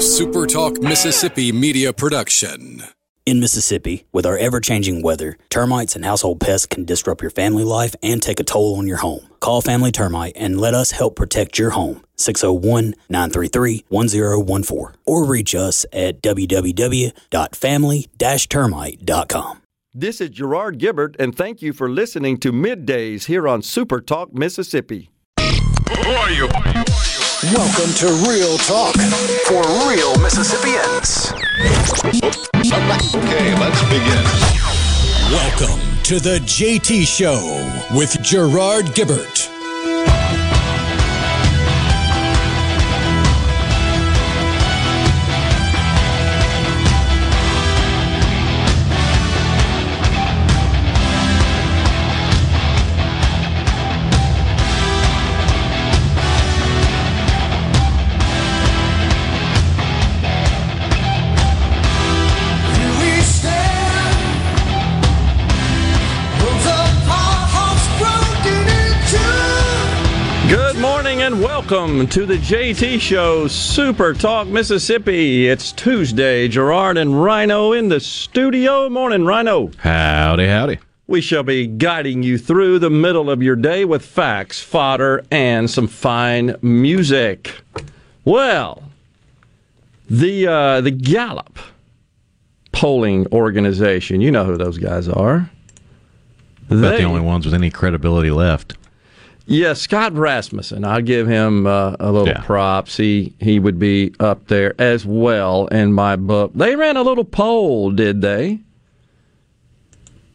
A SuperTalk Mississippi media production. In Mississippi, with our ever changing weather, termites and household pests can disrupt your family life and take a toll on your home. Call Family Termite and let us help protect your home. 601 933 1014 or reach us at www.family termite.com. This is Gerard Gibert, and thank you for listening to Middays here on Super Talk Mississippi. Who are you? Welcome to Real Talk for real Mississippians. Okay, let's begin. Welcome to the JT Show with Gerard Gibert. Welcome to the JT Show Super Talk Mississippi. It's Tuesday. Gerard and Rhino in the studio. Morning, Rhino. Howdy, howdy. We shall be guiding you through the middle of your day with facts, fodder, and some fine music. Well, the uh, the Gallup polling organization. You know who those guys are. About They- the only ones with any credibility left. Yeah, Scott Rasmussen. I'll give him uh, a little Yeah. props. He he would be up there as well in my book. They ran a little poll, did they?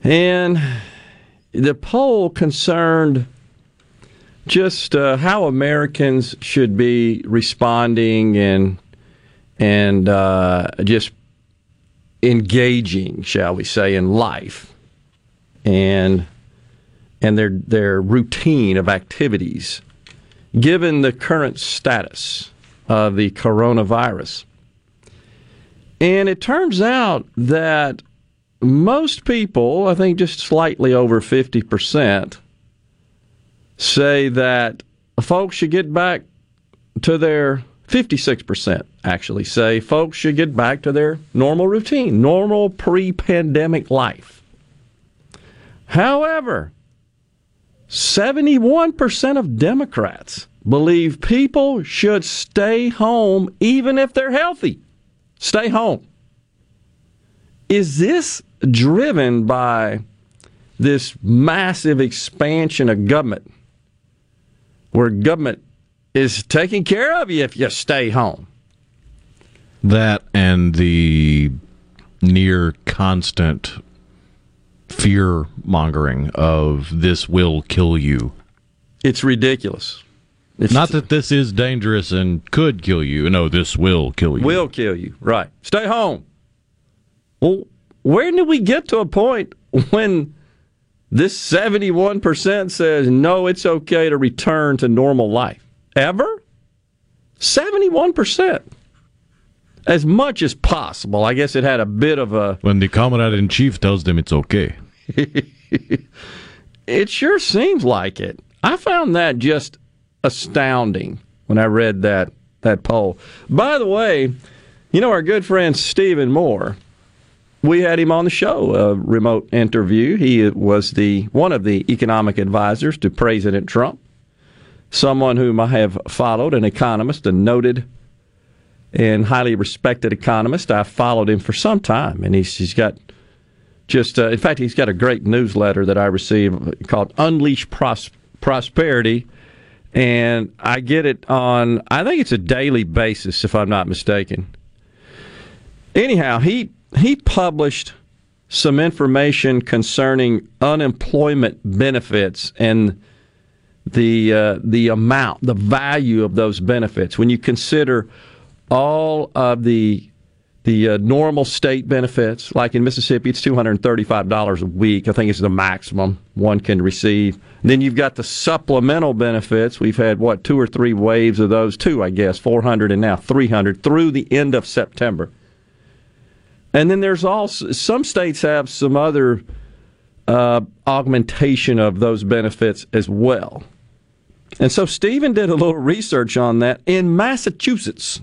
And the poll concerned just uh, how Americans should be responding and and uh, just engaging, shall we say, in life. And and their their routine of activities given the current status of the coronavirus. And it turns out that most people, I think just slightly over 50%, say that folks should get back to their 56% actually say folks should get back to their normal routine, normal pre pandemic life. However, 71% of Democrats believe people should stay home even if they're healthy. Stay home. Is this driven by this massive expansion of government where government is taking care of you if you stay home? That and the near constant fear mongering of this will kill you. It's ridiculous. It's Not that this is dangerous and could kill you. No, this will kill you. will kill you. Right. Stay home. Well, where did we get to a point when this 71% says no, it's okay to return to normal life? Ever? 71%. As much as possible. I guess it had a bit of a. When the comrade in chief tells them it's okay. It sure seems like it. I found that just astounding when I read that that poll. By the way, you know our good friend Stephen Moore. We had him on the show, a remote interview. He was the one of the economic advisors to President Trump. Someone whom I have followed, an economist, a noted and highly respected economist. I followed him for some time, and he's, he's got just, uh, in fact, he's got a great newsletter that I receive called Unleash Pros- Prosperity. And I get it on, I think it's a daily basis, if I'm not mistaken. Anyhow, he, he published some information concerning unemployment benefits and the uh, the amount, the value of those benefits when you consider all of the the uh, normal state benefits. Like in Mississippi, it's two hundred thirty five dollars a week. I think it's the maximum one can receive. then you've got the supplemental benefits. We've had what two or three waves of those, two I guess, four hundred and now three hundred through the end of September. And then there's also some states have some other uh, augmentation of those benefits as well. And so Stephen did a little research on that in Massachusetts.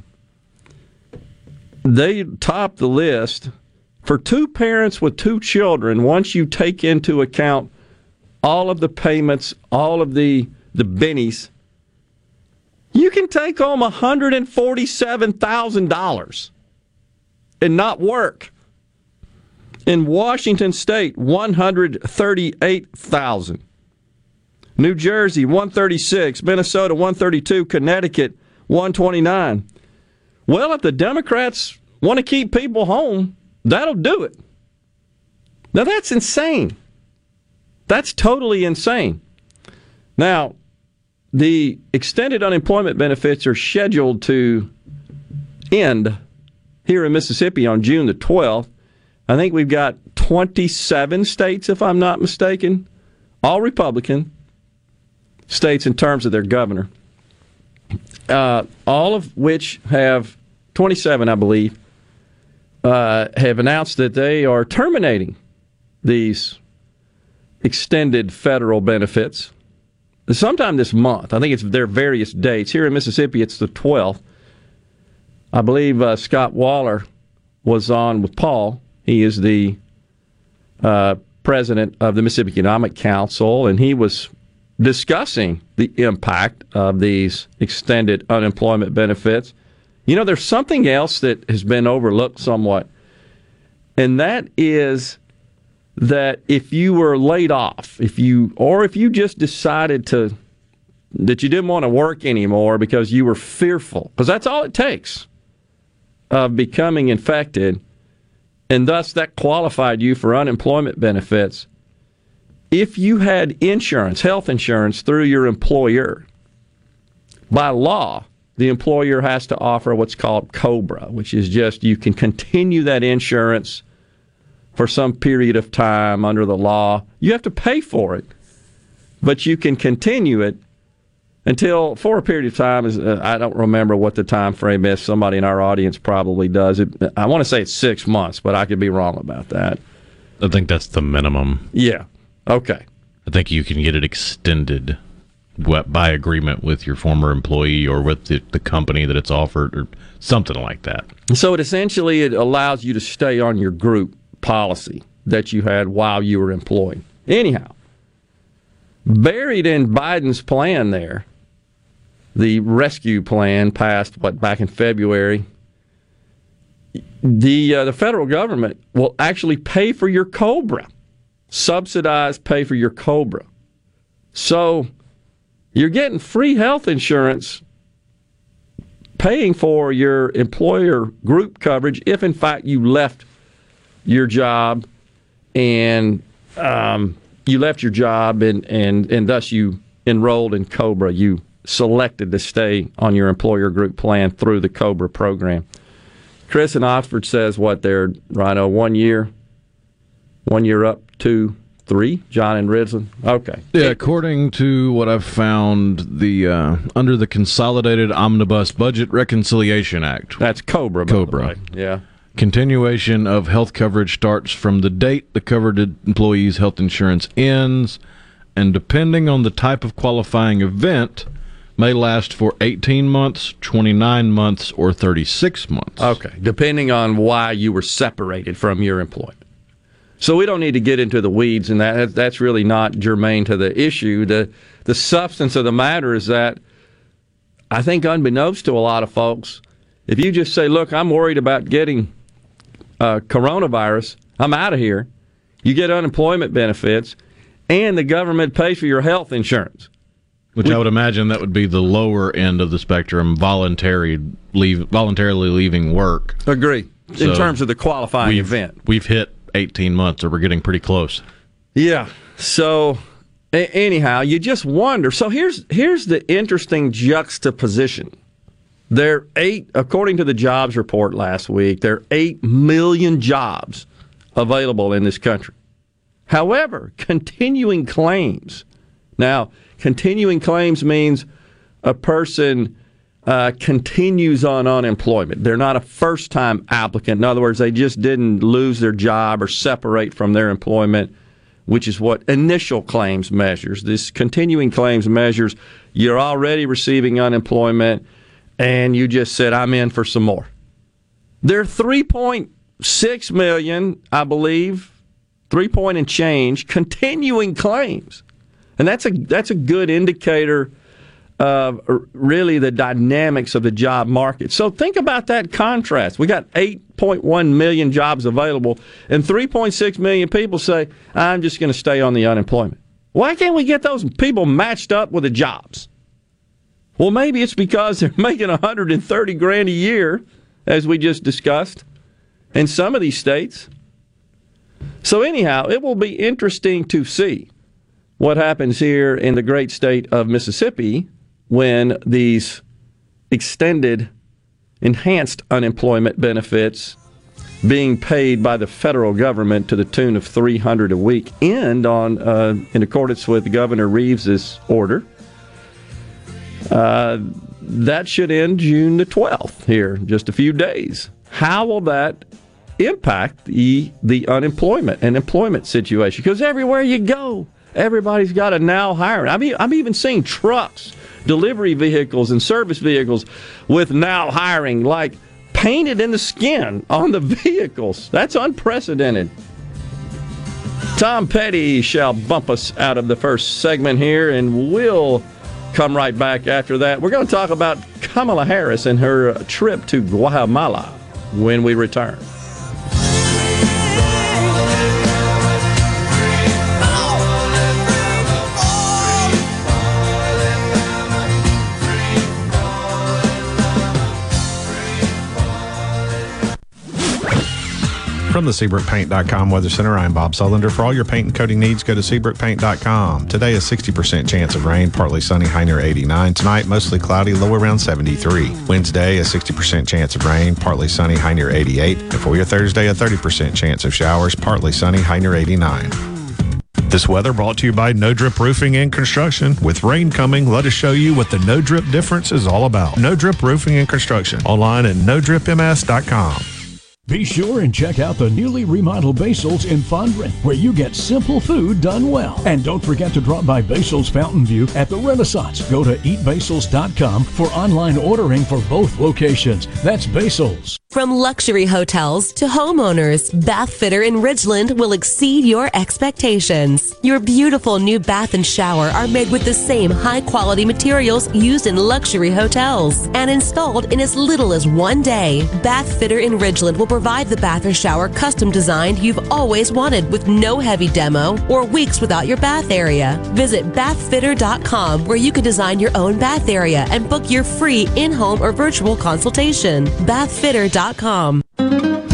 They top the list for two parents with two children. Once you take into account all of the payments, all of the the bennies, you can take home one hundred and not work. In Washington State, one hundred thirty-eight thousand. New Jersey, one thirty-six. Minnesota, one thirty-two. Connecticut, one twenty-nine. Well, if the Democrats want to keep people home, that'll do it. Now, that's insane. That's totally insane. Now, the extended unemployment benefits are scheduled to end here in Mississippi on June the 12th. I think we've got 27 states, if I'm not mistaken, all Republican states in terms of their governor, uh, all of which have 27, I believe, uh, have announced that they are terminating these extended federal benefits sometime this month. I think it's their various dates. Here in Mississippi, it's the 12th. I believe uh, Scott Waller was on with Paul. He is the uh, president of the Mississippi Economic Council, and he was discussing the impact of these extended unemployment benefits. You know, there's something else that has been overlooked somewhat, and that is that if you were laid off, if you or if you just decided to that you didn't want to work anymore because you were fearful, because that's all it takes of becoming infected, and thus that qualified you for unemployment benefits. If you had insurance, health insurance through your employer, by law, the employer has to offer what's called COBRA, which is just you can continue that insurance for some period of time under the law. You have to pay for it, but you can continue it until for a period of time. Is uh, I don't remember what the time frame is. Somebody in our audience probably does it. I want to say it's six months, but I could be wrong about that. I think that's the minimum. Yeah. Okay. I think you can get it extended by agreement with your former employee or with the, the company that it's offered or something like that. So it essentially it allows you to stay on your group policy that you had while you were employed. Anyhow, buried in Biden's plan there, the rescue plan passed what back in February. The uh, the federal government will actually pay for your Cobra, subsidize pay for your Cobra. So you're getting free health insurance paying for your employer group coverage if in fact you left your job and um, you left your job and, and, and thus you enrolled in Cobra. You selected to stay on your employer group plan through the Cobra program. Chris in Oxford says what they're right Rhino one year, one year up, two, three. John and Ridgeland. Okay. Yeah, according to what I've found, the uh, under the Consolidated Omnibus Budget Reconciliation Act. That's Cobra. Cobra. Yeah. Continuation of health coverage starts from the date the covered employee's health insurance ends, and depending on the type of qualifying event, may last for 18 months, 29 months, or 36 months. Okay, depending on why you were separated from your employment. So we don't need to get into the weeds, and that that's really not germane to the issue. the The substance of the matter is that I think, unbeknownst to a lot of folks, if you just say, "Look, I'm worried about getting uh, coronavirus, I'm out of here. You get unemployment benefits, and the government pays for your health insurance. Which we, I would imagine that would be the lower end of the spectrum, voluntary leave, voluntarily leaving work. Agree. So in terms of the qualifying we've, event, we've hit 18 months, or we're getting pretty close. Yeah. So a- anyhow, you just wonder. So here's here's the interesting juxtaposition there are eight, according to the jobs report last week, there are eight million jobs available in this country. However, continuing claims. Now, continuing claims means a person uh, continues on unemployment. They're not a first time applicant. In other words, they just didn't lose their job or separate from their employment, which is what initial claims measures. This continuing claims measures you're already receiving unemployment and you just said, I'm in for some more. There are 3.6 million, I believe, three point and change continuing claims, and that's a that's a good indicator of really the dynamics of the job market. So think about that contrast. We got 8.1 million jobs available, and 3.6 million people say, "I'm just going to stay on the unemployment." Why can't we get those people matched up with the jobs? Well, maybe it's because they're making 130 grand a year, as we just discussed, in some of these states. So, anyhow, it will be interesting to see what happens here in the great state of Mississippi when these extended, enhanced unemployment benefits being paid by the federal government to the tune of 300 a week end on uh, in accordance with Governor Reeves's order. Uh, that should end June the 12th here, just a few days. How will that impact the the unemployment and employment situation? Because everywhere you go, everybody's got a now hiring. I mean, I'm even seeing trucks, delivery vehicles, and service vehicles with now hiring like painted in the skin on the vehicles. That's unprecedented. Tom Petty shall bump us out of the first segment here, and we'll come right back after that. We're going to talk about Kamala Harris and her trip to Guatemala when we return. From the SeabrookPaint.com Weather Center, I'm Bob Sullender. For all your paint and coating needs, go to SeabrookPaint.com. Today, a 60% chance of rain, partly sunny, high near 89. Tonight, mostly cloudy, low around 73. Wednesday, a 60% chance of rain, partly sunny, high near 88. And for your Thursday, a 30% chance of showers, partly sunny, high near 89. This weather brought to you by No Drip Roofing and Construction. With rain coming, let us show you what the No Drip difference is all about. No Drip Roofing and Construction. Online at NoDripMS.com. Be sure and check out the newly remodeled Basil's in Fondren, where you get simple food done well. And don't forget to drop by Basil's Fountain View at the Renaissance. Go to eatbasils.com for online ordering for both locations. That's Basil's. From luxury hotels to homeowners, Bath Fitter in Ridgeland will exceed your expectations. Your beautiful new bath and shower are made with the same high quality materials used in luxury hotels and installed in as little as one day. Bath Fitter in Ridgeland will provide the bath or shower custom designed you've always wanted with no heavy demo or weeks without your bath area. Visit bathfitter.com where you can design your own bath area and book your free in home or virtual consultation. Bathfitter.com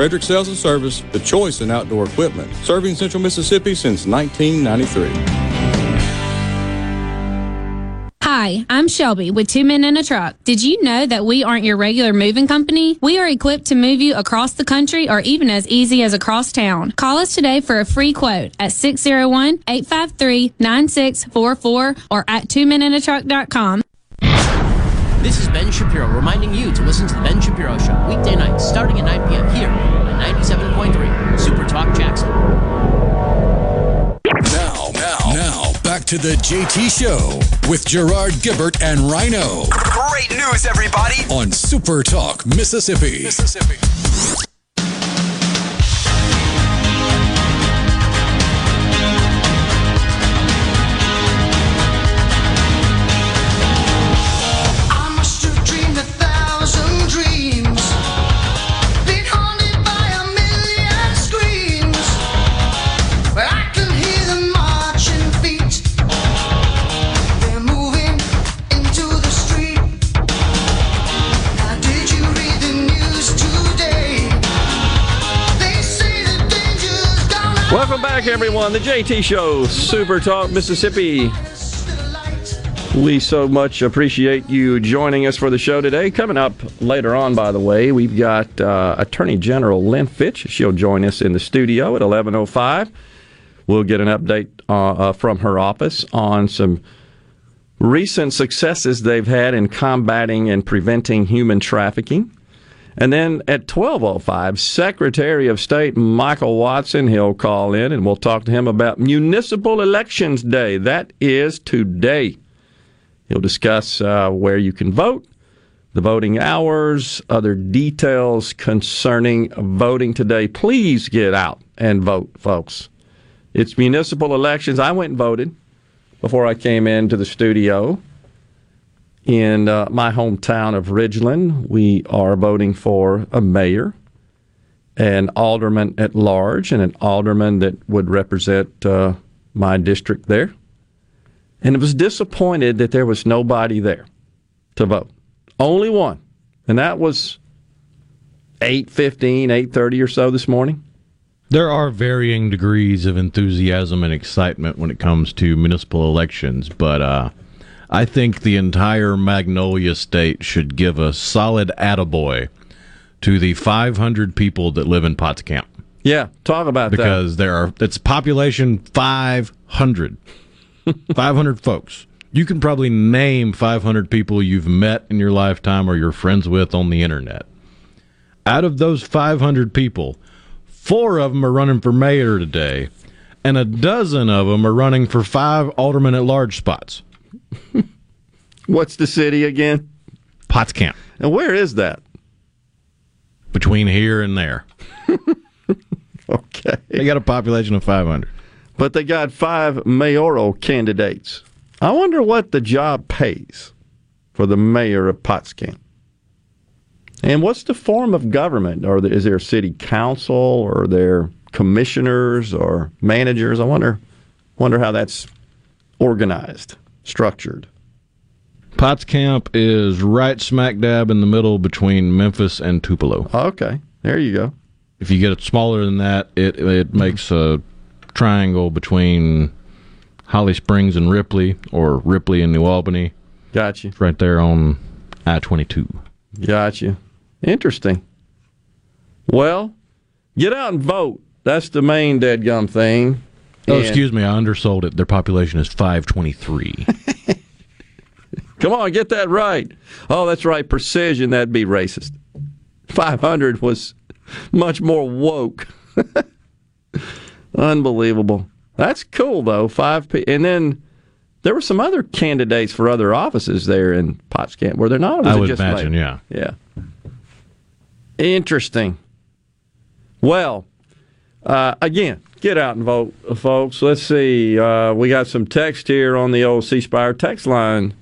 Frederick Sales and Service, the choice in outdoor equipment, serving Central Mississippi since 1993. Hi, I'm Shelby with Two Men in a Truck. Did you know that we aren't your regular moving company? We are equipped to move you across the country or even as easy as across town. Call us today for a free quote at 601-853-9644 or at twomeninatruck.com. This is Ben Shapiro reminding you to listen to The Ben Shapiro Show weekday nights starting at 9 p.m. here on 97.3 Super Talk Jackson. Now, now, now, back back to the JT Show with Gerard Gibert and Rhino Great news, everybody. on Super Talk, Mississippi. Mississippi. Welcome back, everyone. The JT Show, Super Talk, Mississippi. We so much appreciate you joining us for the show today. Coming up later on, by the way, we've got uh, Attorney General Lynn Fitch. She'll join us in the studio at 11.05. We'll get an update uh, uh, from her office on some recent successes they've had in combating and preventing human trafficking. And then at 12:05, Secretary of State Michael Watson, he'll call in and we'll talk to him about Municipal Elections Day. That is today. He'll discuss uh, where you can vote, the voting hours, other details concerning voting today. Please get out and vote, folks. It's municipal elections. I went and voted before I came into the studio in uh, my hometown of Ridgeland. We are voting for a mayor, an alderman at large, and an alderman that would represent uh, my district there. And it was disappointed that there was nobody there to vote. Only one. And that was 8.15, 8.30 or so this morning. There are varying degrees of enthusiasm and excitement when it comes to municipal elections, but uh, I think the entire Magnolia State should give a solid attaboy to the 500 people that live in Potts Camp. Yeah, talk about that. because there are it's population 500 500 folks. You can probably name 500 people you've met in your lifetime or you're friends with on the internet. Out of those 500 people four of them are running for mayor today and a dozen of them are running for five alderman at large spots What's the city again? Potts Camp. And where is that? between here and there Okay. they got a population of 500 But they got five mayoral candidates. I wonder what the job pays for the mayor of Potts Camp. And what's the form of government? Or is there a city council, or are there commissioners or managers? I wonder, wonder how that's organized, structured. Potts Camp is right smack dab in the middle between Memphis and Tupelo. Okay, there you go. If you get it smaller than that, it it makes a triangle between Holly Springs and Ripley, or Ripley and New Albany. Got you. It's right there on I twenty two. Got you. Interesting. Well, get out and vote. That's the main dead gum thing. Oh, And- excuse me, I undersold it. Their population is five twenty three. Come on, get that right. Oh, that's right. Precision, that'd be racist. 500 was much more woke. Unbelievable. That's cool, though. Five p- And then there were some other candidates for other offices there in Potts Camp, were there not? I would imagine, yeah. Yeah. Interesting. Well, uh, again, get out and vote, folks. Let's see. Uh, we got some text here on the old C Spire text line.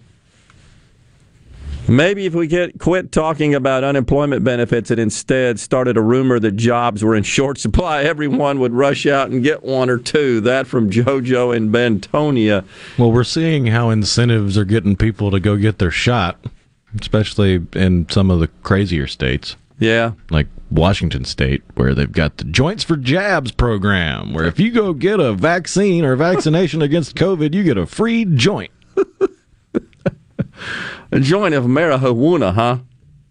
Maybe if we get quit talking about unemployment benefits and instead started a rumor that jobs were in short supply, everyone would rush out and get one or two. That from JoJo in Bentonia. Well, we're seeing how incentives are getting people to go get their shot, especially in some of the crazier states. Yeah. Like Washington State, where they've got the Joints for Jabs program, where if you go get a vaccine or vaccination against COVID, you get a free joint. A joint of marijuana, huh?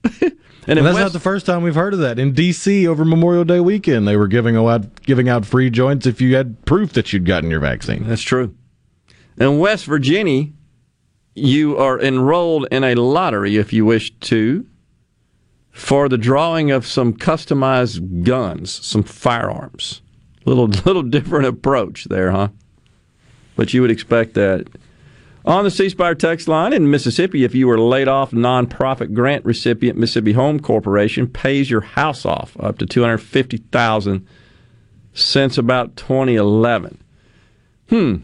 and that's West- not the first time we've heard of that. In D.C. over Memorial Day weekend, they were giving out giving out free joints if you had proof that you'd gotten your vaccine. That's true. In West Virginia, you are enrolled in a lottery if you wish to for the drawing of some customized guns, some firearms. Little little different approach there, huh? but you would expect that. On the C Spire text line in Mississippi, if you were laid off, nonprofit grant recipient Mississippi Home Corporation pays your house off up to two hundred fifty thousand since about 2011. Hmm.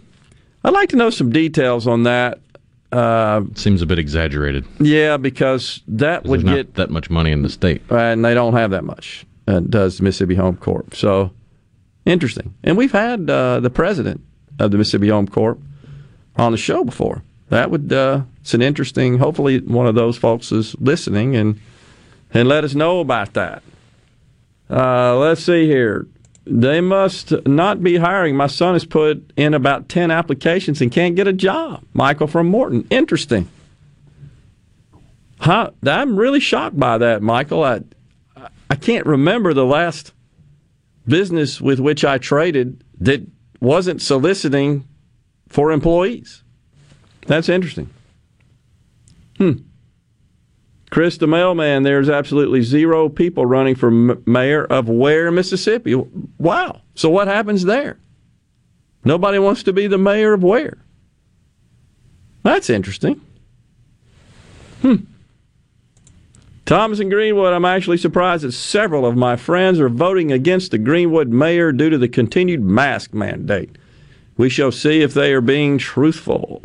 I'd like to know some details on that. Uh, Seems a bit exaggerated. yeah, because that would get that much money in the state. and they don't have that much. Uh, does Mississippi Home Corp? So interesting. And we've had uh, the president of the Mississippi Home Corp on the show before. That would uh, it's an interesting. Hopefully, one of those folks is listening and and let us know about that. Uh, let's see here. They must not be hiring. My son has put in about ten applications and can't get a job. Michael from Morton. Interesting. Huh? I'm really shocked by that, Michael. I I can't remember the last business with which I traded that wasn't soliciting for employees. That's interesting. Hmm. Chris the mailman, there's absolutely zero people running for mayor of Ware, Mississippi. Wow. So what happens there? Nobody wants to be the mayor of Ware. That's interesting. Hmm. Thomas and Greenwood, I'm actually surprised that several of my friends are voting against the Greenwood mayor due to the continued mask mandate. We shall see if they are being truthful.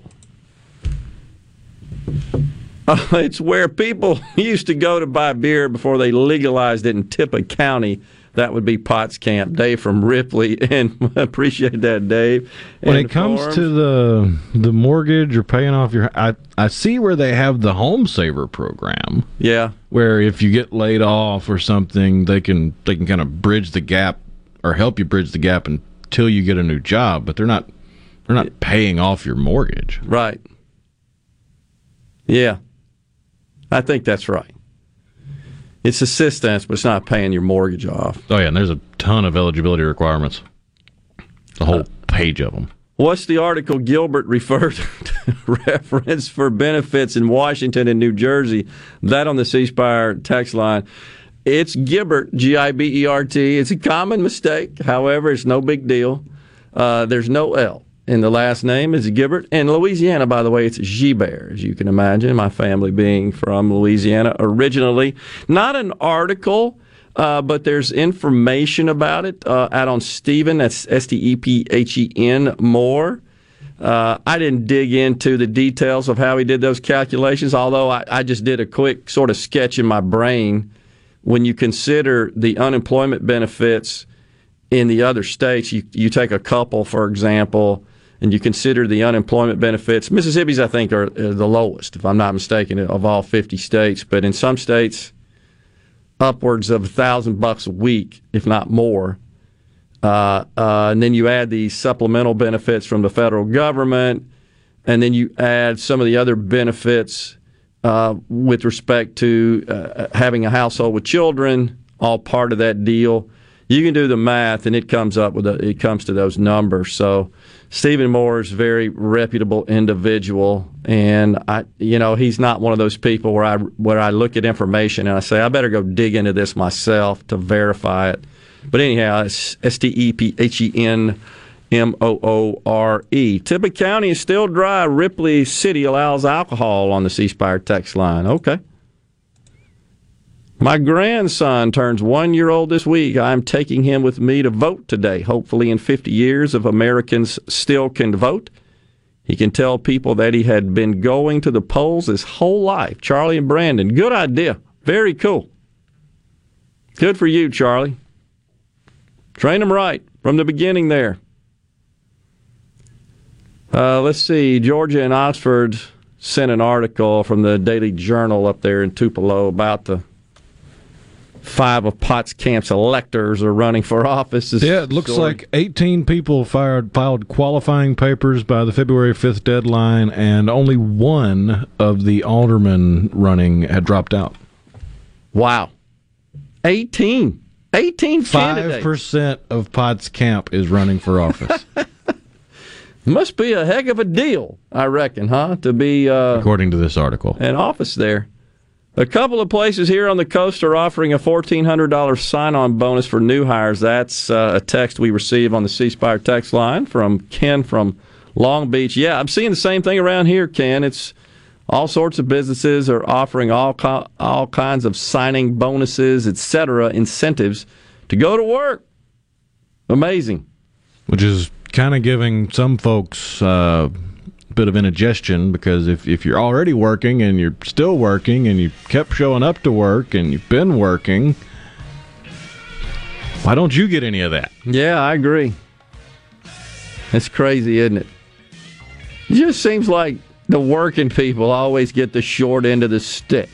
Uh, it's where people used to go to buy beer before they legalized it in Tippah County. That would be Potts Camp. Dave from Ripley, and appreciate that, Dave. When And it comes Forms. to the the mortgage or paying off your, I I see where they have the home saver program. Yeah. where if you get laid off or something, they can they can kind of bridge the gap or help you bridge the gap until you get a new job. But they're not they're not paying off your mortgage. Right. Yeah. I think that's right. It's assistance, but it's not paying your mortgage off. Oh yeah, and there's a ton of eligibility requirements. A whole page of them. What's the article Gilbert referred to reference for benefits in Washington and New Jersey? That on the C Spire text line. It's Gibbert, G I B E R T. It's a common mistake. However, it's no big deal. Uh, there's no L in the last name. is Gibbert. In Louisiana, by the way, it's Gibert, as you can imagine. My family being from Louisiana originally. Not an article. Uh, but there's information about it uh, out on Stephen. That's S T E P H E N more. Uh, I didn't dig into the details of how he did those calculations, although I, I just did a quick sort of sketch in my brain. When you consider the unemployment benefits in the other states, you, you take a couple, for example, and you consider the unemployment benefits. Mississippi's, I think, are, are the lowest, if I'm not mistaken, of all 50 states. But in some states, upwards of a thousand bucks a week, if not more. Uh, uh, and then you add the supplemental benefits from the federal government, and then you add some of the other benefits uh, with respect to uh, having a household with children, all part of that deal. You can do the math, and it comes up with a, it comes to those numbers. So Stephen Moore is a very reputable individual, and I, you know, he's not one of those people where I where I look at information and I say I better go dig into this myself to verify it. But anyhow, it's S T E P H E N M O O R E. Tippah County is still dry. Ripley City allows alcohol on the C Spire text line. Okay. My grandson turns one year old this week. I'm taking him with me to vote today. Hopefully, in 50 years, if Americans still can vote, he can tell people that he had been going to the polls his whole life. Charlie and Brandon, good idea. Very cool. Good for you, Charlie. Train them right from the beginning there. Uh, let's see. Georgia and Oxford sent an article from the Daily Journal up there in Tupelo about the five of Potts Camp's electors are running for office. Yeah, it looks story- like 18 people fired, filed qualifying papers by the February 5th deadline, and only one of the aldermen running had dropped out. Wow. 18. 18 Five percent of Potts Camp is running for office, Must be a heck of a deal, I reckon, huh? To be uh, according to this article. an office there. A couple of places here on the coast are offering a $1,400 sign on bonus for new hires. That's uh, a text we receive on the C Spire text line from Ken from Long Beach. Yeah, I'm seeing the same thing around here, Ken. It's all sorts of businesses are offering all co- all kinds of signing bonuses, etc., incentives to go to work. Amazing. Which is kind of giving some folks uh, bit of indigestion because if, if you're already working and you're still working and you kept showing up to work and you've been working, why don't you get any of that? Yeah, I agree. It's crazy, isn't it? It just seems like the working people always get the short end of the stick.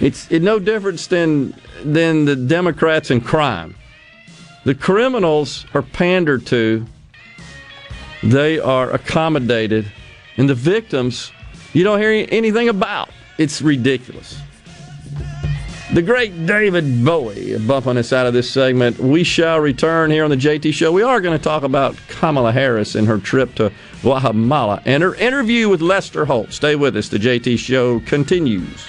It's it no difference than than the Democrats in crime. The criminals are pandered to, they are accommodated, and the victims you don't hear anything about. It's ridiculous. The great David Bowie bumping us out of this segment. We shall return here on the JT Show. We are going to talk about Kamala Harris and her trip to Guatemala and her interview with Lester Holt. Stay with us. The JT Show continues.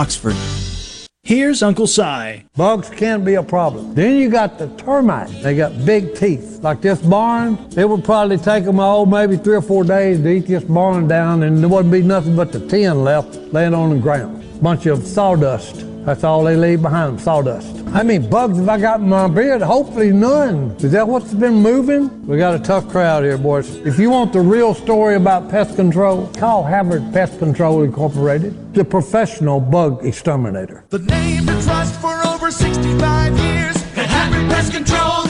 Oxford. Here's Uncle Si. Bugs can be a problem. Then you got the termites. They got big teeth. Like this barn, it would probably take them, all oh, maybe three or four days to eat this barn down, and there wouldn't be nothing but the tin left laying on the ground. Bunch of sawdust. That's all they leave behind sawdust. How many bugs have I got in my beard? Hopefully none. Is that what's been moving? We got a tough crowd here, boys. If you want the real story about pest control, call Havard Pest Control Incorporated, the professional bug exterminator. The name to trust for over 65 years. At Havard Pest Control,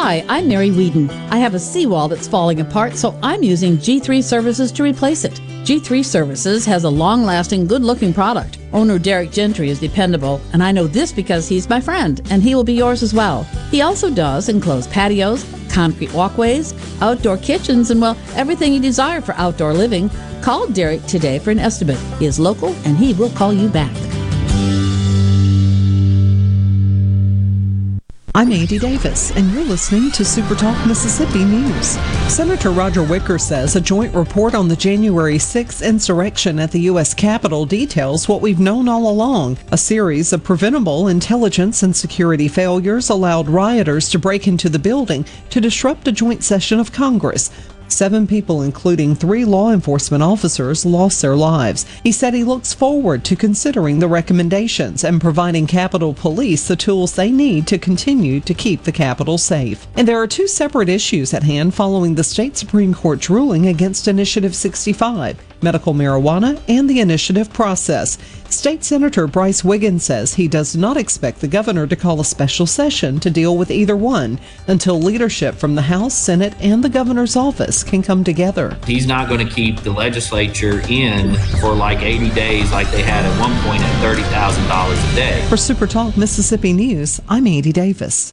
Hi, I'm Mary Whedon. I have a seawall that's falling apart, so I'm using G3 Services to replace it. G3 Services has a long lasting, good looking product. Owner Derek Gentry is dependable, and I know this because he's my friend, and he will be yours as well. He also does enclosed patios, concrete walkways, outdoor kitchens, and well, everything you desire for outdoor living. Call Derek today for an estimate. He is local, and he will call you back. I'm Andy Davis, and you're listening to SuperTalk Mississippi News. Senator Roger Wicker says a joint report on the January 6th insurrection at the U.S. Capitol details what we've known all along. A series of preventable intelligence and security failures allowed rioters to break into the building to disrupt a joint session of Congress. Seven people, including three law enforcement officers, lost their lives. He said he looks forward to considering the recommendations and providing Capitol Police the tools they need to continue to keep the Capitol safe. And there are two separate issues at hand following the state Supreme Court's ruling against Initiative 65 medical marijuana and the initiative process. State Senator Brice Wiggins says he does not expect the governor to call a special session to deal with either one until leadership from the House, Senate, and the governor's office can come together. He's not going to keep the legislature in for like 80 days like they had at one point at $30,000 a day. For Super Talk Mississippi News, I'm Andy Davis.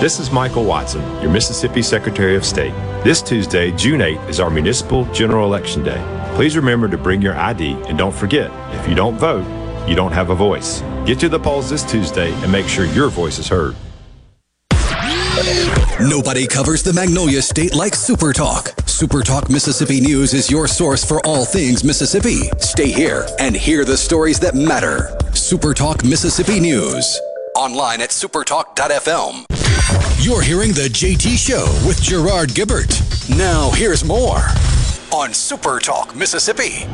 This is Michael Watson, your Mississippi Secretary of State. This Tuesday, June 8th, is our municipal general election day. Please remember to bring your ID and don't forget, if you don't vote, you don't have a voice. Get to the polls this Tuesday and make sure your voice is heard. Nobody covers the Magnolia State like Super Talk. Super Talk Mississippi News is your source for all things Mississippi. Stay here and hear the stories that matter. Super Talk Mississippi News. Online at supertalk.fm. You're hearing The JT Show with Gerard Gibert. Now, here's more on Super Talk Mississippi.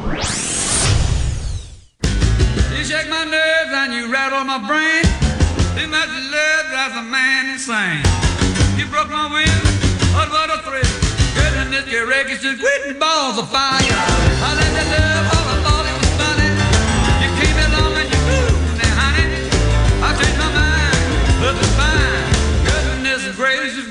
You shake my nerves and you rattle my brain. Too much love drives a man insane. You broke my will, but what a thrill. Goodness, your records just quitting balls of fire. I let that love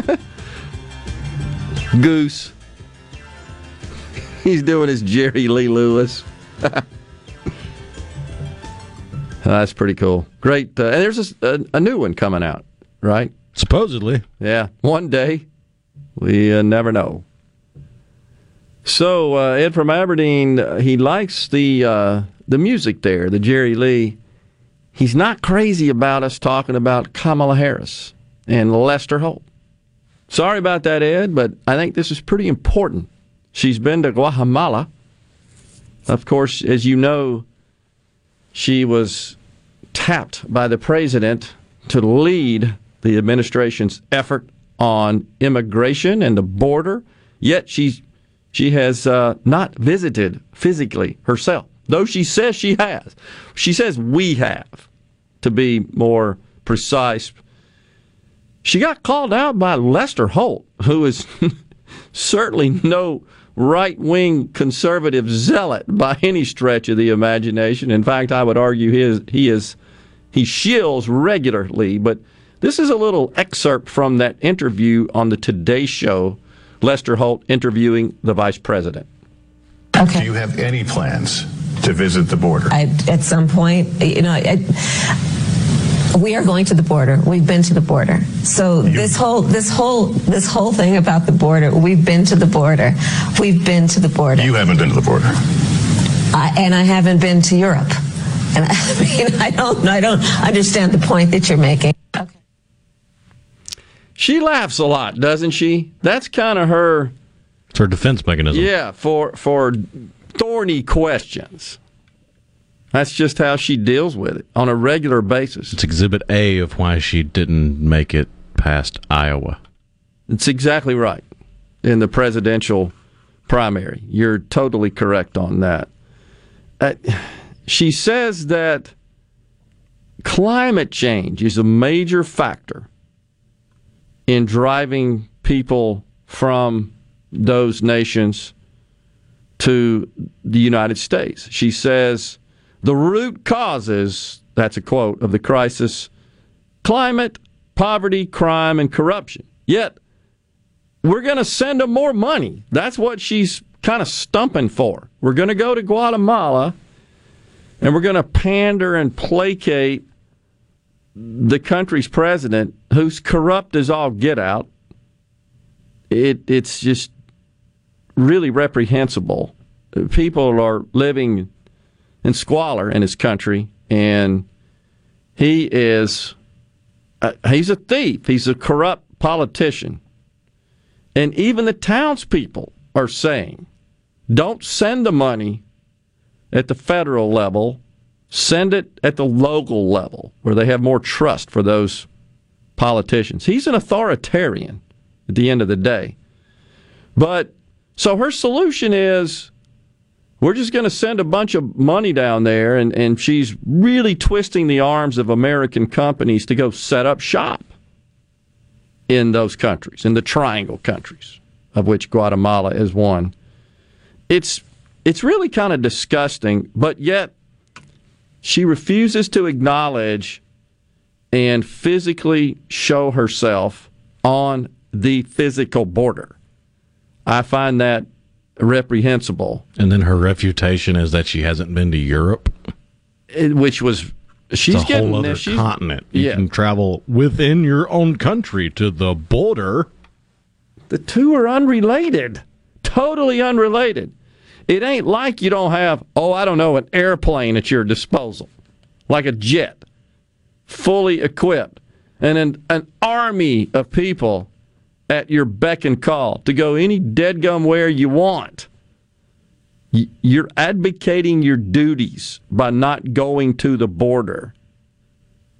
Goose. He's doing his Jerry Lee Lewis. That's pretty cool. Great. Uh, and there's this, a, a new one coming out, right? Supposedly. Yeah. One day. We uh, never know. So uh, Ed from Aberdeen, uh, he likes the uh, the music there, the Jerry Lee. He's not crazy about us talking about Kamala Harris and Lester Holt. Sorry about that, Ed, but I think this is pretty important. She's been to Guatemala. Of course, as you know, she was tapped by the president to lead the administration's effort on immigration and the border. Yet she's she has uh, not visited physically herself, though she says she has. She says we have, to be more precise. She got called out by Lester Holt, who is certainly no right wing conservative zealot by any stretch of the imagination. In fact, I would argue he is, he is he shills regularly. But this is a little excerpt from that interview on the Today Show. Lester Holt interviewing the vice president. Okay. Do you have any plans to visit the border? I, at some point, you know, I, we are going to the border. We've been to the border. So this whole this whole this whole thing about the border, we've been to the border. We've been to the border. You haven't been to the border. I, and I haven't been to Europe. And I mean, I don't I don't understand the point that you're making. She laughs a lot, doesn't she? That's kind of her. It's her defense mechanism. Yeah, for for thorny questions. That's just how she deals with it on a regular basis. It's Exhibit A of why she didn't make it past Iowa. It's exactly right in the presidential primary. You're totally correct on that. Uh, she says that climate change is a major factor in driving people from those nations to the United States. She says the root causes, that's a quote, of the crisis climate, poverty, crime, and corruption. Yet, we're going to send them more money. That's what she's kind of stumping for. We're going to go to Guatemala and we're going to pander and placate the country's president, who's corrupt as all get out. It, it's just really reprehensible. People are living in squalor in his country, and he is uh, he's a thief. He's a corrupt politician. And even the townspeople are saying, don't send the money at the federal level, send it at the local level where they have more trust for those politicians. He's an authoritarian at the end of the day. But so her solution is we're just going to send a bunch of money down there, and, and she's really twisting the arms of American companies to go set up shop in those countries, in the triangle countries, of which Guatemala is one. It's it's really kind of disgusting, but yet she refuses to acknowledge and physically show herself on the physical border. I find that reprehensible. And then her refutation is that she hasn't been to Europe, It- which was she's getting whole other she's- continent. You yeah. can travel within your own country to the border. The two are unrelated, totally unrelated. It ain't like you don't have, oh, I don't know, an airplane at your disposal, like a jet, fully equipped, and an, an army of people at your beck and call to go any dead gum where you want. You're advocating your duties by not going to the border.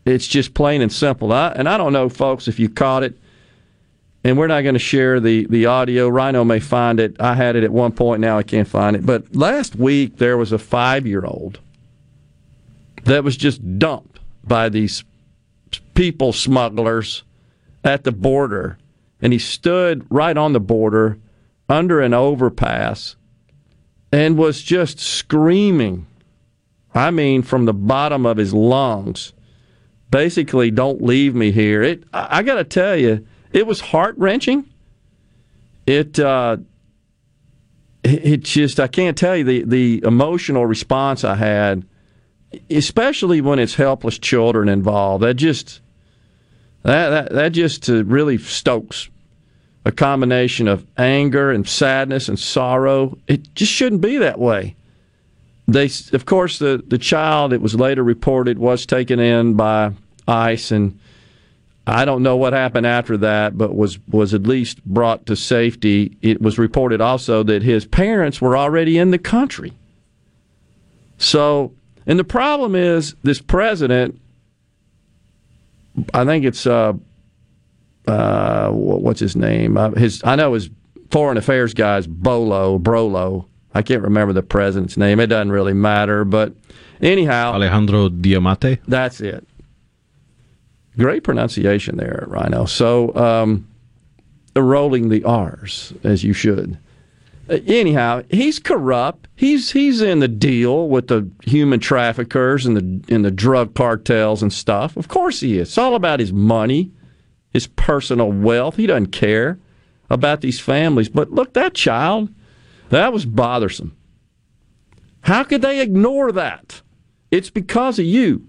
It's just plain and simple. I, and I don't know, folks, if you caught it and we're not going to share the, the audio. Rhino may find it. I had it at one point. Now I can't find it. But last week there was a five year old that was just dumped by these people smugglers at the border, and he stood right on the border under an overpass and was just screaming. I mean, from the bottom of his lungs, basically, "Don't leave me here." It. I, I got to tell you it was heart wrenching. It, uh, it just I can't tell you the the emotional response I had, especially when it's helpless children involved. That just that that, that just uh, really stokes a combination of anger and sadness and sorrow. It just shouldn't be that way. They, of course, the the child. It was later reported was taken in by ICE and. I don't know what happened after that, but was was at least brought to safety. It was reported also that his parents were already in the country. So, and the problem is this president. I think it's uh, uh, what's his name? Uh, his I know his foreign affairs guy's Bolo Brolo. I can't remember the president's name. It doesn't really matter, but anyhow, Alejandro Giammattei. that's it. Great pronunciation there, Rhino. So, um, rolling the R's as you should. Uh, anyhow, he's corrupt. He's he's in the deal with the human traffickers and the and the drug cartels and stuff. Of course he is. It's all about his money, his personal wealth. He doesn't care about these families. But look, that child, that was bothersome. How could they ignore that? It's because of you.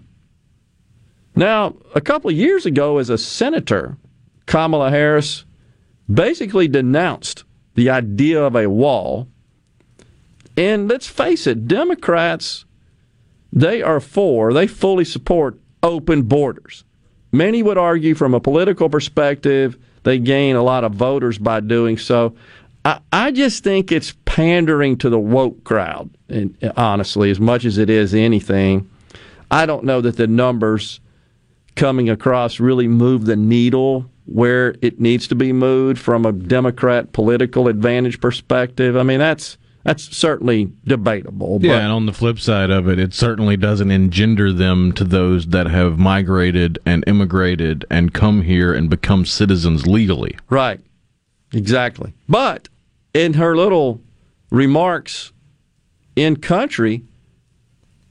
Now, a couple of years ago, as a senator, Kamala Harris basically denounced the idea of a wall. And let's face it, Democrats, they are for, they fully support open borders. Many would argue from a political perspective, they gain a lot of voters by doing so. I, I just think it's pandering to the woke crowd, and honestly, as much as it is anything. I don't know that the numbers coming across really move the needle where it needs to be moved from a Democrat political advantage perspective. I mean, that's that's certainly debatable. Yeah, but and on the flip side of it, it certainly doesn't engender them to those that have migrated and immigrated and come here and become citizens legally. Right. Exactly. But in her little remarks in country,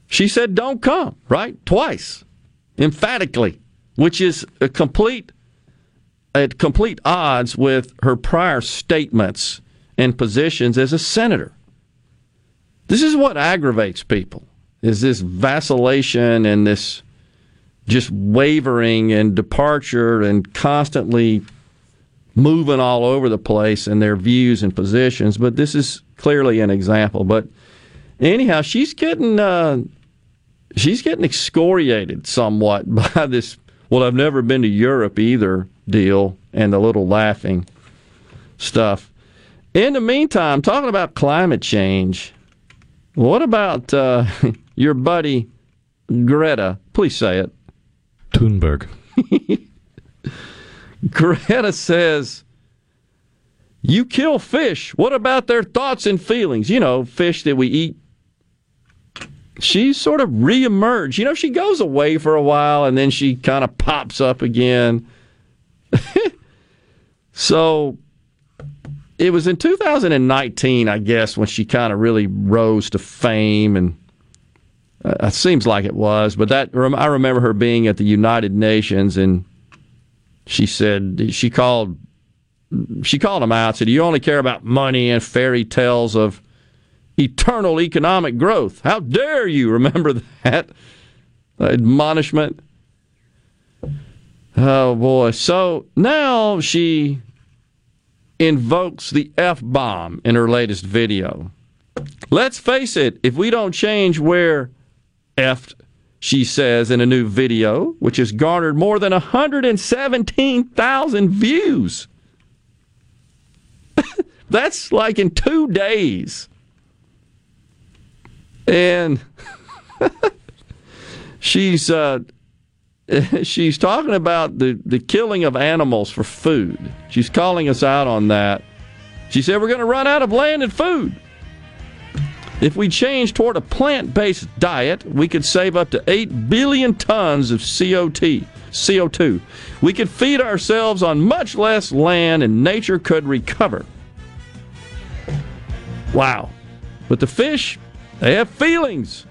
she said, don't come, right? Twice, emphatically, which is a complete, at complete odds with her prior statements and positions as a senator. This is what aggravates people is this vacillation and this just wavering and departure and constantly moving all over the place in their views and positions. But this is clearly an example. But anyhow, she's getting uh, she's getting excoriated somewhat by this. Well, I've never been to Europe either. Deal and the little laughing stuff. In the meantime, talking about climate change, what about uh, your buddy Greta? Please say it. Thunberg. Greta says, You kill fish. What about their thoughts and feelings? You know, fish that we eat. She sort of reemerged. You know, she goes away for a while and then she kind of pops up again. so it was in 2019, I guess, when she kind of really rose to fame and uh, it seems like it was, but that I remember her being at the United Nations and she said she called she called him out said you only care about money and fairy tales of eternal economic growth. How dare you remember that admonishment oh boy so now she invokes the f-bomb in her latest video let's face it if we don't change where effed she says in a new video, which has garnered more than 117,000 views. That's like in two days. And she's uh, she's talking about the, the killing of animals for food. She's calling us out on that. She said we're going to run out of land and food. If we change toward a plant based diet, we could save up to 8 billion tons of CO2. CO2. We could feed ourselves on much less land and nature could recover. Wow. But the fish, they have feelings.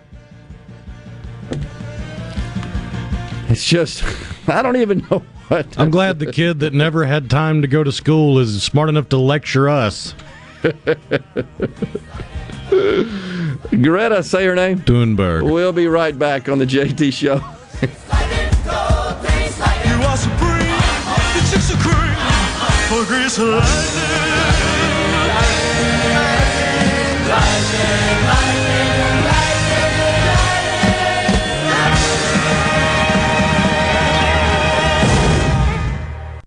It's just, I don't even know what. I'm glad the kid that never had time to go to school is smart enough to lecture us. Greta, say her name. Thunberg. We'll be right back on the JT Show. lightning, lightning, lightning.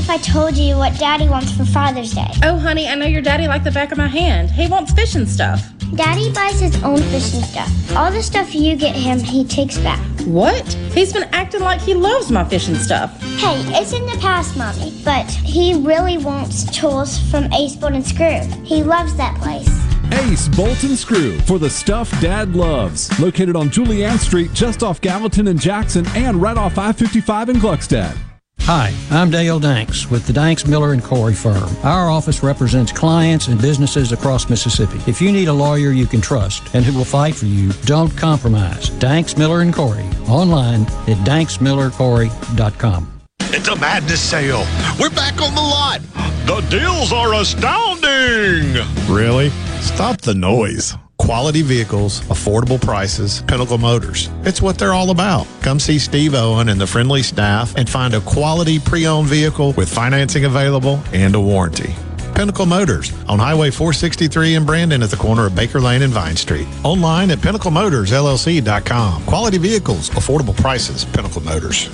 if I told you what Daddy wants for Father's Day? Oh, honey, I know your daddy like the back of my hand. He wants fishing stuff. Daddy buys his own fishing stuff. All the stuff you get him, he takes back. What? He's been acting like he loves my fishing stuff. Hey, it's in the past, Mommy, but he really wants tools from Ace Bolt and Screw. He loves that place. Ace Bolt and Screw for the stuff Dad loves. Located on Julianne Street, just off Gallatin and Jackson, and right off I 55 in Gluckstadt. Hi, I'm Dale Danks with the Danks Miller and Corey firm. Our office represents clients and businesses across Mississippi. If you need a lawyer you can trust and who will fight for you, don't compromise. Danks Miller and Corey online at danksmillercorey.com. It's a madness sale. We're back on the lot. The deals are astounding. Really? Stop the noise. Quality vehicles, affordable prices, Pinnacle Motors. It's what they're all about. Come see Steve Owen and the friendly staff and find a quality pre owned vehicle with financing available and a warranty. Pinnacle Motors on Highway 463 in Brandon at the corner of Baker Lane and Vine Street. Online at pinnaclemotorsllc.com. Quality vehicles, affordable prices, Pinnacle Motors.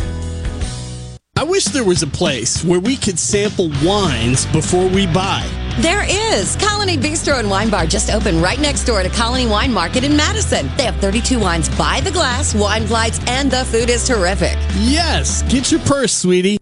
I wish there was a place where we could sample wines before we buy. There is. Colony Bistro and Wine Bar just opened right next door to Colony Wine Market in Madison. They have 32 wines by the glass, wine flights, and the food is terrific. Yes, get your purse, sweetie.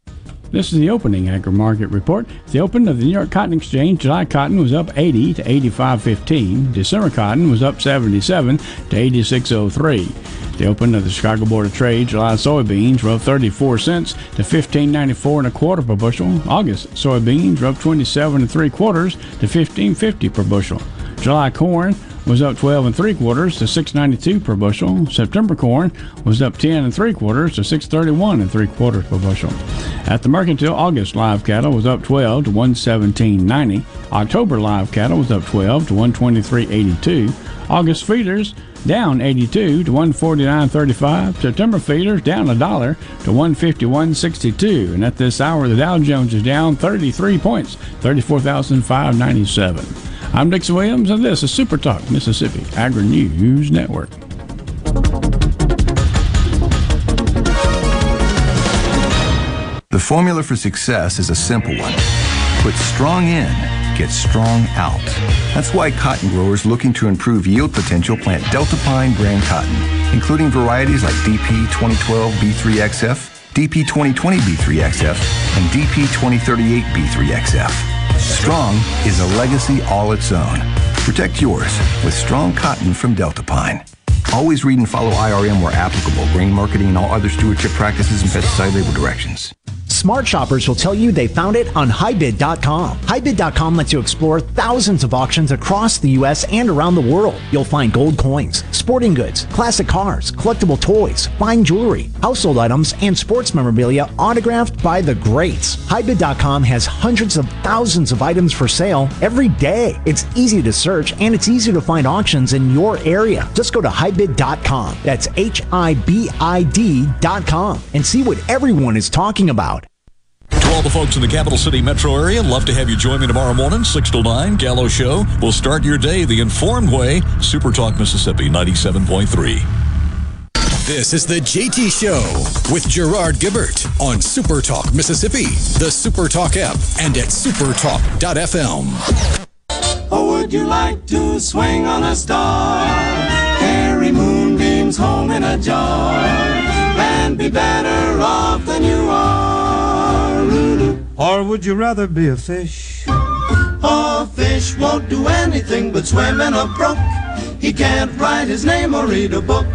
This is the opening agri market report. The open of the New York Cotton Exchange, July cotton was up 80 to 85.15. December cotton was up 77 to 86.03. The open of the Chicago Board of Trade, July soybeans were up 34 cents to 15.94 and a quarter per bushel. August soybeans up 27 and three quarters to 15.50 per bushel. July corn was up 12 and three quarters to 692 per bushel. September corn was up 10 and three quarters to 631 and three quarters per bushel. At the mercantile, August live cattle was up 12 to 117.90. October live cattle was up 12 to 123.82. August feeders down 82 to 149.35. September feeders down a dollar to 151.62. And at this hour, the Dow Jones is down 33 points, 34,597. I'm Dixon Williams, and this is Super Talk Mississippi Agri News Network. The formula for success is a simple one. Put strong in, get strong out. That's why cotton growers looking to improve yield potential plant Delta Pine brand cotton, including varieties like DP 2012 B3XF, DP 2020 B3XF, and DP 2038 B3XF. Strong is a legacy all its own. Protect yours with strong cotton from Delta Pine. Always read and follow IRM where applicable, grain marketing and all other stewardship practices and pesticide label directions. Smart shoppers will tell you they found it on HighBid.com. HighBid.com lets you explore thousands of auctions across the U.S. and around the world. You'll find gold coins, sporting goods, classic cars, collectible toys, fine jewelry, household items, and sports memorabilia autographed by the greats. HighBid.com has hundreds of thousands of items for sale every day. It's easy to search and it's easy to find auctions in your area. Just go to HighBid.com. That's H I B I D.com and see what everyone is talking about. To all the folks in the capital city metro area, love to have you join me tomorrow morning, 6 to 9, Gallo Show. We'll start your day the informed way. Super Talk Mississippi 97.3. This is the JT Show with Gerard Gibert on Super Talk Mississippi, the Super Talk app, and at supertalk.fm. Or would you like to swing on a star? Carry moonbeams home in a jar and be better off than you are. Or would you rather be a fish? A fish won't do anything but swim in a brook. He can't write his name or read a book.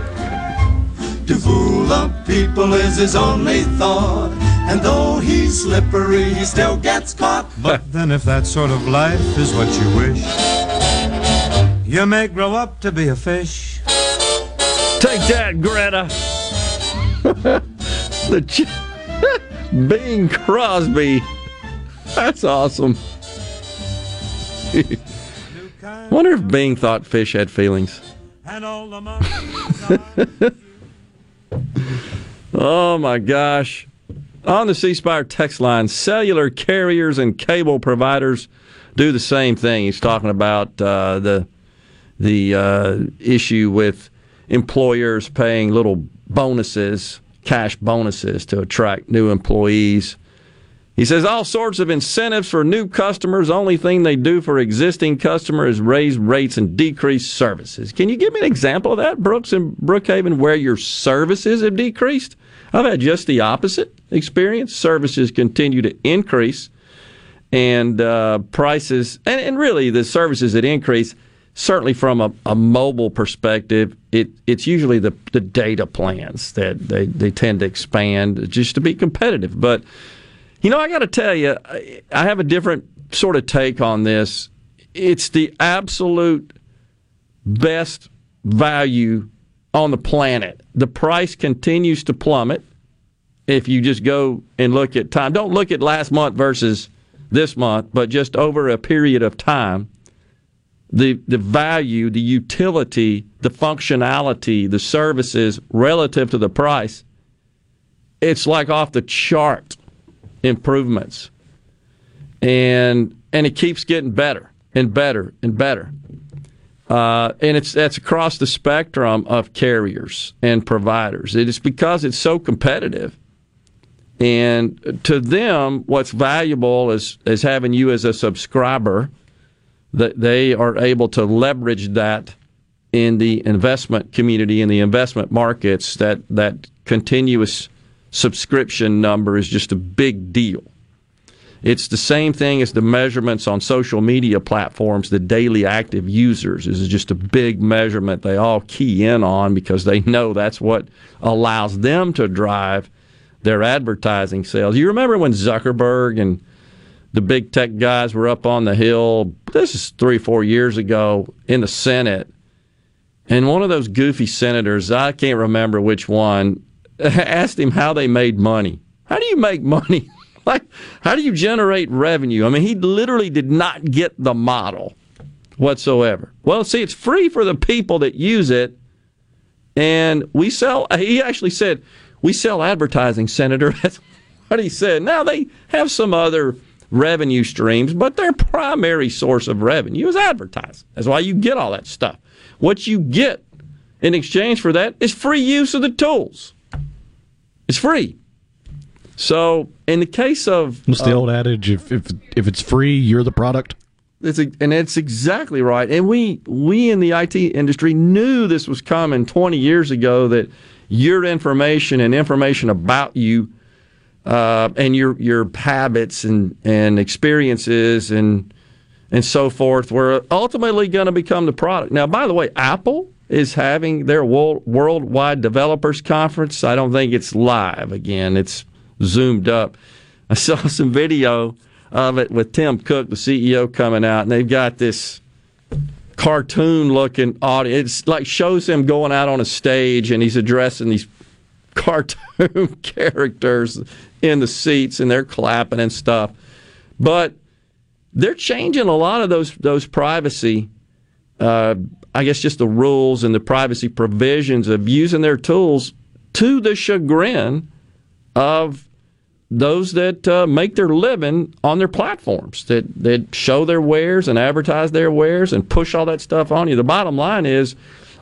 To fool the people is his only thought. And though he's slippery, he still gets caught. But then, if that sort of life is what you wish, you may grow up to be a fish. Take that, Greta. the ch- Bing Crosby. That's awesome. Wonder if Bing thought fish had feelings. oh my gosh. On the C Spire text line, cellular carriers and cable providers do the same thing. He's talking about uh, the the uh, issue with employers paying little bonuses, cash bonuses to attract new employees. He says all sorts of incentives for new customers. Only thing they do for existing customers is raise rates and decrease services. Can you give me an example of that, Brooks and Brookhaven, where your services have decreased? I've had just the opposite experience. Services continue to increase, and uh, prices, and, and really the services that increase certainly from a, a mobile perspective, it, it's usually the, the data plans that they, they tend to expand just to be competitive. But, you know, I got to tell you, I, I have a different sort of take on this. It's the absolute best value on the planet. The price continues to plummet. If you just go and look at time, don't look at last month versus this month, but just over a period of time the the value, the utility, the functionality, the services relative to the price, it's like off the chart improvements. And and it keeps getting better and better and better. Uh, and it's that's across the spectrum of carriers and providers. It is because it's so competitive. And to them, what's valuable is is having you as a subscriber. That they are able to leverage that in the investment community in the investment markets. That that continuous subscription number is just a big deal. It's the same thing as the measurements on social media platforms, the daily active users is just a big measurement they all key in on because they know that's what allows them to drive their advertising sales. You remember when Zuckerberg and the big tech guys were up on the hill, this is three, four years ago in the Senate, and one of those goofy senators, I can't remember which one, asked him how they made money. How do you make money? like, how do you generate revenue? I mean, he literally did not get the model whatsoever. Well, see, it's free for the people that use it, and we sell. He actually said, "We sell advertising, Senator." That's what he said. Now they have some other revenue streams, but their primary source of revenue is advertising. That's why you get all that stuff. What you get in exchange for that is free use of the tools. It's free. So, in the case of What's the uh, old adage? If, if if it's free, you're the product. It's a, and it's exactly right. And we we in the IT industry knew this was coming 20 years ago that your information and information about you uh, and your your habits and and experiences and and so forth were ultimately going to become the product. Now, by the way, Apple is having their world, worldwide developers conference. I don't think it's live again. It's zoomed up. I saw some video of it with Tim Cook, the CEO, coming out, and they've got this cartoon looking audience. It's like shows him going out on a stage and he's addressing these cartoon characters in the seats and they're clapping and stuff. But they're changing a lot of those those privacy uh, I guess just the rules and the privacy provisions of using their tools to the chagrin of those that uh, make their living on their platforms that that show their wares and advertise their wares and push all that stuff on you. The bottom line is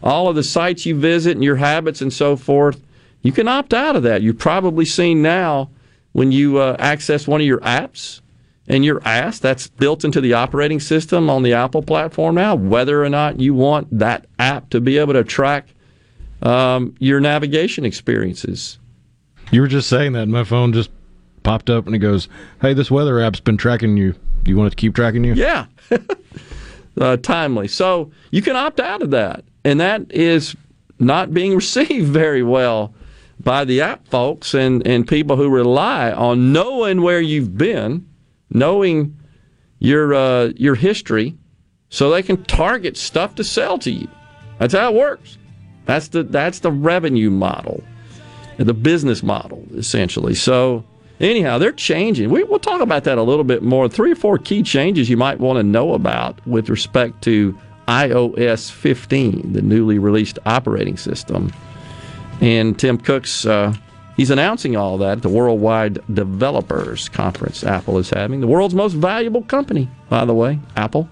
all of the sites you visit and your habits and so forth, you can opt out of that. You've probably seen now when you uh, access one of your apps and you're asked, that's built into the operating system on the Apple platform now, whether or not you want that app to be able to track um, your navigation experiences. You were just saying that, and my phone just popped up and it goes, "Hey, this weather app's been tracking you. Do you want it to keep tracking you?" Yeah. uh, timely. So you can opt out of that. And that is not being received very well by the app folks and, and people who rely on knowing where you've been, knowing your uh, your history, so they can target stuff to sell to you. That's how it works. That's the that's the revenue model, the business model essentially. So anyhow, they're changing. We, we'll talk about that a little bit more. Three or four key changes you might want to know about with respect to iOS 15, the newly released operating system. And Tim Cook's uh, he's announcing all that at the Worldwide Developers Conference Apple is having. The world's most valuable company, by the way, Apple.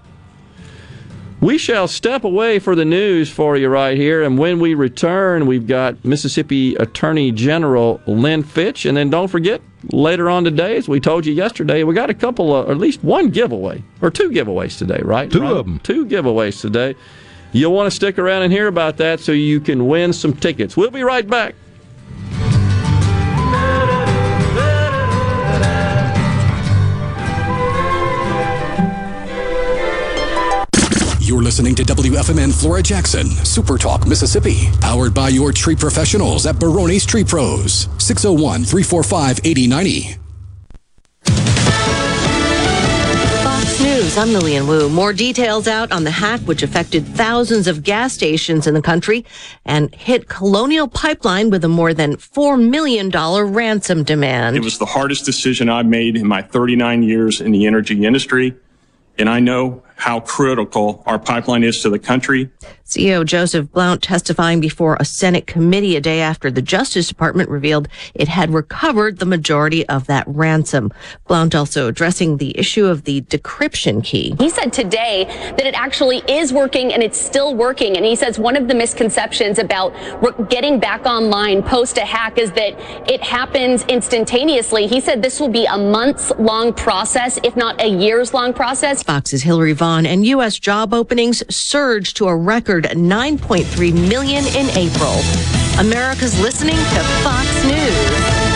We shall step away for the news for you right here. And when we return, we've got Mississippi Attorney General Lynn Fitch. And then don't forget, later on today, as we told you yesterday, we got a couple of, or at least one giveaway, or two giveaways today, right? Two of them. Two giveaways today. You'll want to stick around and hear about that so you can win some tickets. We'll be right back. You're listening to WFMN Flora Jackson, Super Talk, Mississippi, powered by your tree professionals at Baroni's Tree Pros, 601 345 8090. I'm Lillian Wu. More details out on the hack which affected thousands of gas stations in the country and hit Colonial Pipeline with a more than $4 million ransom demand. It was the hardest decision I've made in my 39 years in the energy industry, and I know how critical our pipeline is to the country. CEO Joseph Blount testifying before a Senate committee a day after the Justice Department revealed it had recovered the majority of that ransom. Blount also addressing the issue of the decryption key. He said today that it actually is working and it's still working. And he says one of the misconceptions about getting back online post a hack is that it happens instantaneously. He said this will be a months long process, if not a years long process. Fox's Hillary Vaughn and U.S. job openings surged to a record 9.3 million in April. America's listening to Fox News.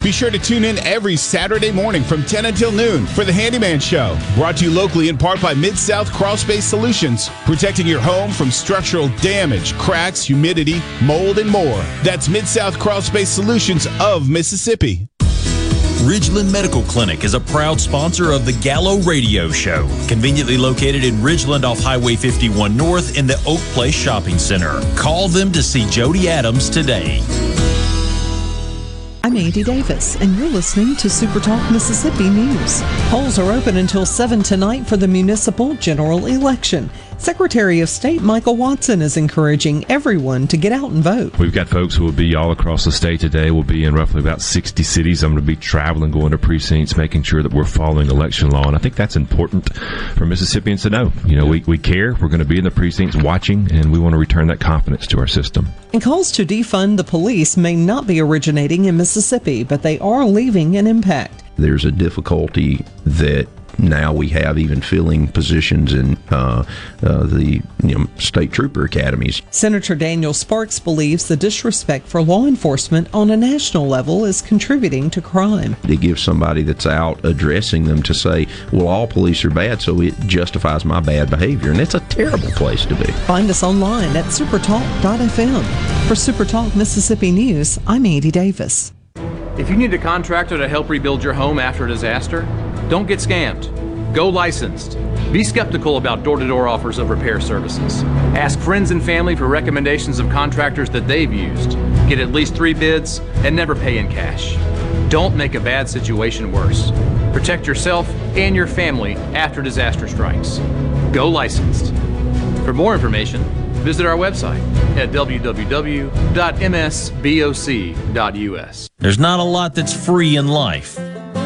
Be sure to tune in every Saturday morning from 10 until noon for the Handyman Show. Brought to you locally in part by Mid South Crawl Space Solutions, protecting your home from structural damage, cracks, humidity, mold, and more. That's Mid South Crawl Space Solutions of Mississippi. Ridgeland Medical Clinic is a proud sponsor of the Gallo Radio Show, conveniently located in Ridgeland off Highway 51 North in the Oak Place Shopping Center. Call them to see Jody Adams today. I'm Andy Davis, and you're listening to Super Talk Mississippi News. Polls are open until 7 tonight for the municipal general election. Secretary of State Michael Watson is encouraging everyone to get out and vote. We've got folks who will be all across the state today. We'll be in roughly about 60 cities. I'm going to be traveling, going to precincts, making sure that we're following election law. And I think that's important for Mississippians to know. You know, we, we care. We're going to be in the precincts watching, and we want to return that confidence to our system. And calls to defund the police may not be originating in Mississippi, but they are leaving an impact. There's a difficulty that now we have even filling positions in uh, uh, the you know, state trooper academies. Senator Daniel Sparks believes the disrespect for law enforcement on a national level is contributing to crime. To give somebody that's out addressing them to say, well, all police are bad, so it justifies my bad behavior. And it's a terrible place to be. Find us online at supertalk.fm. For Supertalk Mississippi News, I'm Andy Davis. If you need a contractor to help rebuild your home after a disaster, don't get scammed. Go licensed. Be skeptical about door to door offers of repair services. Ask friends and family for recommendations of contractors that they've used. Get at least three bids and never pay in cash. Don't make a bad situation worse. Protect yourself and your family after disaster strikes. Go licensed. For more information, visit our website at www.msboc.us. There's not a lot that's free in life.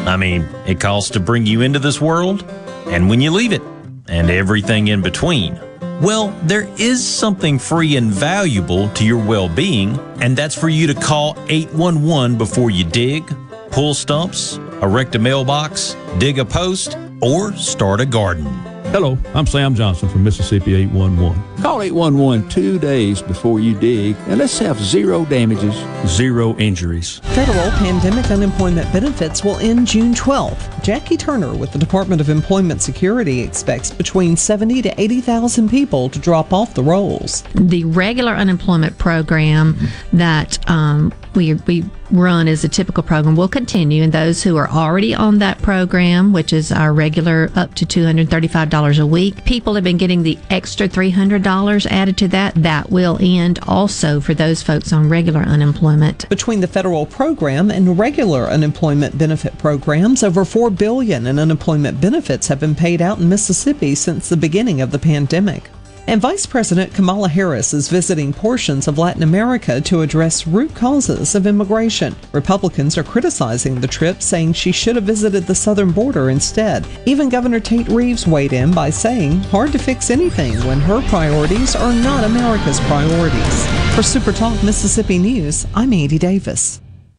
I mean, it costs to bring you into this world and when you leave it, and everything in between. Well, there is something free and valuable to your well being, and that's for you to call 811 before you dig, pull stumps, erect a mailbox, dig a post, or start a garden. Hello, I'm Sam Johnson from Mississippi 811. Call 811 two days before you dig and let's have zero damages, zero injuries. Federal pandemic unemployment benefits will end June 12th. Jackie Turner with the Department of Employment Security expects between 70 to 80,000 people to drop off the rolls. the regular unemployment program that um, we, we run as a typical program will continue. And those who are already on that program, which is our regular up to $235 a week, people have been getting the extra $300 added to that. That will end also for those folks on regular unemployment. Between the federal program and regular unemployment benefit programs, over 4 billion in unemployment benefits have been paid out in Mississippi since the beginning of the pandemic. And Vice President Kamala Harris is visiting portions of Latin America to address root causes of immigration. Republicans are criticizing the trip, saying she should have visited the southern border instead. Even Governor Tate Reeves weighed in by saying, hard to fix anything when her priorities are not America's priorities. For Super Talk Mississippi News, I'm Andy Davis.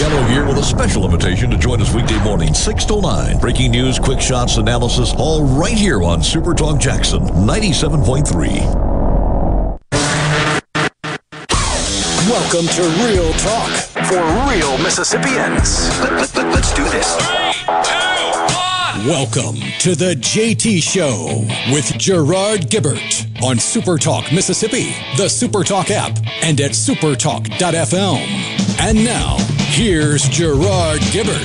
Gallo here with a special invitation to join us weekday morning, 6 to 9. Breaking news, quick shots, analysis, all right here on Super Talk Jackson 97.3. Welcome to Real Talk for real Mississippians. Let, us do this. Welcome to the JT Show with Gerard Gibert on Super Talk Mississippi, the Super Talk app, and at supertalk.fm. And now, here's Gerard Gibert.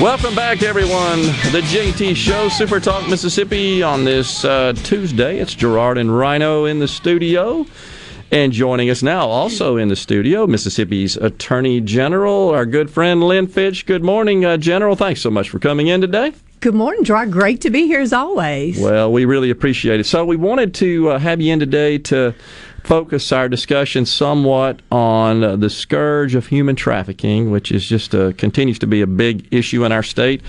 Welcome back, everyone. The JT Show, Super Talk Mississippi, on this uh, Tuesday. It's Gerard and Rhino in the studio. And joining us now, also in the studio, Mississippi's Attorney General, our good friend Lynn Fitch. Good morning, uh, General. Thanks so much for coming in today. Good morning, Gerard. Great to be here as always. Well, we really appreciate it. So, we wanted to uh, have you in today to focus our discussion somewhat on uh, the scourge of human trafficking, which is just uh, continues to be a big issue in our state,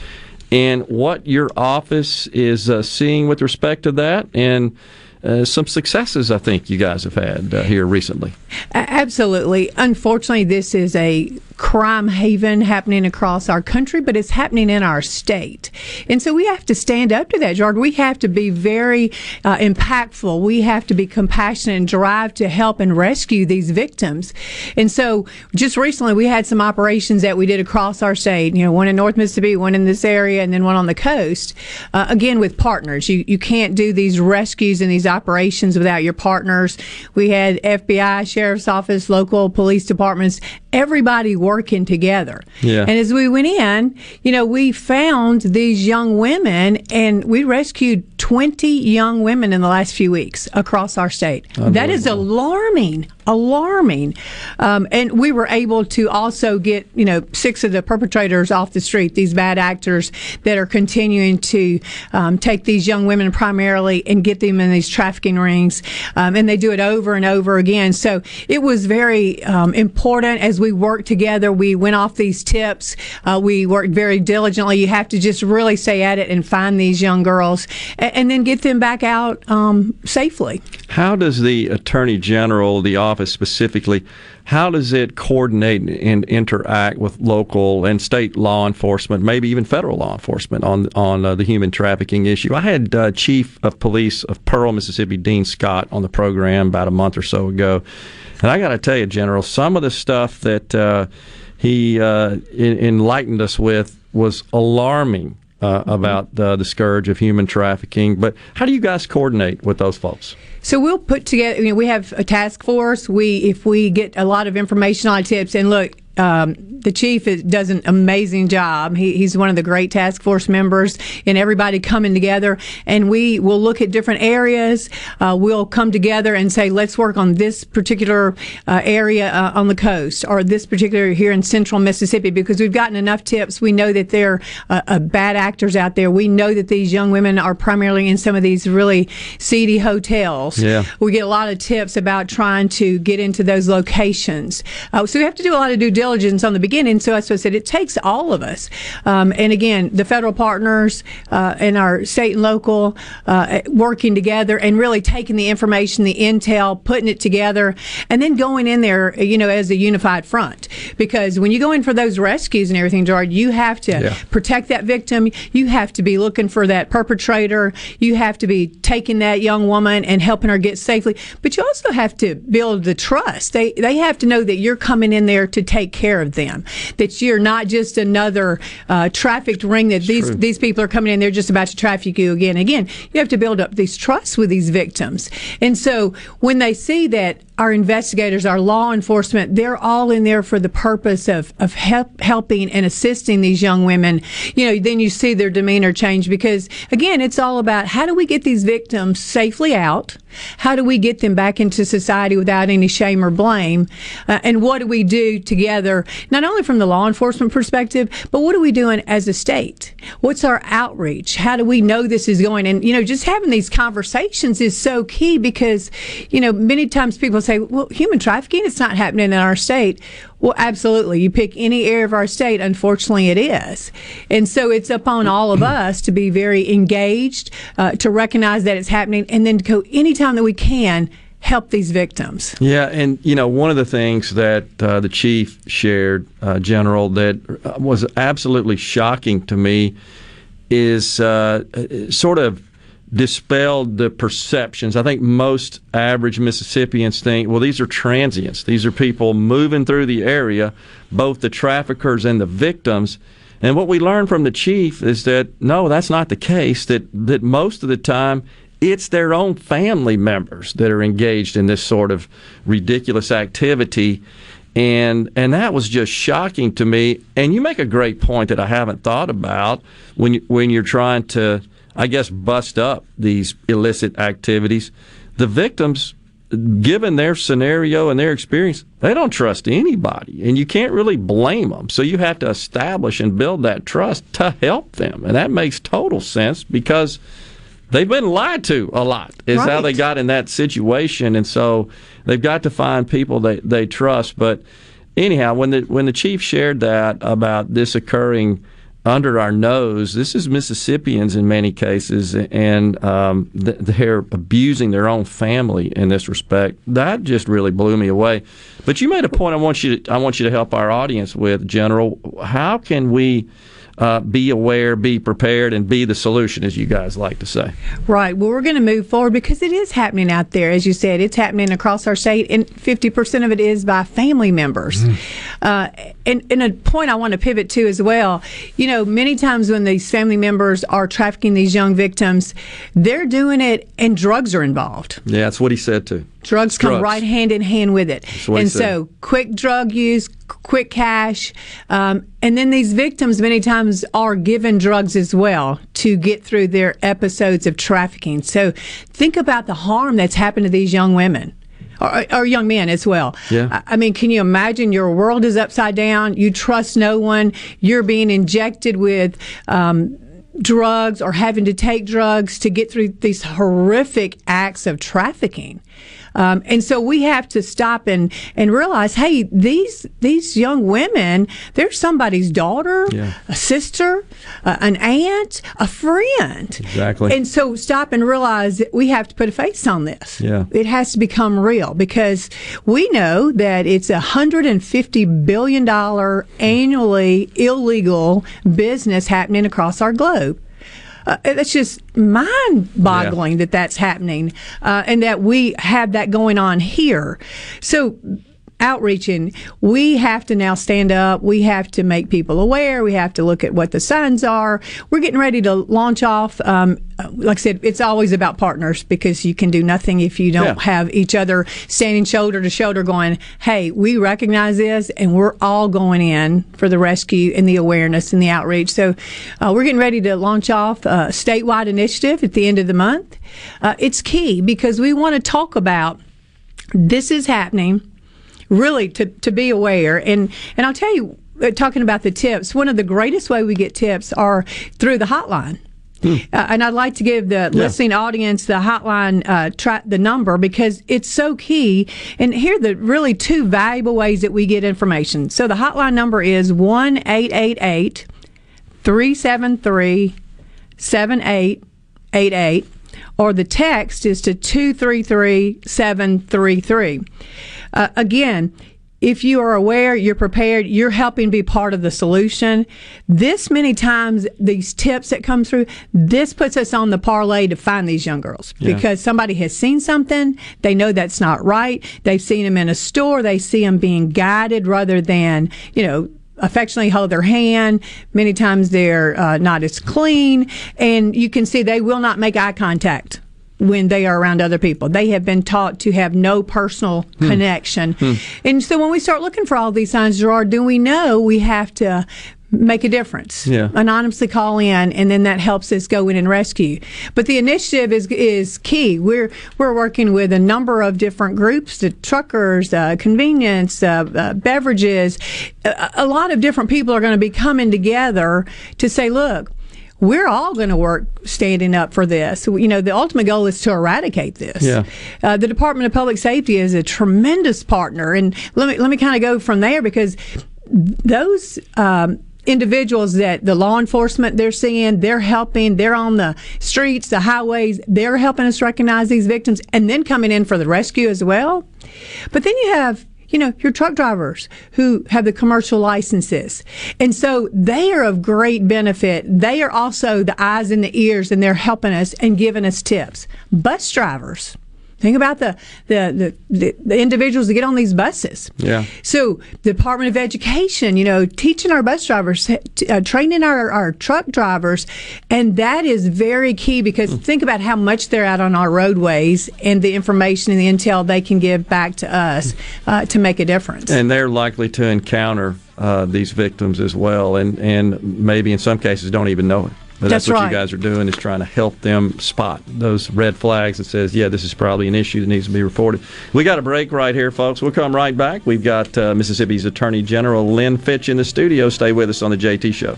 and what your office is uh, seeing with respect to that, and uh, some successes I think you guys have had uh, here recently. Absolutely. Unfortunately, this is a crime haven happening across our country, but it's happening in our state. And so we have to stand up to that, George. We have to be very uh, impactful. We have to be compassionate and drive to help and rescue these victims. And so just recently we had some operations that we did across our state, you know, one in North Mississippi, one in this area, and then one on the coast, uh, again with partners. You, you can't do these rescues and these operations without your partners. We had FBI, Sheriff's Office, local police departments, everybody working together. Yeah. And as we went in, you know, we found these young women and we rescued 20 young women in the last few weeks across our state. That is alarming, alarming. Um, and we were able to also get, you know, six of the perpetrators off the street, these bad actors that are continuing to um, take these young women primarily and get them in these trafficking rings. Um, and they do it over and over again. So it was very um, important as we worked together. We went off these tips. Uh, we worked very diligently. You have to just really stay at it and find these young girls and, and then get them back out um, safely. How does the Attorney General, the office specifically, how does it coordinate and interact with local and state law enforcement, maybe even federal law enforcement on on uh, the human trafficking issue? I had uh, Chief of Police of Pearl, Mississippi, Dean Scott, on the program about a month or so ago, and I got to tell you, General, some of the stuff that uh, he uh, enlightened us with was alarming. Uh, about uh, the scourge of human trafficking, but how do you guys coordinate with those folks? So we'll put together. You know, we have a task force. We, if we get a lot of information on tips, and look, um, the chief does an amazing job. He, he's one of the great task force members, and everybody coming together. And we will look at different areas. Uh, we'll come together and say, let's work on this particular uh, area uh, on the coast, or this particular here in central Mississippi, because we've gotten enough tips. We know that there are uh, bad actors out there. We know that these young women are primarily in some of these really seedy hotels. Yeah. We get a lot of tips about trying to get into those locations. Uh, so we have to do a lot of due diligence diligence on the beginning. So as I said, it takes all of us. Um, and again, the federal partners uh, and our state and local uh, working together and really taking the information, the intel, putting it together, and then going in there, you know, as a unified front. Because when you go in for those rescues and everything, Gerard, you have to Yeah. protect that victim. You have to be looking for that perpetrator. You have to be taking that young woman and helping her get safely. But you also have to build the trust. They they have to know that you're coming in there to take care of them. That you're not just another uh, trafficked ring. That these true. these people are coming in. They're just about to traffic you again. Again, you have to build up these trusts with these victims. And so when they see that our investigators, our law enforcement, they're all in there for the purpose of, of help, helping and assisting these young women. You know, then you see their demeanor change because, again, it's all about how do we get these victims safely out? How do we get them back into society without any shame or blame? Uh, and what do we do together, not only from the law enforcement perspective, but what are we doing as a state? What's our outreach? How do we know this is going? And, you know, just having these conversations is so key because, you know, many times people say, well, human trafficking, it's not happening in our state. Well, absolutely. You pick any area of our state, unfortunately, it is. And so it's upon all of us to be very engaged, uh, to recognize that it's happening, and then to go anytime that we can help these victims. Yeah, and you know one of the things that uh, the chief shared, uh, General, that uh, was absolutely shocking to me is uh, sort of dispelled the perceptions. I think most average Mississippians think, well, these are transients. These are people moving through the area, both the traffickers and the victims. And what we learned from the chief is that no, that's not the case. That that most of the time it's their own family members that are engaged in this sort of ridiculous activity. And and that was just shocking to me. And you make a great point that I haven't thought about when you, when you're trying to, I guess, bust up these illicit activities. The victims, given their scenario and their experience, they don't trust anybody, and you can't really blame them. So you have to establish and build that trust to help them, and that makes total sense because they've been lied to a lot is how they got in that situation and so they've got to find people they, they trust but anyhow when the when the chief shared that about this occurring under our nose. This is mississippians in many cases and um, th- they're abusing their own family in this respect. That just really blew me away. But you made a point i want you to, i want you to help our audience with general. How can we uh, be aware, be prepared, and be the solution, as you guys like to say. Right. Well, we're going to move forward because it is happening out there. As you said, it's happening across our state, and 50% of it is by family members. Uh, and, and a point I want to pivot to as well you know, many times when these family members are trafficking these young victims, they're doing it and drugs are involved. Yeah, that's what he said too. Drugs come Drugs. right hand in hand with it. And so, quick drug use, quick cash, um, and then these victims many times are given drugs as well to get through their episodes of trafficking. So, think about the harm that's happened to these young women. Or, or young men as well. Yeah. I- I mean, can you imagine your world is upside down? You trust no one. You're being injected with um, drugs or having to take drugs to get through these horrific acts of trafficking. Um, and so we have to stop and, and realize, hey, these these young women, they're somebody's daughter, Yeah. a sister, uh, an aunt, a friend. Exactly. And so stop and realize that we have to put a face on this. Yeah. It has to become real because we know that it's a $150 billion annually illegal business happening across our globe. Uh, it's just mind boggling that that's happening uh, and that we have that going on here. So, outreaching, we have to now stand up. We have to make people aware. We have to look at what the signs are. We're getting ready to launch off. Um, like I said, it's always about partners because you can do nothing if you don't Yeah. have each other standing shoulder to shoulder going, hey, we recognize this and we're all going in for the rescue and the awareness and the outreach. So uh, we're getting ready to launch off a statewide initiative at the end of the month. Uh, it's key because we want to talk about this is happening really to, to be aware and and I'll tell you uh, talking about the tips one of the greatest way we get tips are through the hotline Uh, and I'd like to give the listening audience the hotline, uh, tra- the number because it's so key. And here are the really two valuable ways that we get information. So the hotline number is one eight eight eight three seven three seven eight eight eight, or the text is to two three three seven three three. Uh, again if you are aware, you're prepared, you're helping be part of the solution. This many times, these tips that come through, this puts us on the parlay to find these young girls Yeah. because somebody has seen something. They know that's not right. They've seen them in a store. They see them being guided rather than, you know, affectionately hold their hand. Many times they're uh, not as clean. And you can see they will not make eye contact when they are around other people. They have been taught to have no personal Hmm. connection. Hmm. And so when we start looking for all these signs, Gerard, do we know we have to make a difference? Yeah. Anonymously call in, and then that helps us go in and rescue. But the initiative is is key. We're we're working with a number of different groups: the truckers, uh, convenience, uh, uh, beverages. A, a lot of different people are going to be coming together to say, look we're all going to work standing up for this. You know, the ultimate goal is to eradicate this. Yeah. Uh, the Department of Public Safety is a tremendous partner, and let me let me kind of go from there because those. Um, individuals that the law enforcement they're seeing they're helping they're on the streets the highways they're helping us recognize these victims and then coming in for the rescue as well but then you have you know, your truck drivers who have the commercial licenses. And so they are of great benefit. They are also the eyes and the ears and they're helping us and giving us tips. Bus drivers. Think about the, the, the, the, individuals that get on these buses. Yeah. So, the Department of Education, you know, teaching our bus drivers, uh, training our, our truck drivers, and that is very key because think about how much they're out on our roadways and the information and the intel they can give back to us uh, to make a difference. and they're likely to encounter uh, these victims as well, and and maybe in some cases don't even know it. But that's, That's what right. you guys are doing is trying to help them spot those red flags that says, yeah, this is probably an issue that needs to be reported. We got a break right here, folks. We'll come right back. We've got uh, Mississippi's Attorney General Lynn Fitch in the studio. Stay with us on the JT Show.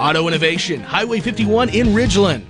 Auto Innovation, Highway 51 in Ridgeland.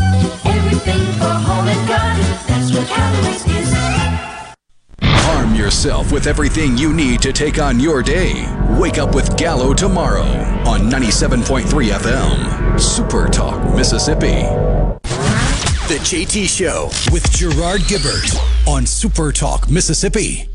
Yourself with everything you need to take on your day. Wake up with Gallo tomorrow on 97.3 FM. Super Talk, Mississippi. The JT Show with Gerard Gibert on Super Talk, Mississippi.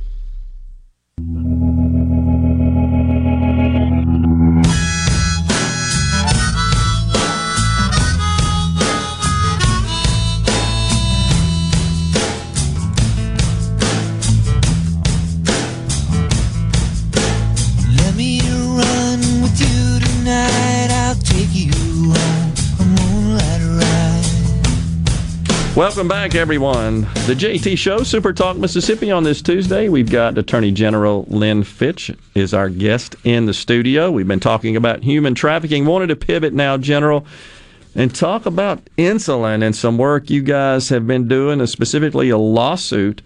Welcome back, everyone. The JT Show, Super Talk Mississippi. On this Tuesday, we've got Attorney General Lynn Fitch is our guest in the studio. We've been talking about human trafficking. Wanted to pivot now, General, and talk about insulin and some work you guys have been doing, and specifically a lawsuit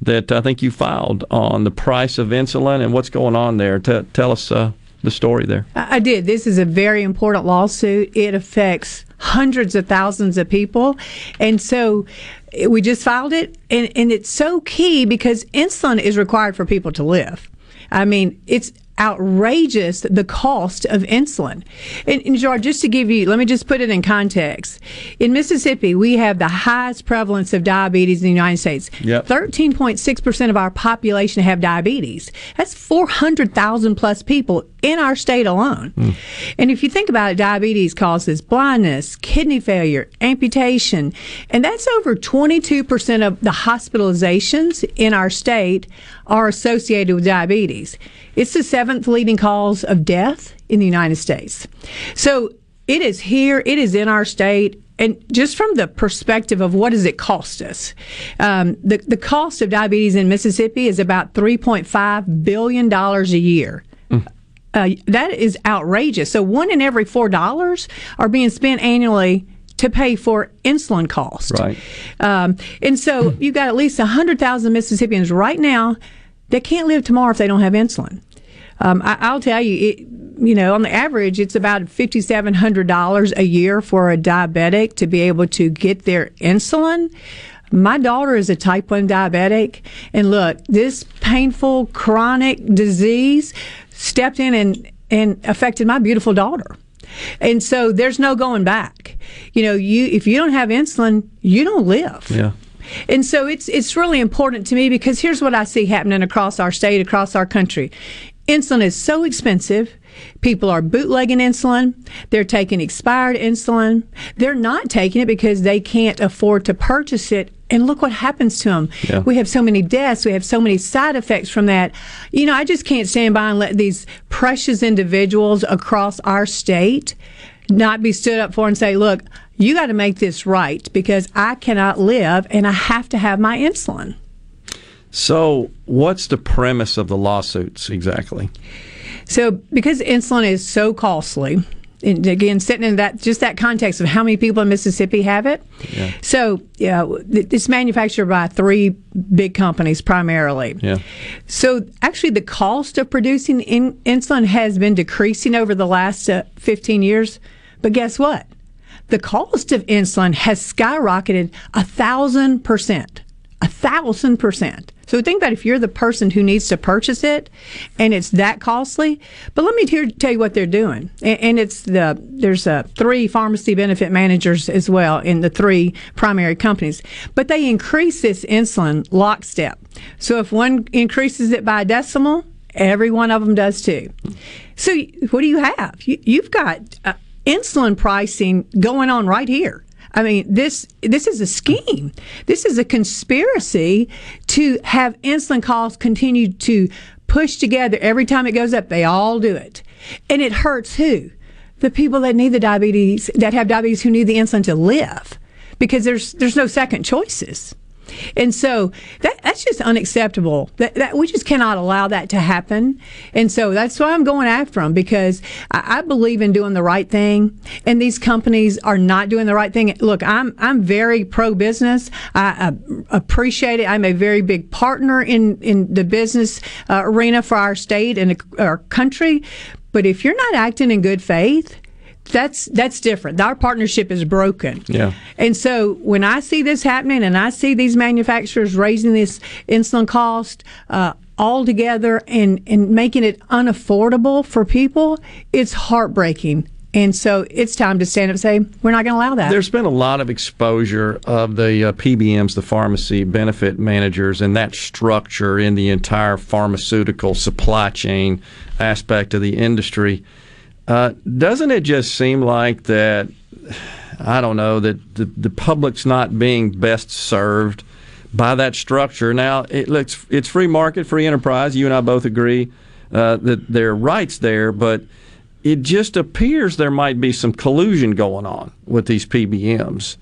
that I think you filed on the price of insulin and what's going on there. T- tell us uh, the story there. I I did. This is a very important lawsuit. It affects hundreds of thousands of people. And so eh, we just filed it. And, and it's so key because insulin is required for people to live. I mean, it's outrageous the cost of insulin. And, and Gerard, just to give you, let me just put it in context. In Mississippi, we have the highest prevalence of diabetes in the United States. Yep. 13.6% of our population have diabetes. That's 400,000 plus people in our state alone. Hmm. And if you think about it, diabetes causes blindness, kidney failure, amputation, and that's over 22% of the hospitalizations in our state are associated with diabetes. It's the seventh leading cause of death in the United States. So it is here, it is in our state. And just from the perspective of what does it cost us, um, the the cost of diabetes in Mississippi is about three point five billion dollars a year. Uh, that is outrageous. So one in every four dollars are being spent annually to pay for insulin cost. Right. Um, and so you've got at least 100,000 Mississippians right now that can't live tomorrow if they don't have insulin. Um, I, I'll tell you, it, you know, on the average, it's about $5,700 a year for a diabetic to be able to get their insulin. My daughter is a type 1 diabetic. And look, this painful chronic disease stepped in and, and affected my beautiful daughter. And so there's no going back. You know, you if you don't have insulin, you don't live. Yeah. And so it's it's really important to me because here's what I see happening across our state, across our country. Insulin is so expensive. People are bootlegging insulin. They're taking expired insulin. They're not taking it because they can't afford to purchase it. And look what happens to them. Yeah. We have so many deaths. We have so many side effects from that. You know, I just can't stand by and let these precious individuals across our state not be stood up for and say, look, you got to make this right because I cannot live and I have to have my insulin. So, what's the premise of the lawsuits exactly? So, because insulin is so costly, and again, sitting in that just that context of how many people in Mississippi have it. Yeah. So, yeah, it's manufactured by three big companies primarily. Yeah. So, actually, the cost of producing in- insulin has been decreasing over the last uh, 15 years. But guess what? The cost of insulin has skyrocketed a thousand percent. A thousand percent. So think about if you're the person who needs to purchase it and it's that costly. But let me hear, tell you what they're doing. And, and it's the, there's three pharmacy benefit managers as well in the three primary companies. But they increase this insulin lockstep. So if one increases it by a decimal, every one of them does too. So what do you have? You, you've got uh, insulin pricing going on right here. I mean, this this is a scheme. This is a conspiracy to have insulin costs continue to push together every time it goes up. They all do it, and it hurts who? The people that need the diabetes, that have diabetes, who need the insulin to live, because there's there's no second choices. And so that, that's just unacceptable. That, that we just cannot allow that to happen. And so that's why I'm going after them because I, I believe in doing the right thing. And these companies are not doing the right thing. Look, I'm I'm very pro business. I, I, appreciate it. I'm a very big partner in in the business uh, arena for our state and our country. But if you're not acting in good faith, that's that's different. Our partnership is broken. Yeah. And so when I see this happening, and I see these manufacturers raising this insulin cost uh, all together and and making it unaffordable for people, it's heartbreaking. And so it's time to stand up and say, we're not going to allow that. There's been a lot of exposure of the uh, PBMs, the pharmacy benefit managers, and that structure in the entire pharmaceutical supply chain aspect of the industry. Uh, doesn't it just seem like that? I don't know that the, the public's not being best served by that structure. Now it looks it's free market, free enterprise. You and I both agree uh, that there are rights there, but it just appears there might be some collusion going on with these PBMs.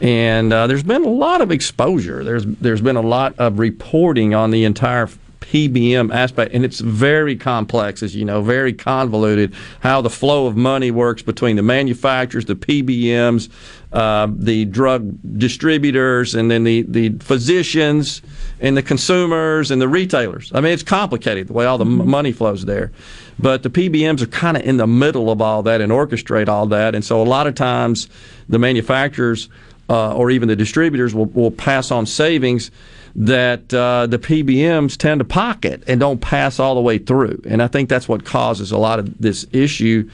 And uh, there's been a lot of exposure. There's there's been a lot of reporting on the entire PBM aspect, and it's very complex, as you know, very convoluted. How the flow of money works between the manufacturers, the PBMs, uh, the drug distributors, and then the the physicians, and the consumers, and the retailers. I mean, it's complicated the way all the m- money flows there. But the PBMs are kind of in the middle of all that and orchestrate all that, and so a lot of times the manufacturers uh, or even the distributors will, will pass on savings that uh, the PBMs tend to pocket and don't pass all the way through. And I think that's what causes a lot of this issue.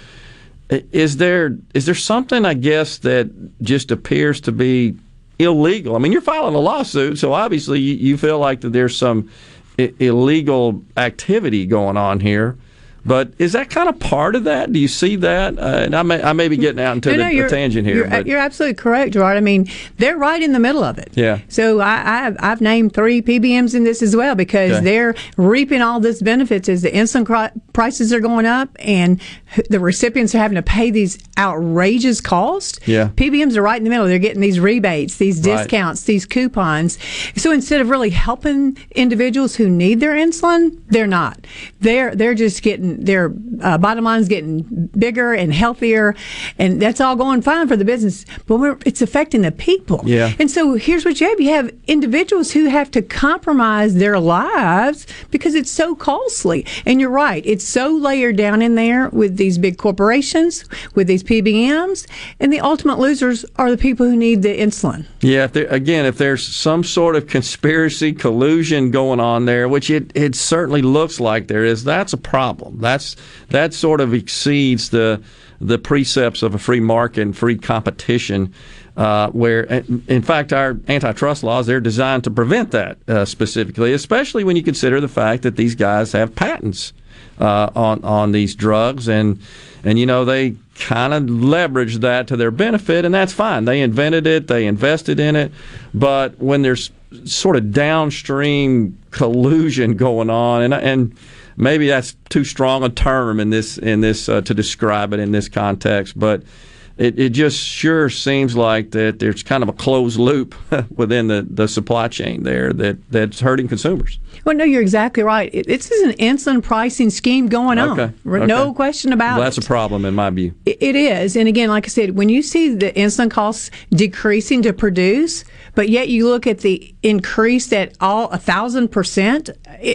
Is there is there something I guess that just appears to be illegal? I mean, you're filing a lawsuit, so obviously you, feel like that there's some I- illegal activity going on here. But is that kind of part of that? Do you see that? Uh, and I may, I may be getting out into No, no, the, the tangent here. You're, you're absolutely correct, Gerard. I mean, they're right in the middle of it. yeah. So I, I've, I've named three PBMs in this as well because Okay. they're reaping all this benefits as the insulin prices are going up and the recipients are having to pay these outrageous costs. Yeah. PBMs are right in the middle. They're getting these rebates, these Right. discounts, these coupons. So instead of really helping individuals who need their insulin, they're not. They're they're just getting their uh, bottom line's getting bigger and healthier, and that's all going fine for the business. But we're, it's affecting the people. Yeah. And so here's what you have: you have individuals who have to compromise their lives because it's so costly. And you're right; it's so layered down in there with these big corporations, with these PBMs, and the ultimate losers are the people who need the insulin. Yeah, if there, again, if there's some sort of conspiracy, collusion going on there, which it, it certainly looks like there is, that's a problem. That's that sort of exceeds the the precepts of a free market and free competition. Uh, where, in fact, our antitrust laws they're designed to prevent that uh, specifically, especially when you consider the fact that these guys have patents uh, on on these drugs, and and you know they kind of leverage that to their benefit, and that's fine. They invented it, they invested in it, but when there's sort of downstream collusion going on, and and maybe that's too strong a term in this in this uh, to describe it in this context, but. It, it just sure seems like that there's kind of a closed loop within the, the supply chain there that, that's hurting consumers. Well, no, you're exactly right. It, this is an insulin pricing scheme going on. Okay, No question about Well, it. that's a problem in my view. It- It is. And again, like I said, when you see the insulin costs decreasing to produce, but yet you look at the increase at all a thousand percent,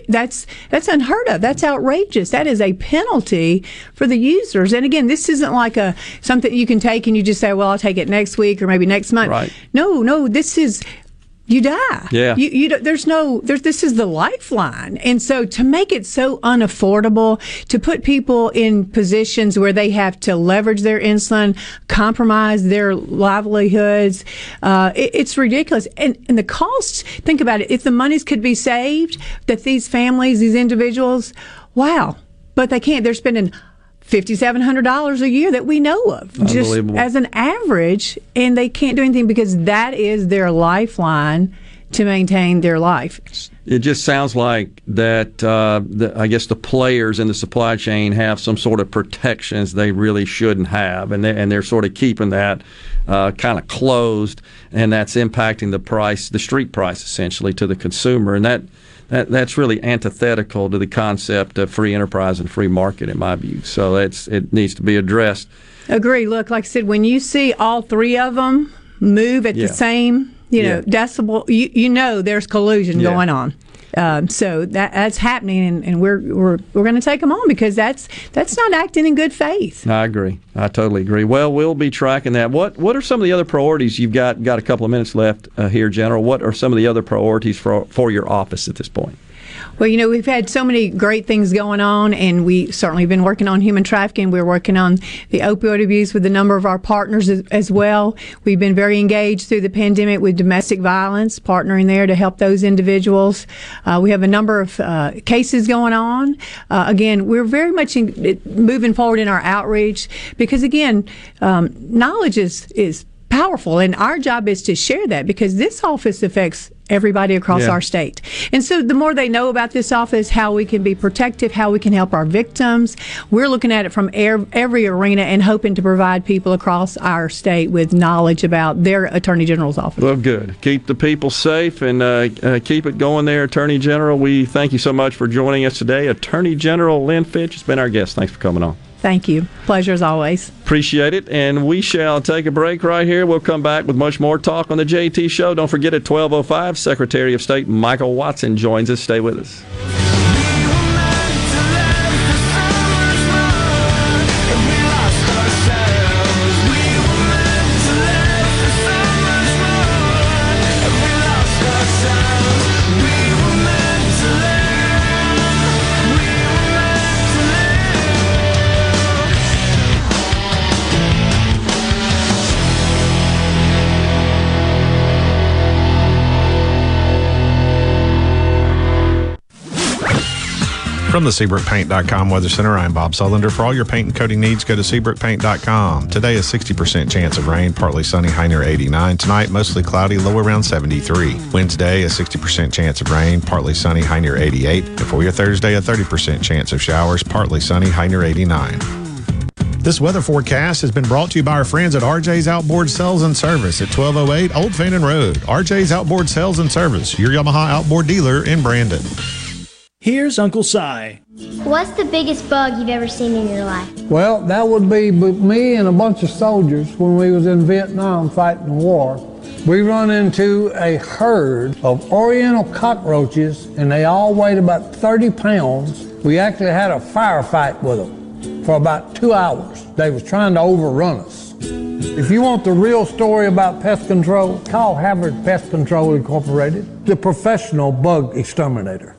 that's that's unheard of. That's outrageous. That is a penalty for the users. And again, this isn't like a something you can take and you just say, well, I'll take it next week or maybe next month. Right. No, no, this is you die. Yeah. You, you don't- there's no there's this is the lifeline, and so to make it so unaffordable, to put people in positions where they have to leverage their insulin, compromise their livelihoods, uh, it, it's ridiculous. And and the costs. Think about it. If the monies could be saved, that these families, these individuals, wow, but they can't. They're spending. Fifty-seven hundred dollars a year that we know of, just as an average, and they can't do anything because that is their lifeline to maintain their life. It just sounds like that. Uh, the, I guess the players in the supply chain have some sort of protections they really shouldn't have, and they, and they're sort of keeping that uh, kind of closed, and that's impacting the price, the street price, essentially to the consumer, and that. That, that's really antithetical to the concept of free enterprise and free market, in my view. So it's, it needs to be addressed. Agree. Look, like I said, when you see all three of them move at Yeah. the same, you know, Yeah. decibel, you, you know there's collusion Yeah. going on. Um, so that that's happening, and, and we're we're we're going to take them on because that's that's not acting in good faith. I agree. I totally agree. Well, we'll be tracking that. What What are some of the other priorities you've got? Got a couple of minutes left uh, here, General. What are some of the other priorities for for your office at this point? Well, you know, we've had so many great things going on, and we certainly have been working on human trafficking. We're working on the opioid abuse with a number of our partners as, as well. We've been very engaged through the pandemic with domestic violence, partnering there to help those individuals. Uh, we have a number of uh, cases going on. Uh, again, we're very much in, moving forward in our outreach because, again, um, knowledge is is powerful, and our job is to share that because this office affects everybody across Yeah. our state. And so the more they know about this office, how we can be protective, how we can help our victims, we're looking at it from er- every arena and hoping to provide people across our state with knowledge about their Attorney General's office. Well, good. Keep the people safe and uh, uh, keep it going there, Attorney General. We thank you so much for joining us today. Attorney General Lynn Fitch has been our guest. Thanks for coming on. Thank you. Pleasure as always. Appreciate it. And we shall take a break right here. We'll come back with much more talk on the JT Show. Don't forget at 12.05, Secretary of State Michael Watson joins us. Stay with us. From the SeabrookPaint.com Weather Center, I'm Bob Sullender. For all your paint and coating needs, go to SeabrookPaint.com. Today, a 60% chance of rain, partly sunny, high near 89. Tonight, mostly cloudy, low around 73. Wednesday, a 60% chance of rain, partly sunny, high near 88. And for your Thursday, a 30% chance of showers, partly sunny, high near 89. This weather forecast has been brought to you by our friends at RJ's Outboard Sales and Service at 1208 Old Fannin Road. RJ's Outboard Sales and Service, your Yamaha outboard dealer in Brandon. Here's Uncle Si. What's the biggest bug you've ever seen in your life? Well, that would be me and a bunch of soldiers when we was in Vietnam fighting the war. We run into a herd of oriental cockroaches and they all weighed about 30 pounds. We actually had a firefight with them for about two hours. They was trying to overrun us. If you want the real story about pest control, call Havard Pest Control Incorporated, the professional bug exterminator.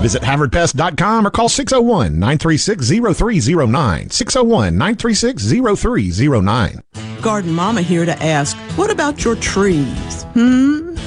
Visit HavardPest.com or call 601 936 0309. 601 936 0309. Garden Mama here to ask, what about your trees? Hmm?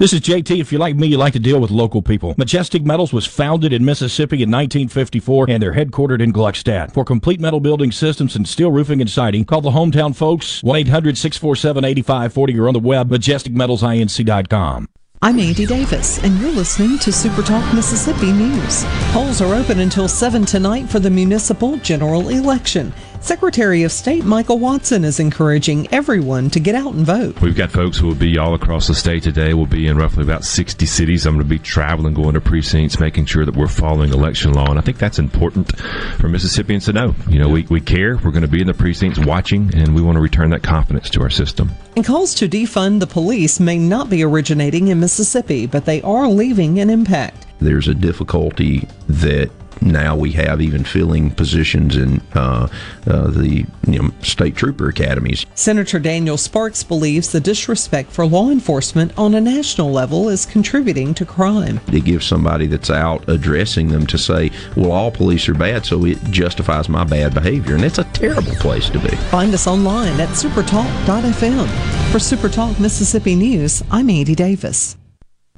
This is JT. If you're like me, you like to deal with local people. Majestic Metals was founded in Mississippi in 1954 and they're headquartered in Gluckstadt. For complete metal building systems and steel roofing and siding, call the hometown folks 1 800 647 8540 or on the web majesticmetalsinc.com. I'm Andy Davis, and you're listening to Super Talk Mississippi News. Polls are open until 7 tonight for the municipal general election. Secretary of State Michael Watson is encouraging everyone to get out and vote. We've got folks who will be all across the state today. We'll be in roughly about 60 cities. I'm going to be traveling, going to precincts, making sure that we're following election law. And I think that's important for Mississippians to know. You know, we, we care. We're going to be in the precincts watching, and we want to return that confidence to our system. And calls to defund the police may not be originating in Mississippi, but they are leaving an impact. There's a difficulty that now we have even filling positions in uh, uh, the you know, state trooper academies. Senator Daniel Sparks believes the disrespect for law enforcement on a national level is contributing to crime. It gives somebody that's out addressing them to say, well, all police are bad, so it justifies my bad behavior. And it's a terrible place to be. Find us online at supertalk.fm. For Supertalk Mississippi News, I'm Andy Davis.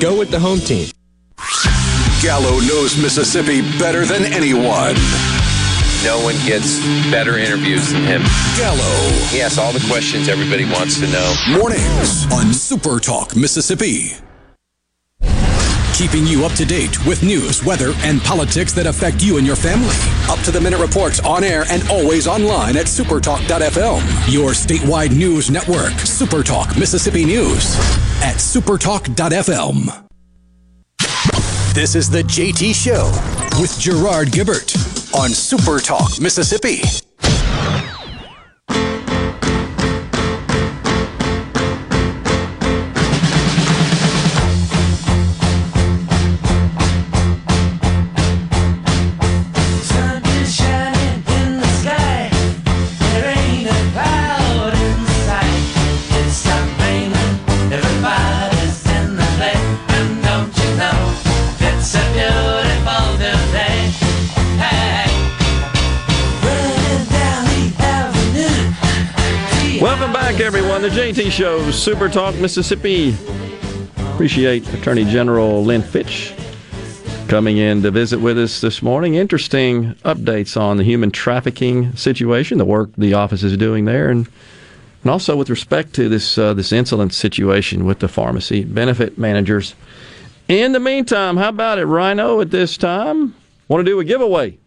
Go with the home team. Gallo knows Mississippi better than anyone. No one gets better interviews than him. Gallo. He asks all the questions everybody wants to know. Mornings on Super Talk Mississippi. Keeping you up to date with news, weather, and politics that affect you and your family. Up to the minute reports on air and always online at supertalk.fm. Your statewide news network, Supertalk Mississippi News at supertalk.fm. This is the JT Show with Gerard Gibert on Supertalk Mississippi. Everyone. The JT Show, Super Talk Mississippi. Appreciate Attorney General Lynn Fitch coming in to visit with us this morning. Interesting updates on the human trafficking situation, the work the office is doing there, and and also with respect to this uh, this insulin situation with the pharmacy benefit managers. In the meantime, how about it, Rhino? At this time, want to do a giveaway?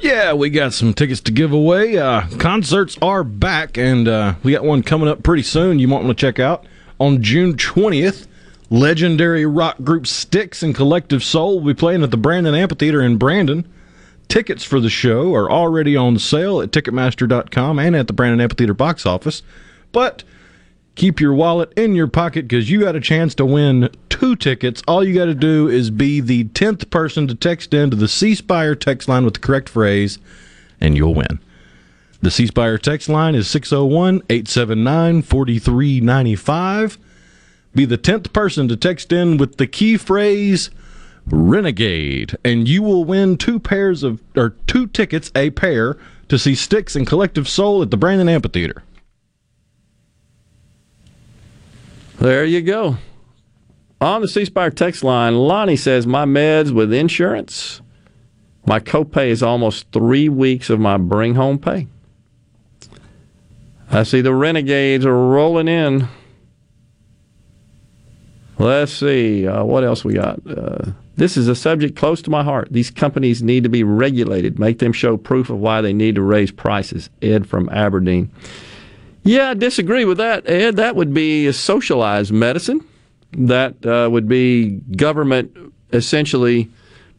Yeah, we got some tickets to give away. Uh, concerts are back, and uh, we got one coming up pretty soon. You might want to check out on June twentieth. Legendary rock group Styx and Collective Soul will be playing at the Brandon Amphitheater in Brandon. Tickets for the show are already on sale at Ticketmaster.com and at the Brandon Amphitheater box office. But keep your wallet in your pocket because you got a chance to win two tickets. All you got to do is be the 10th person to text in to the C Spire text line with the correct phrase, and you'll win. The C Spire text line is 601 879 4395. Be the 10th person to text in with the key phrase Renegade, and you will win two pairs of, or two tickets, a pair, to see Styx and Collective Soul at the Brandon Amphitheater. There you go. On the C Spire text line, Lonnie says, My meds with insurance, my copay is almost three weeks of my bring home pay. I see the renegades are rolling in. Let's see. Uh, what else we got? Uh, this is a subject close to my heart. These companies need to be regulated. Make them show proof of why they need to raise prices. Ed from Aberdeen. Yeah, I disagree with that, Ed. That would be socialized medicine. That uh, would be government essentially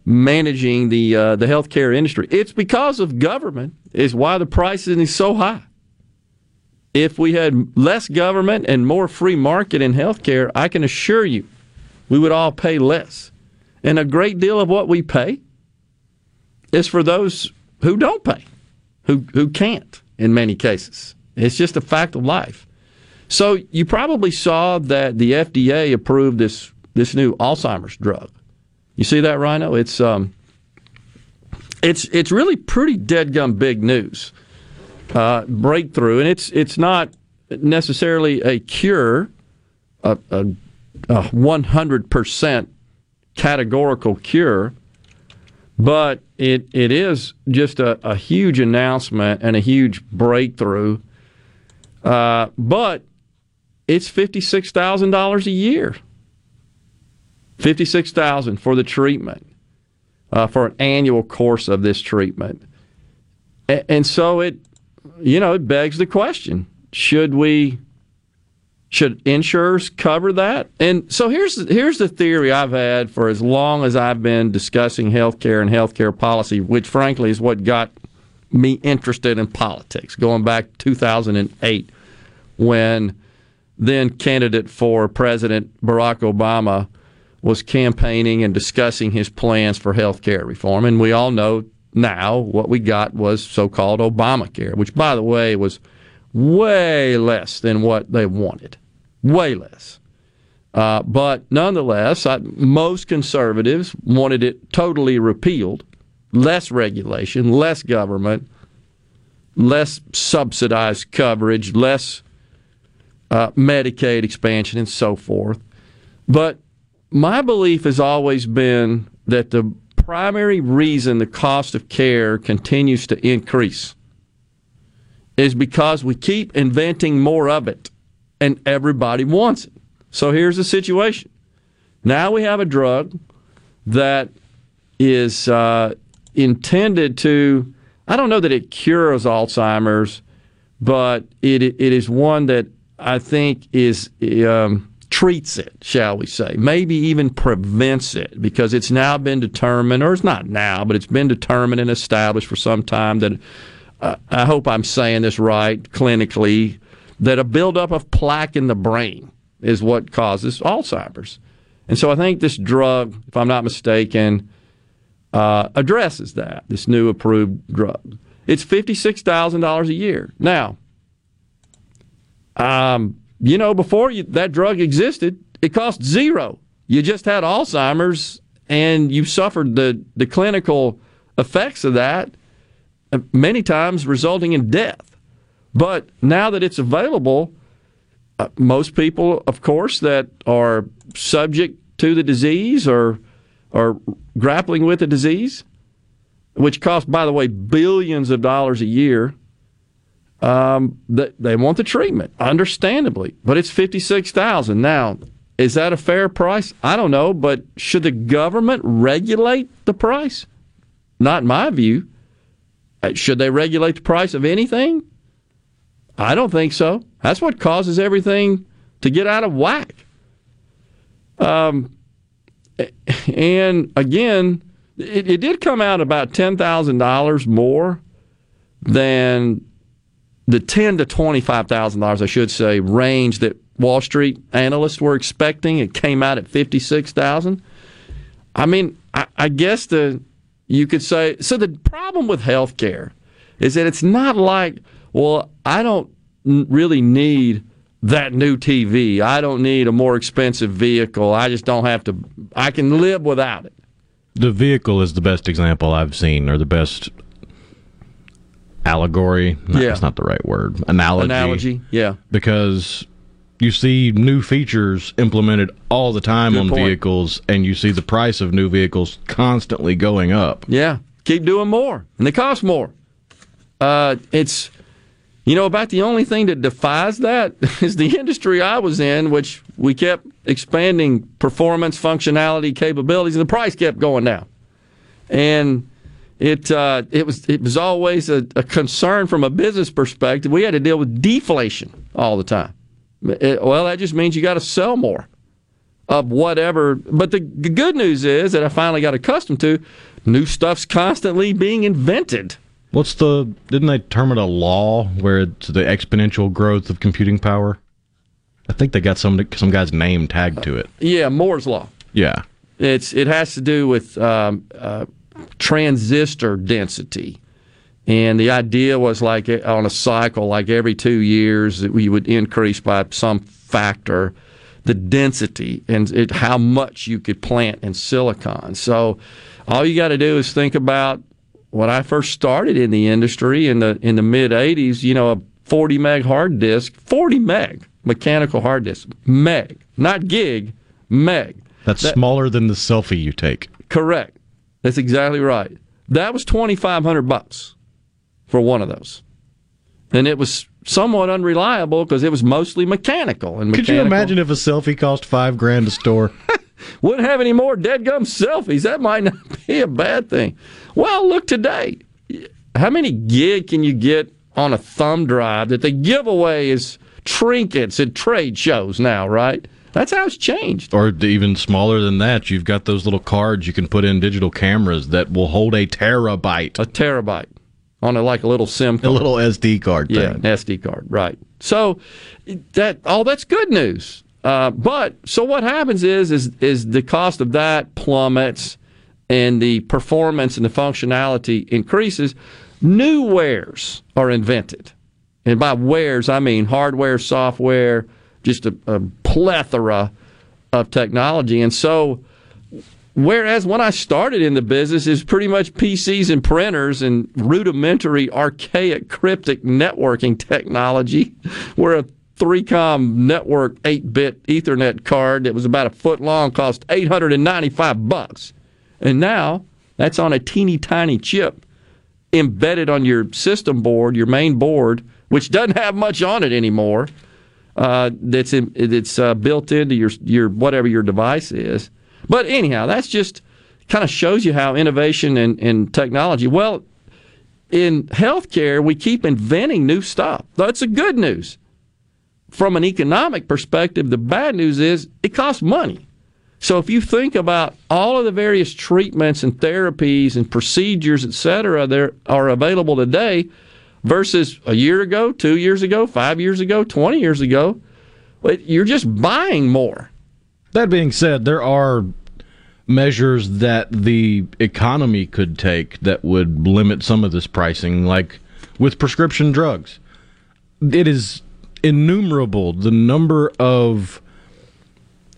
managing the uh, the healthcare industry. It's because of government is why the pricing is so high. If we had less government and more free market in healthcare, I can assure you, we would all pay less. And a great deal of what we pay is for those who don't pay, who who can't in many cases. It's just a fact of life. So you probably saw that the FDA approved this this new Alzheimer's drug. You see that, Rhino? It's um, it's it's really pretty dead gum big news, uh, breakthrough, and it's it's not necessarily a cure, a one hundred percent categorical cure, but it it is just a, a huge announcement and a huge breakthrough. Uh, but it's fifty six thousand dollars a year. Fifty six thousand for the treatment, uh, for an annual course of this treatment, and, and so it, you know, it begs the question: Should we? Should insurers cover that? And so here's here's the theory I've had for as long as I've been discussing healthcare and healthcare policy, which frankly is what got me interested in politics, going back 2008 when then candidate for President Barack Obama was campaigning and discussing his plans for health care reform. And we all know now what we got was so called Obamacare, which, by the way, was way less than what they wanted. Way less. Uh, but nonetheless, I, most conservatives wanted it totally repealed, less regulation, less government, less subsidized coverage, less uh, Medicaid expansion, and so forth. But my belief has always been that the primary reason the cost of care continues to increase is because we keep inventing more of it and everybody wants it. So here's the situation. Now we have a drug that is uh, intended to, I don't know that it cures Alzheimer's, but it, it is one that I think is um, treats it, shall we say, maybe even prevents it because it's now been determined, or it's not now, but it's been determined and established for some time that uh, I hope I'm saying this right clinically that a buildup of plaque in the brain is what causes Alzheimer's. And so I think this drug, if I'm not mistaken, uh, addresses that, this new approved drug. It's $56,000 a year. Now, um, you know, before you, that drug existed, it cost zero. You just had Alzheimer's and you suffered the, the clinical effects of that, uh, many times resulting in death. But now that it's available, uh, most people, of course, that are subject to the disease or are grappling with the disease, which costs, by the way, billions of dollars a year, um, they, they want the treatment, understandably, but it's fifty six thousand now. Is that a fair price? I don't know, but should the government regulate the price? Not in my view. Uh, should they regulate the price of anything? I don't think so. That's what causes everything to get out of whack. Um, and again, it, it did come out about ten thousand dollars more than the ten to twenty five thousand dollars, I should say, range that Wall Street analysts were expecting. It came out at 56,000. I mean, I, I guess the you could say so. The problem with healthcare is that it's not like, well, I don't really need that new TV. I don't need a more expensive vehicle. I just don't have to. I can live without it. The vehicle is the best example I've seen, or the best allegory. No, Yeah. That's not the right word. Analogy. Analogy, yeah. Because you see new features implemented all the time Good on point. vehicles, and you see the price of new vehicles constantly going up. Yeah, keep doing more, and they cost more. Uh, it's you know about the only thing that defies that is the industry I was in, which we kept expanding performance, functionality, capabilities, and the price kept going down. And it uh, it was it was always a, a concern from a business perspective. We had to deal with deflation all the time. It- well, that just means you got to sell more of whatever. But the good news is that I finally got accustomed to new stuff's constantly being invented. What's the? Didn't they term it a law where it's the exponential growth of computing power? I think they got some some guy's name tagged to it. Yeah, Moore's law. Yeah. It's it has to do with um, uh, transistor density, and the idea was like uh, on a cycle, like every two years, that we would increase by some factor the density and it, how much you could plant in silicon. So all you got to do is think about when I first started in the industry in the in the mid '80s. You know, a 40 meg hard disk, 40 meg mechanical hard disk, meg, not gig, meg. That's That- smaller than the selfie you take. Correct. That's exactly right. That was twenty five hundred bucks for one of those, and it was somewhat unreliable because it was mostly mechanical. And mechanical. Could you imagine if a selfie cost five grand to store? wouldn't have any more dead gum selfies. That might not be a bad thing. Well, look today. How many gig can you get on a thumb drive that they give away as trinkets at trade shows now, right? That's how it's changed. Or even smaller than that, you've got those little cards you can put in digital cameras that will hold a terabyte. A terabyte on a like a little SIM card. A little SD card Yeah, thing. an SD card, right. So that all that's good news. Uh, but so what happens is is is the cost of that plummets and the performance and the functionality increases. New wares are invented. And by wares I mean hardware, software, just a, a plethora of technology. And so Whereas when I started in the business, it's pretty much PCs and printers and rudimentary, archaic, cryptic networking technology, where a 3Com network 8-bit Ethernet card that was about a foot long cost 895 bucks, and now that's on a teeny tiny chip embedded on your system board, your main board, which doesn't have much on it anymore. Uh, that's in, that's uh, built into your your whatever your device is. But anyhow, that's just kind of shows you how innovation and, and technology. Well, in healthcare, we keep inventing new stuff. That's the good news. From an economic perspective, the bad news is it costs money. So if you think about all of the various treatments and therapies and procedures, et cetera, that are available today versus a year ago, two years ago, five years ago, 20 years ago, you're just buying more. That being said, there are measures that the economy could take that would limit some of this pricing, like with prescription drugs. It is innumerable the number of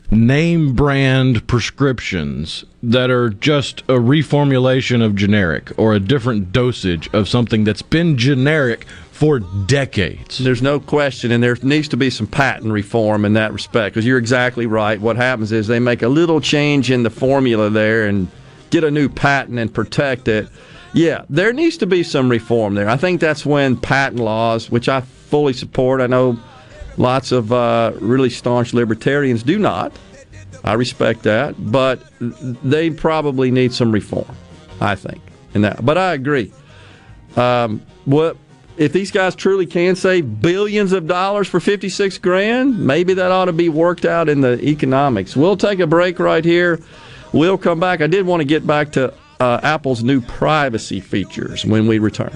name brand prescriptions that are just a reformulation of generic or a different dosage of something that's been generic for decades. There's no question, and there needs to be some patent reform in that respect because you're exactly right. What happens is they make a little change in the formula there and get a new patent and protect it. Yeah, there needs to be some reform there. I think that's when patent laws, which I fully support, I know lots of uh, really staunch libertarians do not. I respect that, but they probably need some reform. I think in that. But I agree. Um, what if these guys truly can save billions of dollars for 56 grand? Maybe that ought to be worked out in the economics. We'll take a break right here. We'll come back. I did want to get back to uh, Apple's new privacy features when we return.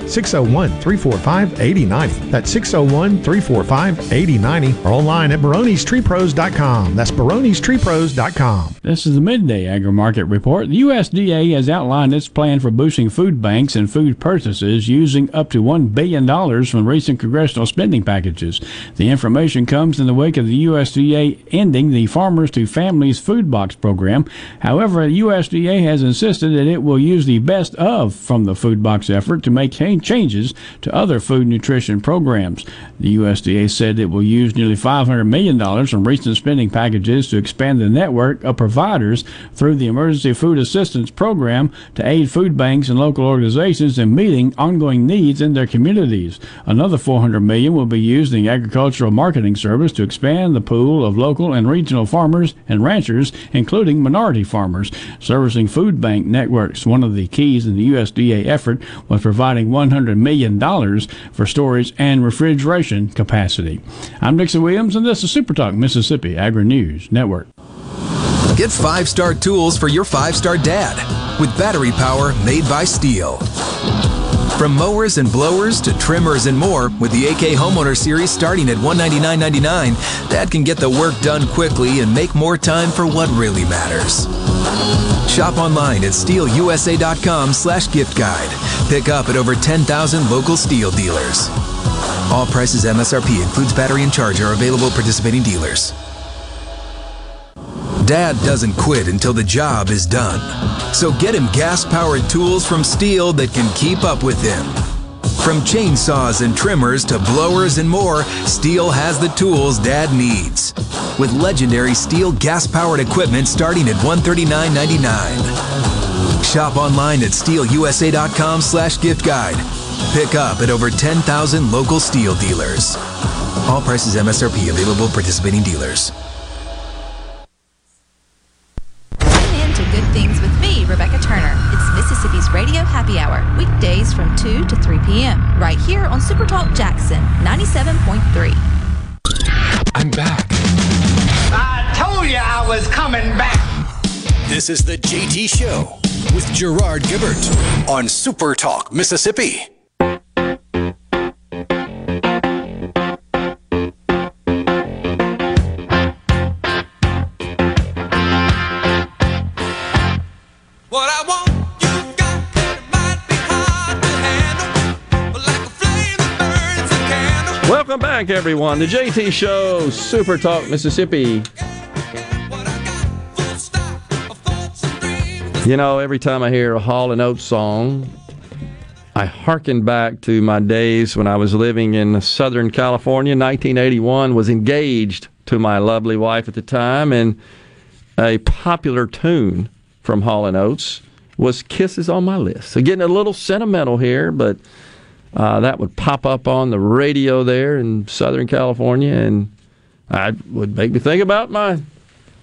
601 345 8090. That's 601 345 8090 or online at baronestreepros.com. That's baronestreepros.com. This is the midday agri market report. The USDA has outlined its plan for boosting food banks and food purchases using up to $1 billion from recent congressional spending packages. The information comes in the wake of the USDA ending the Farmers to Families Food Box program. However, the USDA has insisted that it will use the best of from the food box effort to make changes to other food nutrition programs. The USDA said it will use nearly $500 million from recent spending packages to expand the network of providers through the Emergency Food Assistance Program to aid food banks and local organizations in meeting ongoing needs in their communities. Another 400 million will be used in the Agricultural Marketing Service to expand the pool of local and regional farmers and ranchers, including minority farmers, servicing food bank networks. One of the keys in the USDA effort was providing $100 million for storage and refrigeration capacity. I'm Dixon Williams, and this is Super Talk Mississippi Agri News Network. Get five star tools for your five star dad with battery power made by STIHL. From mowers and blowers to trimmers and more, with the AK Homeowner Series starting at $199.99, Dad can get the work done quickly and make more time for what really matters. Shop online at stihlusa.com slash gift guide. Pick up at over 10,000 local STIHL dealers. All prices MSRP includes battery and charger are available participating dealers. Dad doesn't quit until the job is done. So get him gas powered tools from STIHL that can keep up with him. From chainsaws and trimmers to blowers and more, STIHL has the tools Dad needs. With legendary STIHL gas powered equipment starting at $139.99. Shop online at stihlusa.com slash gift guide. Pick up at over 10,000 local STIHL dealers. All prices MSRP available participating dealers. Radio Happy Hour, weekdays from 2 to 3 p.m., right here on Super Talk Jackson 97.3. I'm back. I told you I was coming back. This is the JT Show with Gerard Gibert on Super Talk, Mississippi. Back, everyone. The JT Show, Super Talk, Mississippi. You know, every time I hear a Hall and Oates song, I hearken back to my days when I was living in Southern California. 1981 was engaged to my lovely wife at the time, and a popular tune from Hall and Oates was "Kisses on My List." So getting a little sentimental here, but uh, that would pop up on the radio there in Southern California, and I would make me think about my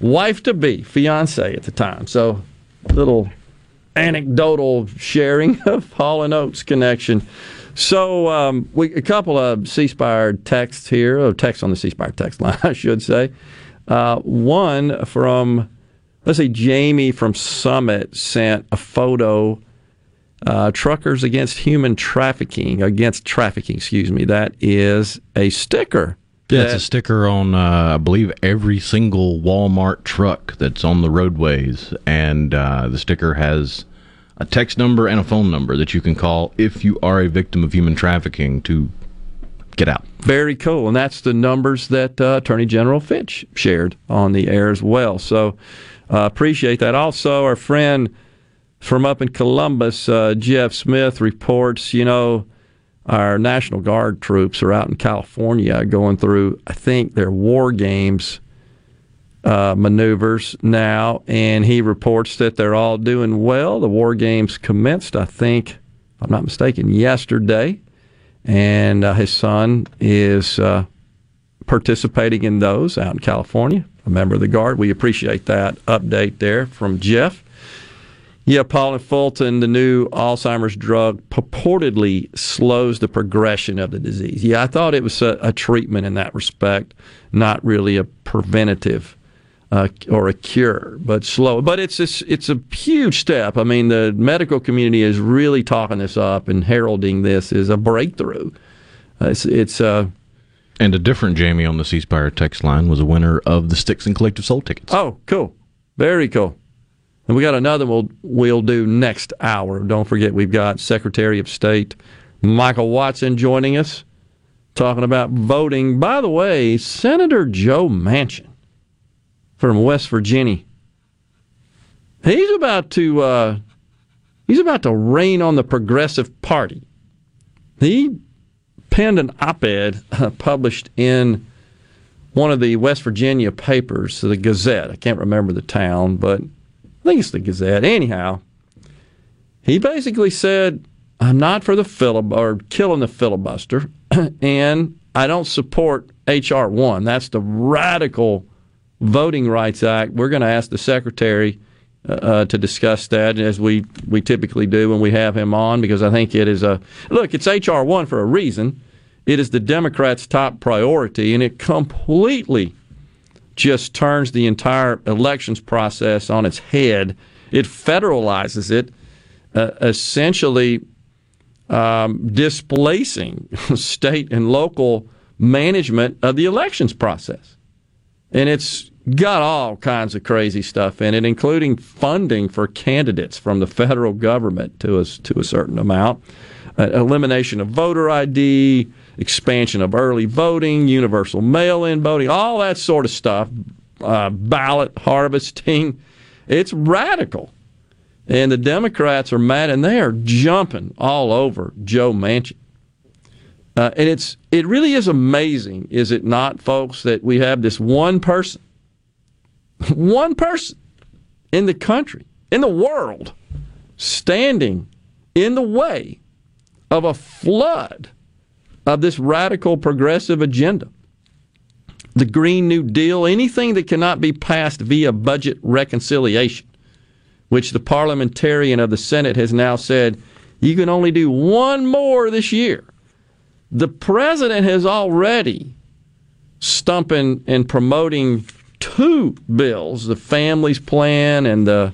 wife to be, fiance at the time. So little anecdotal sharing of Hall and Oates connection. So um, we a couple of C Spire texts here, or texts on the C Spire text line, I should say. Uh, one from let's say Jamie from Summit sent a photo. Uh, truckers against human trafficking, against trafficking, excuse me. That is a sticker. Yeah, it's a sticker on, uh, I believe, every single Walmart truck that's on the roadways. And uh, the sticker has a text number and a phone number that you can call if you are a victim of human trafficking to get out. Very cool. And that's the numbers that uh, Attorney General Fitch shared on the air as well. So uh, appreciate that. Also, our friend from up in Columbus, uh, Jeff Smith, reports, you know, our National Guard troops are out in California going through, I think, their war games uh, maneuvers now, and he reports that they're all doing well. The war games commenced, I think, I'm not mistaken, yesterday, and uh, his son is uh, participating in those out in California, a member of the Guard. We appreciate that update there from Jeff. Yeah, Paul and Fulton, the new Alzheimer's drug purportedly slows the progression of the disease. Yeah, I thought it was a, a treatment in that respect, not really a preventative uh, or a cure, but slow. But it's it's it's a huge step. I mean, the medical community is really talking this up and heralding this as a breakthrough. Uh, it's it's uh, And a different Jamie on the C Spire text line was a winner of the Styx and Collective Soul tickets. Oh, cool. Very cool. And we got another we'll, we'll do next hour. Don't forget, we've got Secretary of State Michael Watson joining us, talking about voting. By the way, Senator Joe Manchin from West Virginia, he's about to uh, he's about to rain on the Progressive Party. He penned an op-ed uh, published in one of the West Virginia papers, the Gazette. I can't remember the town, but think it's the Gazette. Anyhow, he basically said, "I'm not for the filib or killing the filibuster, and I don't support HR one. That's the radical Voting Rights Act. We're going to ask the secretary." Uh, to discuss that as we, we typically do when we have him on because I think it is a look it's HR one for a reason it is the Democrats' top priority, and it completely just turns the entire elections process on its head. It federalizes it, uh, essentially um, displacing state and local management of the elections process. And it's got all kinds of crazy stuff in it, including funding for candidates from the federal government to a, to a certain amount, uh, elimination of voter ID, expansion of early voting, universal mail in voting, all that sort of stuff, uh, ballot harvesting. It's radical. And the Democrats are mad and they are jumping all over Joe Manchin. Uh, and it's it really is amazing, is it not, folks, that we have this one person, one person in the country, in the world, standing in the way of a flood of this radical progressive agenda. The Green New Deal, anything that cannot be passed via budget reconciliation, which the parliamentarian of the Senate has now said you can only do one more this year. The president has already stumping and promoting two bills the families plan and the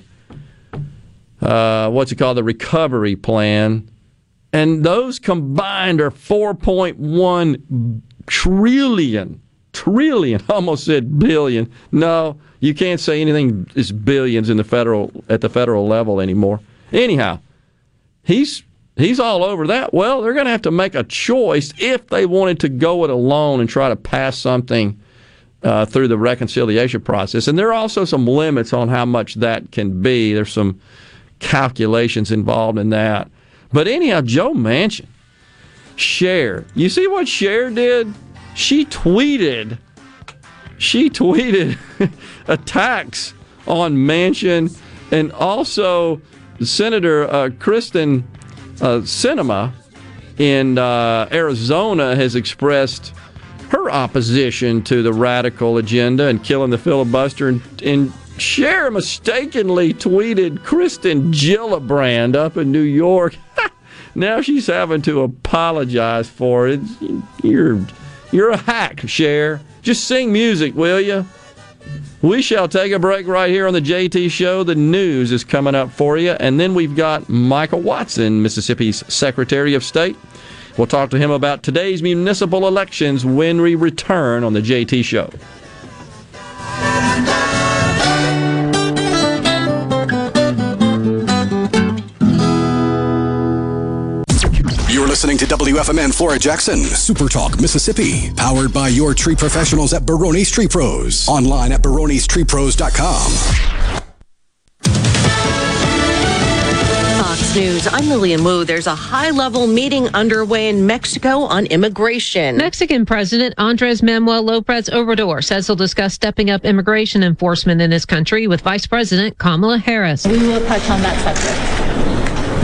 uh, what's it called the recovery plan and those combined are 4.1 trillion trillion almost said billion. No you can't say anything is billions in the federal at the federal level anymore. Anyhow he's he's all over that. Well they're going to have to make a choice if they wanted to go it alone and try to pass something uh, through the reconciliation process. And there are also some limits on how much that can be. There's some calculations involved in that but anyhow, Joe Manchin, Cher, you see what Cher did? She tweeted, she tweeted attacks on Manchin And also, Senator uh, Kyrsten uh, Sinema in uh, Arizona has expressed her opposition to the radical agenda and killing the filibuster. And, and Cher mistakenly tweeted Kirsten Gillibrand up in New York. now she's having to apologize for it. You're you're a hack, Cher. Just sing music, will you? We shall take a break right here on the JT Show. The news is coming up for you. And then we've got Michael Watson, Mississippi's Secretary of State. We'll talk to him about today's municipal elections when we return on the JT Show. Listening to WFMN Flora Jackson, Super Talk, Mississippi, powered by your tree professionals at Baroni's Tree Pros. Online at baronistreepros.com. Fox News. I'm Lilian Woo. There's a high level meeting underway in Mexico on immigration. Mexican President Andres Manuel Lopez Obrador says he'll discuss stepping up immigration enforcement in his country with Vice President Kamala Harris. We will touch on that subject.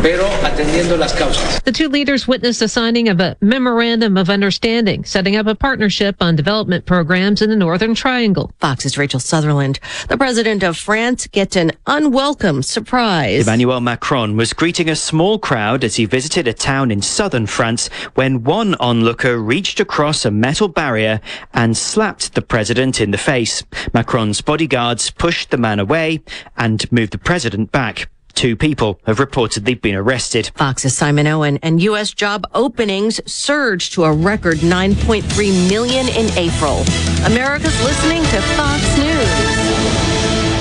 Pero atendiendo las causas. The two leaders witnessed the signing of a memorandum of understanding, setting up a partnership on development programs in the Northern Triangle. Fox's Rachel Sutherland. The president of France gets an unwelcome surprise. Emmanuel Macron was greeting a small crowd as he visited a town in southern France when one onlooker reached across a metal barrier and slapped the president in the face. Macron's bodyguards pushed the man away and moved the president back. Two people have reportedly been arrested. Fox's Simon Owen and U.S. job openings surged to a record 9.3 million in April. America's listening to Fox News.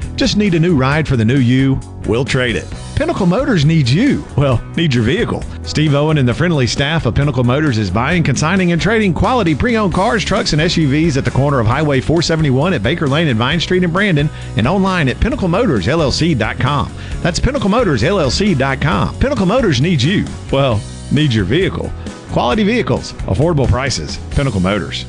Just need a new ride for the new you? We'll trade it. Pinnacle Motors needs you. Well, needs your vehicle. Steve Owen and the friendly staff of Pinnacle Motors is buying, consigning, and trading quality pre-owned cars, trucks, and SUVs at the corner of Highway 471 at Baker Lane and Vine Street in Brandon, and online at PinnacleMotorsLLC.com. That's PinnacleMotorsLLC.com. Pinnacle Motors needs you. Well, needs your vehicle. Quality vehicles, affordable prices. Pinnacle Motors.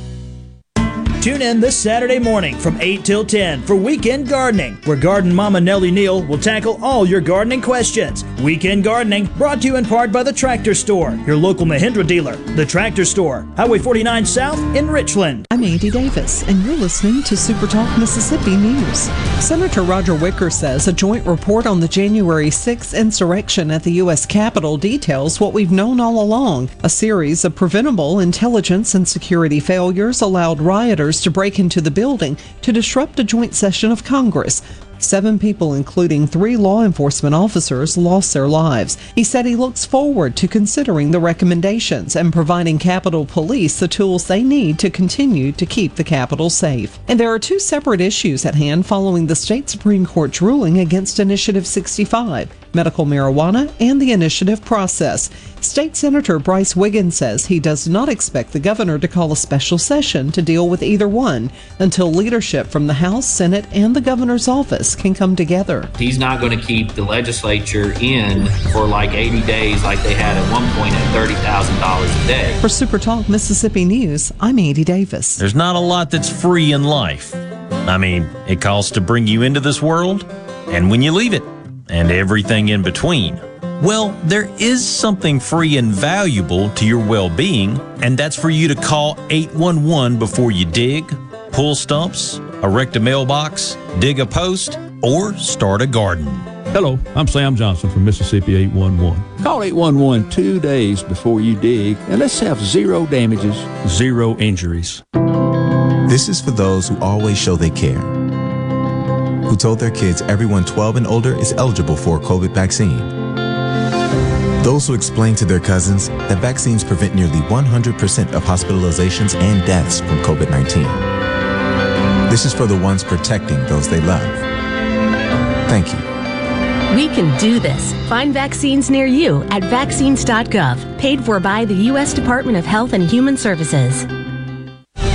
Tune in this Saturday morning from 8 till 10 for Weekend Gardening, where Garden Mama Nellie Neal will tackle all your gardening questions. Weekend Gardening brought to you in part by the Tractor Store, your local Mahindra dealer. The Tractor Store, Highway 49 South in Richland. I'm Andy Davis, and you're listening to Super Talk Mississippi News. Senator Roger Wicker says a joint report on the January 6th insurrection at the U.S. Capitol details what we've known all along. A series of preventable intelligence and security failures allowed rioters to break into the building to disrupt a joint session of Congress. Seven people, including three law enforcement officers, lost their lives. He said he looks forward to considering the recommendations and providing Capitol Police the tools they need to continue to keep the Capitol safe. And there are two separate issues at hand following the state Supreme Court's ruling against Initiative 65 medical marijuana and the initiative process. State Senator Brice Wiggins says he does not expect the governor to call a special session to deal with either one until leadership from the House, Senate, and the governor's office can come together. He's not going to keep the legislature in for like 80 days like they had at one point at $30,000 a day. For Super Talk Mississippi News, I'm Andy Davis. There's not a lot that's free in life. I mean, it costs to bring you into this world and when you leave it, and everything in between. Well, there is something free and valuable to your well being, and that's for you to call 811 before you dig, pull stumps, erect a mailbox, dig a post, or start a garden. Hello, I'm Sam Johnson from Mississippi 811. Call 811 two days before you dig, and let's have zero damages, zero injuries. This is for those who always show they care who told their kids everyone 12 and older is eligible for a COVID vaccine. Those who explained to their cousins that vaccines prevent nearly 100% of hospitalizations and deaths from COVID 19. This is for the ones protecting those they love. Thank you. We can do this. Find vaccines near you at vaccines.gov, paid for by the U.S. Department of Health and Human Services.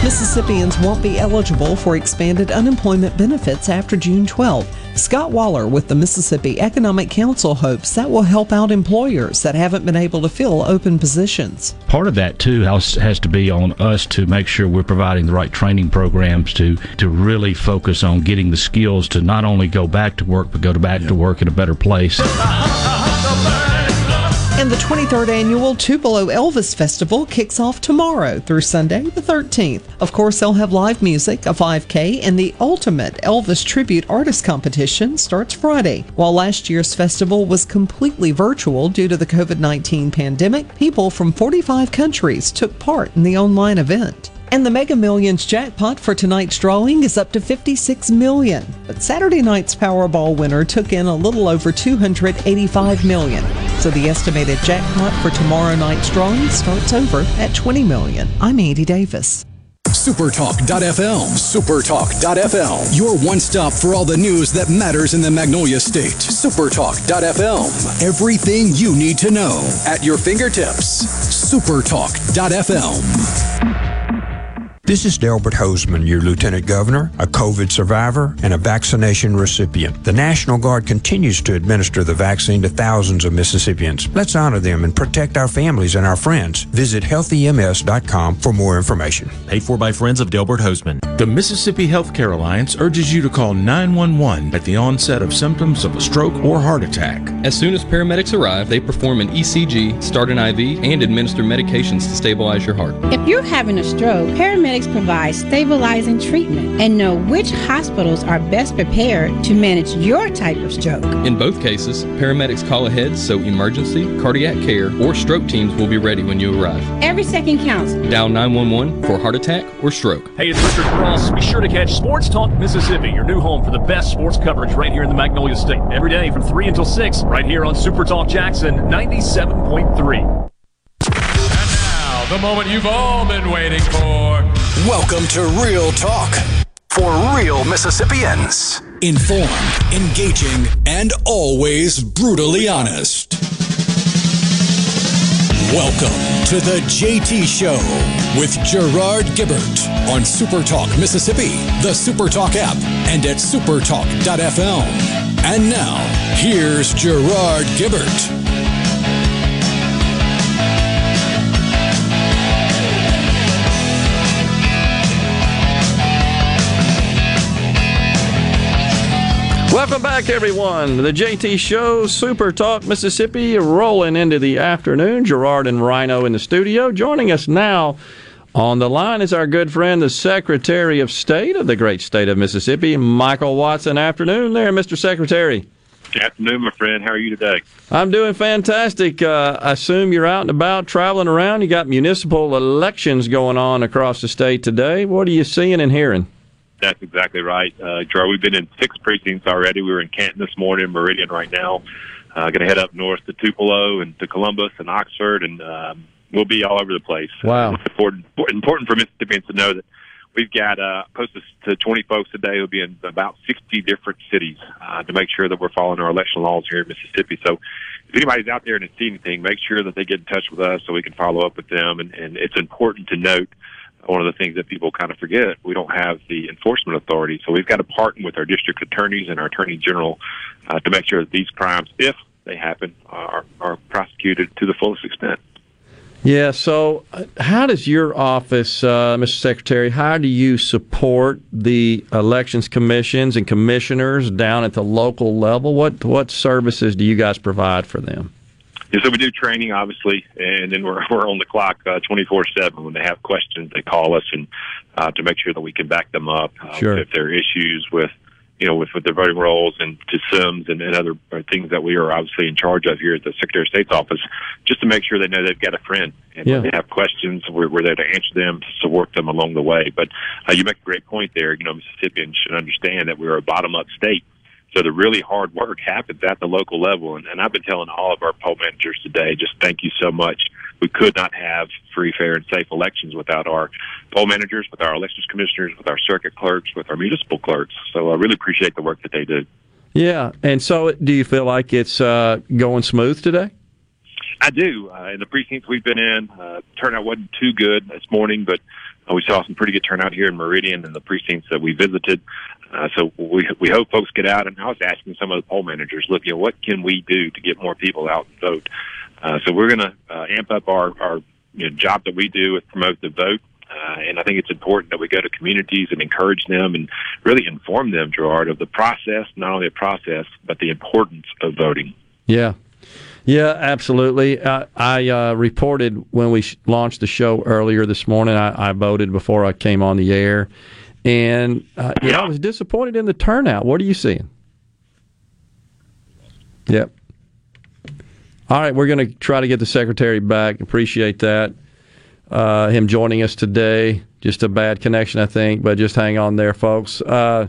Mississippians won't be eligible for expanded unemployment benefits after June 12. Scott Waller with the Mississippi Economic Council hopes that will help out employers that haven't been able to fill open positions. Part of that too has, has to be on us to make sure we're providing the right training programs to to really focus on getting the skills to not only go back to work but go to back to work in a better place. And the 23rd annual Tupelo Elvis Festival kicks off tomorrow through Sunday the 13th. Of course, they'll have live music, a 5K, and the ultimate Elvis tribute artist competition starts Friday. While last year's festival was completely virtual due to the COVID 19 pandemic, people from 45 countries took part in the online event. And the Mega Millions jackpot for tonight's drawing is up to 56 million. But Saturday night's Powerball winner took in a little over 285 million. So the estimated jackpot for tomorrow night's drawing starts over at 20 million. I'm Andy Davis. Supertalk.fm. Supertalk.fm. Your one stop for all the news that matters in the Magnolia State. Supertalk.fm. Everything you need to know at your fingertips. Supertalk.fm. This is Delbert Hosemann, your Lieutenant Governor, a COVID survivor, and a vaccination recipient. The National Guard continues to administer the vaccine to thousands of Mississippians. Let's honor them and protect our families and our friends. Visit healthyms.com for more information. Paid for by friends of Delbert Hosemann. The Mississippi Healthcare Alliance urges you to call 911 at the onset of symptoms of a stroke or heart attack. As soon as paramedics arrive, they perform an ECG, start an IV, and administer medications to stabilize your heart. If you're having a stroke, paramedics provide stabilizing treatment and know which hospitals are best prepared to manage your type of stroke. In both cases, paramedics call ahead so emergency, cardiac care, or stroke teams will be ready when you arrive. Every second counts. Dial 911 for heart attack or stroke. Hey, it's Richard Cross. Be sure to catch Sports Talk Mississippi, your new home for the best sports coverage right here in the Magnolia State. Every day from 3 until 6, right here on Super Talk Jackson 97.3. The moment you've all been waiting for. Welcome to Real Talk for real Mississippians. Informed, engaging, and always brutally honest. Welcome to the JT Show with Gerard Gibert on Supertalk Mississippi, the Supertalk app, and at supertalk.fm. And now, here's Gerard Gibert. Welcome back, everyone. The JT Show, Super Talk Mississippi, rolling into the afternoon. Gerard and Rhino in the studio. Joining us now on the line is our good friend, the Secretary of State of the great state of Mississippi, Michael Watson. Afternoon there, Mr. Secretary. Good afternoon, my friend. How are you today? I'm doing fantastic. Uh, I assume you're out and about traveling around. You got municipal elections going on across the state today. What are you seeing and hearing? That's exactly right. Uh, Jar, we've been in six precincts already. We were in Canton this morning, Meridian right now. Uh, going to head up north to Tupelo and to Columbus and Oxford, and um, we'll be all over the place. Wow. It's important, important for Mississippians to know that we've got uh, close to 20 folks today who'll be in about 60 different cities uh, to make sure that we're following our election laws here in Mississippi. So if anybody's out there and has seen anything, make sure that they get in touch with us so we can follow up with them. And, and it's important to note one of the things that people kind of forget. We don't have the enforcement authority, so we've got to partner with our district attorneys and our attorney general uh, to make sure that these crimes, if they happen, are, are prosecuted to the fullest extent. Yeah. So, uh, how does your office, uh, Mr. Secretary, how do you support the elections commissions and commissioners down at the local level? What what services do you guys provide for them? Yeah, so we do training, obviously, and then we're we're on the clock twenty four seven. When they have questions, they call us and uh, to make sure that we can back them up. Uh, Sure. If there are issues with, you know, with with their voting rolls and to Sims and, and other uh, things that we are obviously in charge of here at the Secretary of State's office, just to make sure they know they've got a friend. And Yeah. when they have questions, we're, we're there to answer them, to support them along the way. But uh, you make a great point there. You know, Mississippians should understand that we're a bottom up state. So the really hard work happens at the local level. And, and I've been telling all of our poll managers today, just thank you so much. We could not have free, fair, and safe elections without our poll managers, with our elections commissioners, with our circuit clerks, with our municipal clerks. So I really appreciate the work that they do. Yeah. And so, do you feel like it's uh, going smooth today? I do. Uh, in the precincts we've been in, uh, turnout wasn't too good this morning, but Uh, we saw some pretty good turnout here in Meridian and the precincts that we visited. Uh, so we we hope folks get out. And I was asking some of the poll managers, look, you know, what can we do to get more people out and vote? Uh, so we're going to uh, amp up our our you know, job that we do with promote the vote. Uh, and I think it's important that we go to communities and encourage them and really inform them, Gerard, of the process, not only the process, but the importance of voting. Yeah. Yeah, absolutely. I, I uh, reported when we sh- launched the show earlier this morning. I, I, voted before I came on the air, and uh, yeah, I was disappointed in the turnout. What are you seeing? Yep. All right, we're going to try to get the secretary back. Appreciate that. Uh, him joining us today. Just a bad connection, I think, but just hang on there, folks. Uh,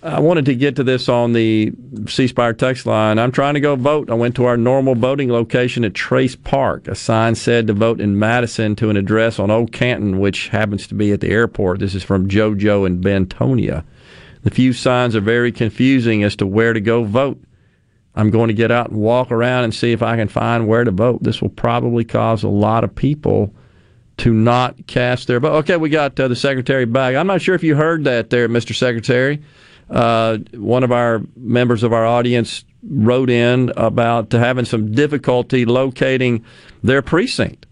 I wanted to get to this on the C Spire text line. I'm trying to go vote. I went to our normal voting location at Trace Park. A sign said to vote in Madison to an address on Old Canton, which happens to be at the airport. This is from JoJo in Bentonia. The few signs are very confusing as to where to go vote. I'm going to get out and walk around and see if I can find where to vote. This will probably cause a lot of people to not cast their vote. Okay, we got uh, the secretary back. I'm not sure if you heard that there, Mr. Secretary. Uh, one of our members of our audience wrote in about having some difficulty locating their precinct.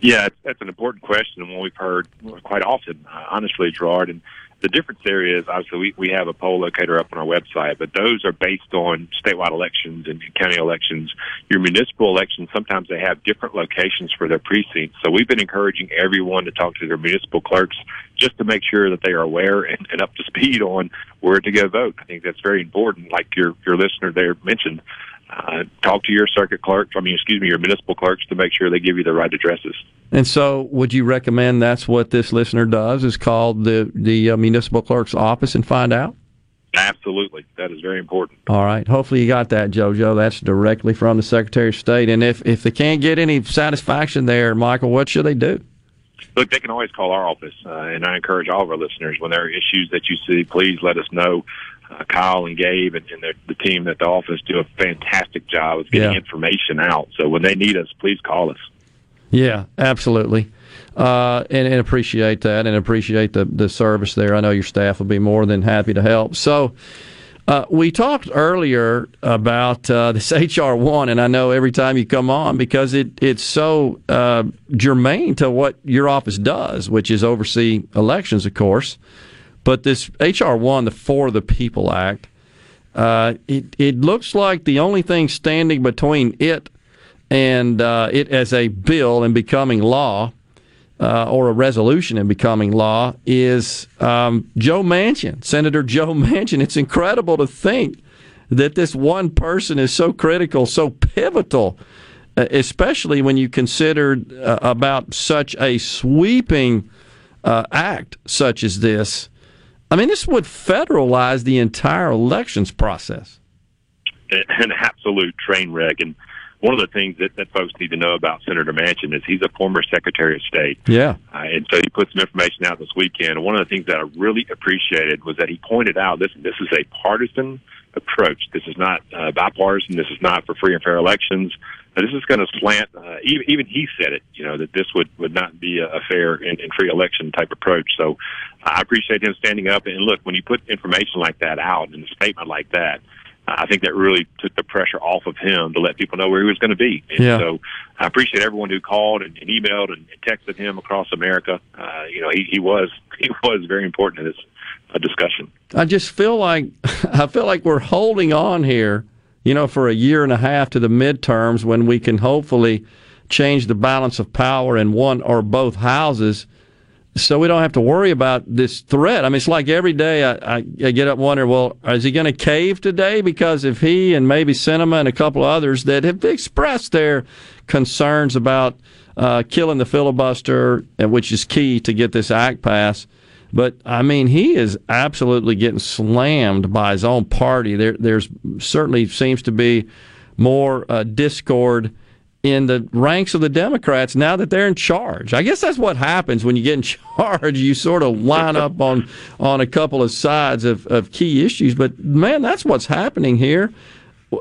Yeah, that's an important question and one we've heard quite often, uh, honestly, Gerard. And the difference there is obviously we, we have a poll locator up on our website, but those are based on statewide elections and county elections. Your municipal elections, sometimes they have different locations for their precincts. So we've been encouraging everyone to talk to their municipal clerks just to make sure that they are aware and, and up to speed on where to go vote. I think that's very important. Like your, your listener there mentioned, uh, talk to your circuit clerks, I mean, excuse me, your municipal clerks to make sure they give you the right addresses. And so, would you recommend that's what this listener does? Is call the the uh, municipal clerk's office and find out? Absolutely, that is very important. All right. Hopefully, you got that, JoJo. That's directly from the Secretary of State. And if if they can't get any satisfaction there, Michael, what should they do? Look, they can always call our office, uh, and I encourage all of our listeners when there are issues that you see, please let us know uh, Kyle and Gabe and, and the team at the office do a fantastic job of getting yeah. information out. So when they need us, please call us. Yeah, absolutely. Uh, and, and, appreciate that and appreciate the, the service there. I know your staff will be more than happy to help. So, uh, we talked earlier about uh, this HR one, and I know every time you come on because it it's so uh, germane to what your office does, which is oversee elections, of course. But this HR one, the For the People Act, uh, it it looks like the only thing standing between it and uh, it as a bill and becoming law. Uh, or a resolution in becoming law is um, Joe Manchin, Senator Joe Manchin. It's incredible to think that this one person is so critical, so pivotal, uh, especially when you consider uh, about such a sweeping uh, act such as this I mean, this would federalize the entire elections process. An absolute train wreck. And one of the things that, that folks need to know about Senator Manchin is he's a former Secretary of State. Yeah. Uh, and so he put some information out this weekend. And one of the things that I really appreciated was that he pointed out this this is a partisan approach. This is not uh, bipartisan. This is not for free and fair elections. Uh, this is going to slant. Uh, even even he said it. You know that this would would not be a, a fair and, and free election type approach. So I appreciate him standing up. And look, when you put information like that out in a statement like that, I think that really took the pressure off of him to let people know where he was going to be. And yeah. so I appreciate everyone who called and, and emailed and, and texted him across America. Uh, you know, he, he was he was very important in this uh, discussion. I just feel like I feel like we're holding on here, you know, for a year and a half to the midterms when we can hopefully change the balance of power in one or both houses so we don't have to worry about this threat. I mean, it's like every day I, I, I get up and wonder, well, is he going to cave today? Because if he and maybe Sinema and a couple others that have expressed their concerns about uh, killing the filibuster, which is key to get this act passed. But I mean, he is absolutely getting slammed by his own party. There, there's certainly seems to be more uh, discord in the ranks of the Democrats now that they're in charge. I guess that's what happens when you get in charge. You sort of line up on on a couple of sides of, of key issues. But man, that's what's happening here.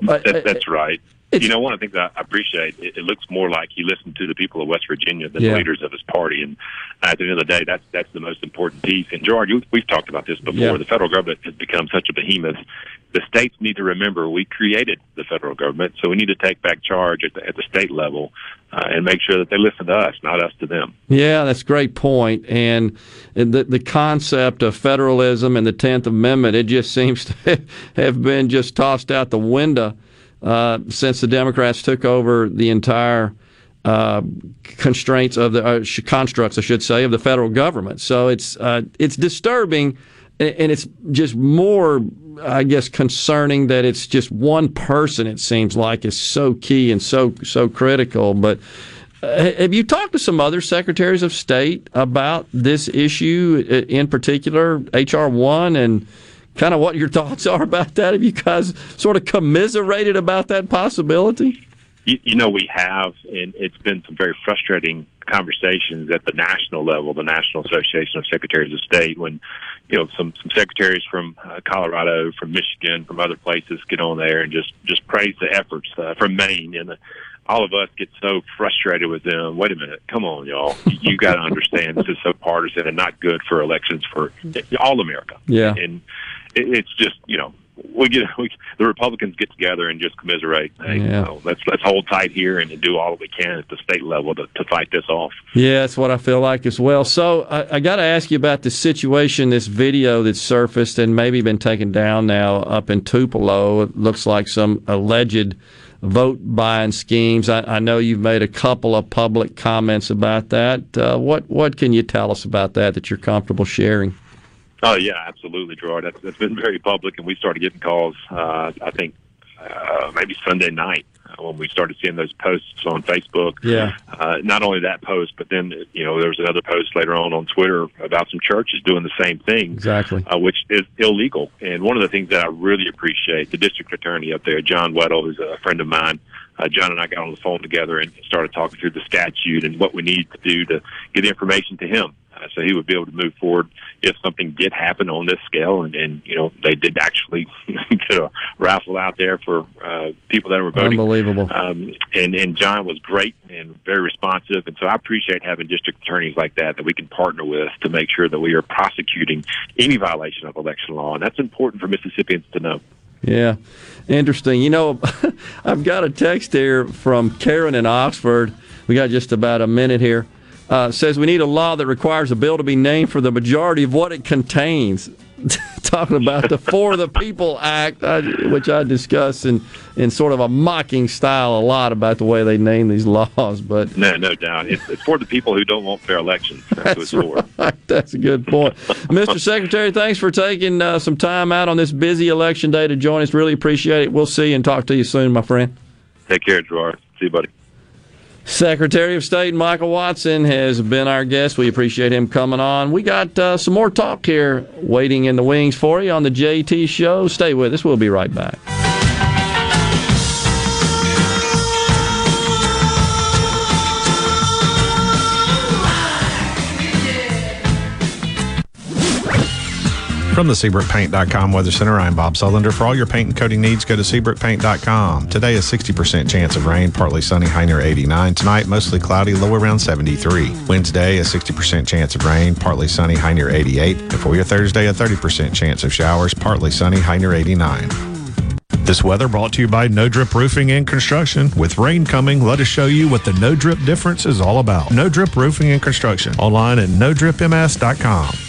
That, that's right. You know, one of the things I appreciate, it, it looks more like he listened to the people of West Virginia than Yeah. the leaders of his party. And at the end of the day, that's that's the most important piece. And Gerard, you, we've talked about this before. Yeah. The federal government has become such a behemoth. The states need to remember we created the federal government, so we need to take back charge at the, at the state level uh, and make sure that they listen to us, not us to them. Yeah, that's a great point. And the the concept of federalism and the Tenth Amendment, it just seems to have been just tossed out the window uh, since the Democrats took over the entire uh, constraints of the uh, constructs, I should say, of the federal government. So it's uh, it's disturbing, and it's just more, I guess, concerning that it's just one person. It seems like is so key and so so critical, but. Uh, have you talked to some other secretaries of state about this issue uh, in particular, HR one, and kind of what your thoughts are about that? Have you guys sort of commiserated about that possibility? You, you know, we have, and it's been some very frustrating conversations at the national level, the National Association of Secretaries of State, when you know some some secretaries from uh, Colorado, from Michigan, from other places get on there and just just praise the efforts uh, from Maine, and uh, all of us get so frustrated with them. Wait a minute, come on, y'all, you, got to understand this is so partisan and not good for elections for all America. Yeah. and it's just you know we get we, the Republicans get together and just commiserate. Hey, you know, let's let's hold tight here and do all that we can at the state level to, to fight this off. Yeah, that's what I feel like as well. So I, I got to ask you about the situation, this video that surfaced and maybe been taken down now up in Tupelo. It looks like some alleged vote buying schemes. I, I know you've made a couple of public comments about that. Uh, what what can you tell us about that that you're comfortable sharing? Oh yeah, absolutely, Gerard. That's, that's been very public, and we started getting calls. Uh, I think uh, maybe Sunday night uh, when we started seeing those posts on Facebook. Yeah. Uh, not only that post, but then you know there was another post later on on Twitter about some churches doing the same thing, Exactly. uh, which is illegal. And one of the things that I really appreciate, the district attorney up there, John Weddle, who's a friend of mine. Uh, John and I got on the phone together and started talking through the statute and what we need to do to get information to him, uh, so he would be able to move forward if something did happen on this scale. And, and you know, they did actually get a raffle out there for uh, people that were voting. Unbelievable. Um, and and John was great and very responsive, and so I appreciate having district attorneys like that that we can partner with to make sure that we are prosecuting any violation of election law, and that's important for Mississippians to know. Yeah, interesting. You know, I've got a text here from Karen in Oxford. We got just about a minute here. Uh, says we need a law that requires a bill to be named for the majority of what it contains. Talking about the For the People Act, I, which I discuss in, in sort of a mocking style a lot about the way they name these laws. But No, no doubt. It's, it's for the people who don't want fair elections. That's, what it's for. Right, That's a good point. Mr. Secretary, thanks for taking uh, some time out on this busy election day to join us. Really appreciate it. We'll see you and talk to you soon, my friend. Take care, Gerard. See you, buddy. Secretary of State Michael Watson has been our guest. We appreciate him coming on. We got uh, some more talk here waiting in the wings for you on the JT Show. Stay with us. We'll be right back. From the SeabrookPaint.com Weather Center, I'm Bob Sullender. For all your paint and coating needs, go to SeabrookPaint.com. Today, a 60% chance of rain, partly sunny, high near 89. Tonight, mostly cloudy, low around 73. Wednesday, a 60% chance of rain, partly sunny, high near 88. And for your Thursday, a 30% chance of showers, partly sunny, high near 89. This weather brought to you by No Drip Roofing and Construction. With rain coming, let us show you what the No Drip difference is all about. No Drip Roofing and Construction. Online at NoDripMS.com.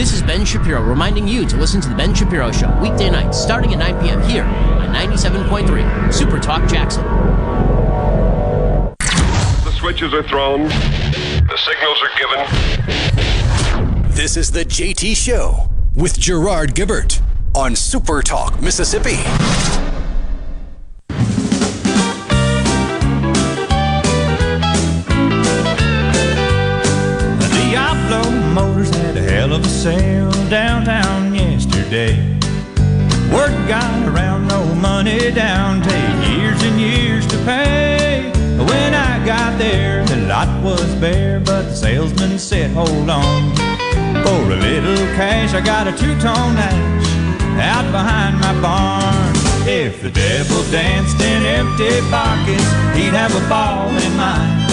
This is Ben Shapiro reminding you to listen to The Ben Shapiro Show weekday nights starting at 9 p.m. here on 97.3 Super Talk Jackson. The switches are thrown, the signals are given. This is The JT Show with Gerard Gibert on Super Talk, Mississippi. Had a sale downtown yesterday. Word got around, no money down, take years and years to pay. When I got there, the lot was bare, but the salesman said, Hold on. For a little cash, I got a two tone hash out behind my barn. If the devil danced in empty pockets, he'd have a ball in mine.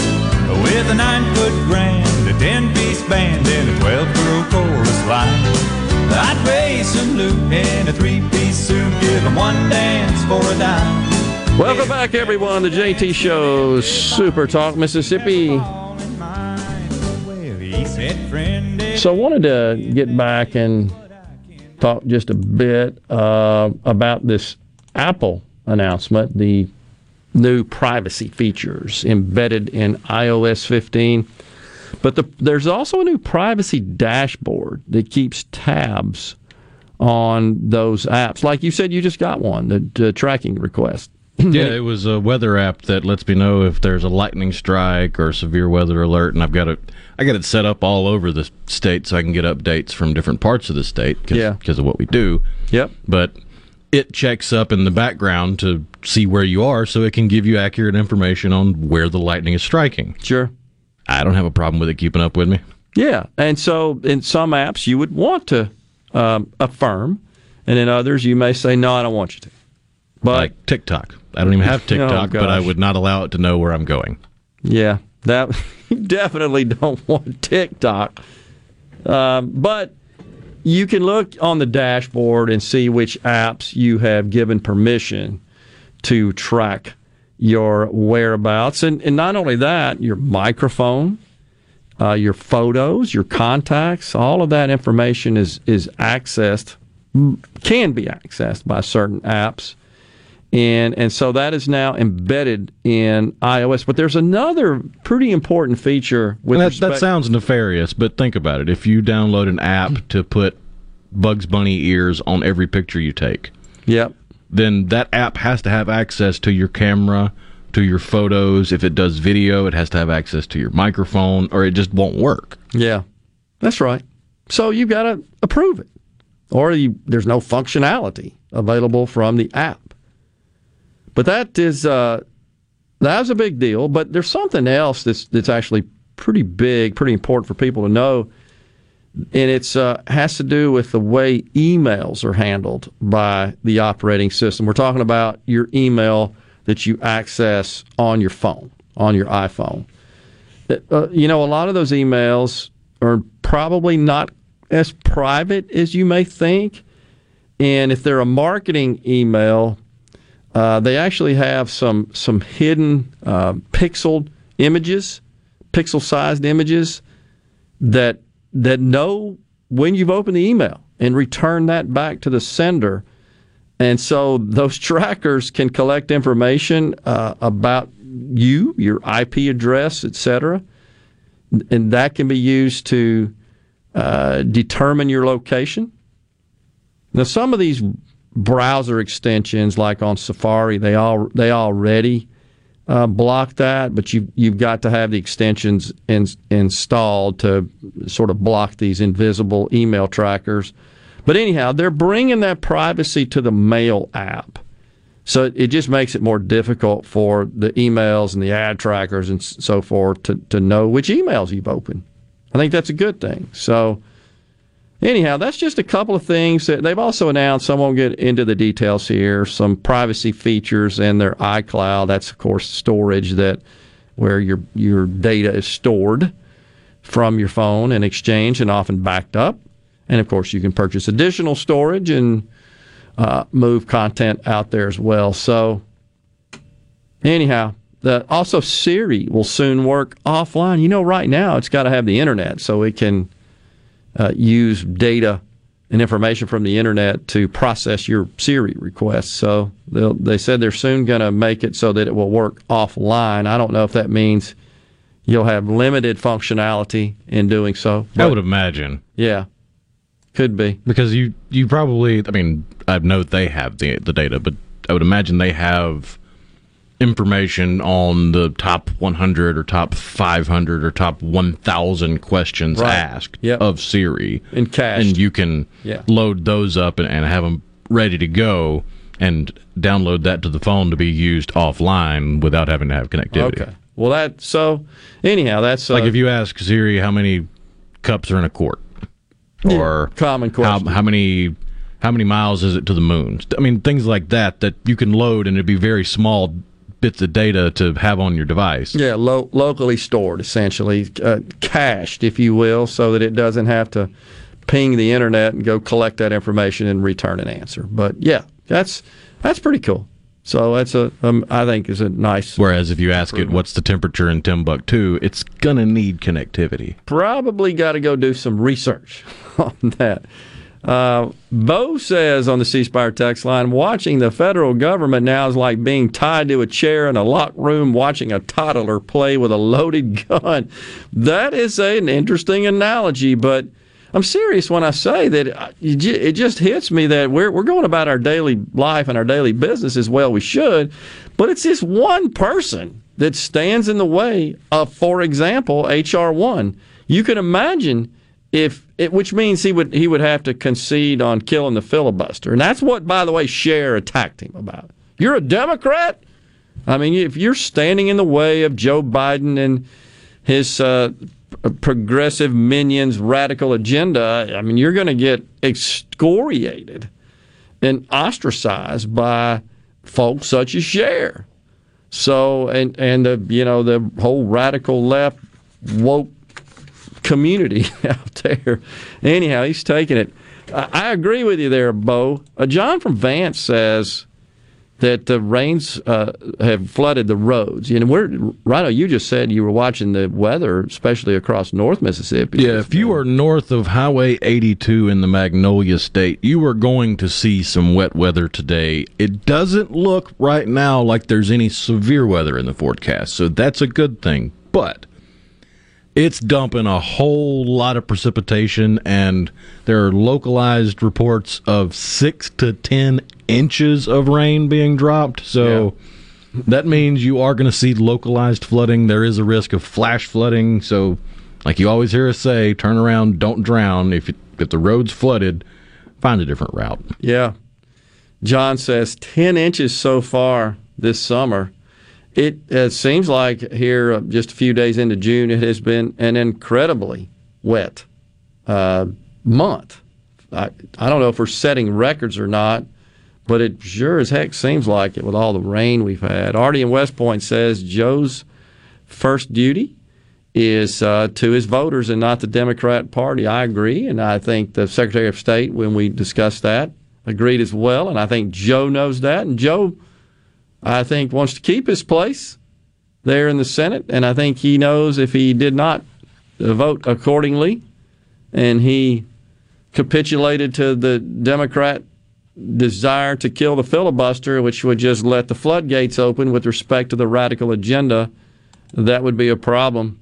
With a nine foot grand, a ten piece band, and a twelve girl chorus line. I'd raise some loot in a three piece suit, give 'em one dance for a dime. Welcome back, everyone. The JT Show, Super Talk, Mississippi. So I wanted to get back and talk just a bit uh, about this Apple announcement, the new privacy features embedded in iOS 15. But the, there's also a new privacy dashboard that keeps tabs on those apps. Like you said, you just got one, the, the tracking request. yeah, it was a weather app that lets me know if there's a lightning strike or severe weather alert, and I've got it. I got it set up all over the state so I can get updates from different parts of the state. Cause, Yeah. because of what we do. Yep. But it checks up in the background to see where you are, so it can give you accurate information on where the lightning is striking. Sure. I don't have a problem with it keeping up with me. Yeah, and so in some apps you would want to um, affirm, and in others you may say, "No, I don't want you to." But like TikTok, I don't even have Oh, TikTok, but I would not allow it to know where I'm going. Yeah, that you definitely don't want TikTok. Um, but you can look on the dashboard and see which apps you have given permission to track your whereabouts, and, and not only that, your microphone, uh, your photos, your contacts, all of that information is is accessed, can be accessed by certain apps and and so that is now embedded in iOS. But there's another pretty important feature with that, that sounds nefarious, but think about it. If you download an app to put Bugs Bunny ears on every picture you take, yep, then that app has to have access to your camera, to your photos. If it does video, it has to have access to your microphone, or it just won't work. yeah, that's right. So you've got to approve it, or you, there's no functionality available from the app. But that is uh, that was a big deal. But there's something else that's that's actually pretty big, pretty important for people to know, and it's uh, has to do with the way emails are handled by the operating system. We're talking about your email that you access on your phone, on your iPhone. Uh, you know, a lot of those emails are probably not as private as you may think. And if they're a marketing email, uh, they actually have some some hidden uh, images, pixel sized images that that know when you've opened the email and return that back to the sender. And so those trackers can collect information uh, about you, your IP address, etc., and that can be used to uh, determine your location. Now, some of these browser extensions, like on Safari, they all they already uh, block that, but you you've got to have the extensions in, installed to sort of block these invisible email trackers. But anyhow, they're bringing that privacy to the Mail app. So it just makes it more difficult for the emails and the ad trackers and so forth to, to know which emails you've opened. I think that's a good thing. So, anyhow, that's just a couple of things that they've also announced. I won't get into the details here. Some privacy features in their iCloud. That's of course storage that where your your data is stored from your phone and exchanged and often backed up. And of course, you can purchase additional storage and uh, move content out there as well. So, anyhow, the, also Siri will soon work offline. You know, right now it's got to have the internet so it can uh, use data and information from the internet to process your Siri requests. So they said they're soon going to make it so that it will work offline. I don't know if that means you'll have limited functionality in doing so. I would imagine. Yeah. Could be because you you probably I mean I know they have the the data, but I would imagine they have information on the top 100 or top 500 or top 1,000 questions right. asked yep. of Siri, and cached. and you can yeah. load those up and, and have them ready to go and download that to the phone to be used offline without having to have connectivity. Okay. Well, that so anyhow, that's uh, like if you ask Siri how many cups are in a quart or common question. How, how, many how many miles is it to the moon? I mean, things like that that you can load and it'd be very small bits of data to have on your device. Yeah, lo- locally stored, essentially uh, cached, if you will, so that it doesn't have to ping the internet and go collect that information and return an answer. But yeah, that's that's pretty cool. So that's a um, I think is a nice. Whereas if you ask it what's the temperature in Timbuktu, it's gonna need connectivity. Probably got to go do some research on that. Uh, Bo says on the C Spire text line, watching the federal government now is like being tied to a chair in a locked room watching a toddler play with a loaded gun. That is a, an interesting analogy, but I'm serious when I say that uh, it just hits me that we're, we're going about our daily life and our daily business as well we should, but it's this one person that stands in the way of, for example, HR one. You can imagine if it, which means he would he would have to concede on killing the filibuster, and that's what, by the way, Cher attacked him about. You're a Democrat. I mean, if you're standing in the way of Joe Biden and his uh, progressive minions' radical agenda, I mean, you're going to get excoriated and ostracized by folks such as Cher. So, and and the you know the whole radical left woke community out there. Anyhow, he's taking it. I, agree with you there, Bo. Uh, John from Vance says that the rains uh, have flooded the roads. You know, we're, Rhino, you just said you were watching the weather, especially across North Mississippi. Yeah, if you are north of Highway 82 in the Magnolia State, you are going to see some wet weather today. It doesn't look right now like there's any severe weather in the forecast, so that's a good thing. But it's dumping a whole lot of precipitation, and there are localized reports of six to ten inches of rain being dropped. So yeah. that means you are going to see localized flooding. There is a risk of flash flooding. So Like you always hear us say, turn around, don't drown. If, it, if the road's flooded, find a different route. Yeah. John says 10 inches so far this summer. It, it seems like here, uh, just a few days into June, it has been an incredibly wet uh, month. I, I don't know if we're setting records or not, but it sure as heck seems like it with all the rain we've had. Artie in West Point says Joe's first duty is uh, to his voters and not the Democrat Party. I agree, and I think the Secretary of State, when we discussed that, agreed as well, and I think Joe knows that, and Joe I think, wants to keep his place there in the Senate, and I think he knows if he did not vote accordingly and he capitulated to the Democrat desire to kill the filibuster, which would just let the floodgates open with respect to the radical agenda, that would be a problem.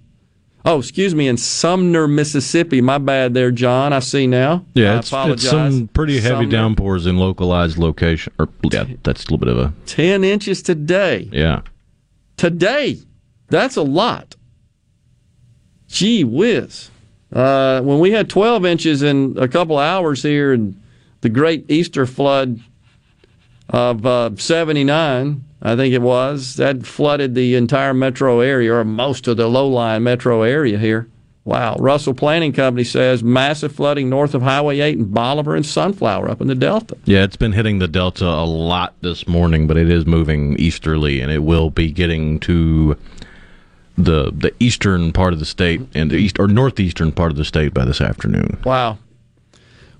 Oh, excuse me, in Sumner, Mississippi. My bad there, John. I see now. Yeah, it's, it's some pretty heavy Sumner. downpours in localized location. Or yeah, that's a little bit of a 10 inches today. yeah. Today. That's a lot. Gee whiz. Uh, when we had 12 inches in a couple hours here in the great Easter flood of uh, 79, I think it was, that flooded the entire metro area or most of the low-lying metro area here. Wow. Russell Planning Company says massive flooding north of Highway 8 in Bolivar and Sunflower up in the Delta. Yeah, it's been hitting the delta a lot this morning, but it is moving easterly, and it will be getting to the the eastern part of the state and the east or northeastern part of the state by this afternoon. Wow.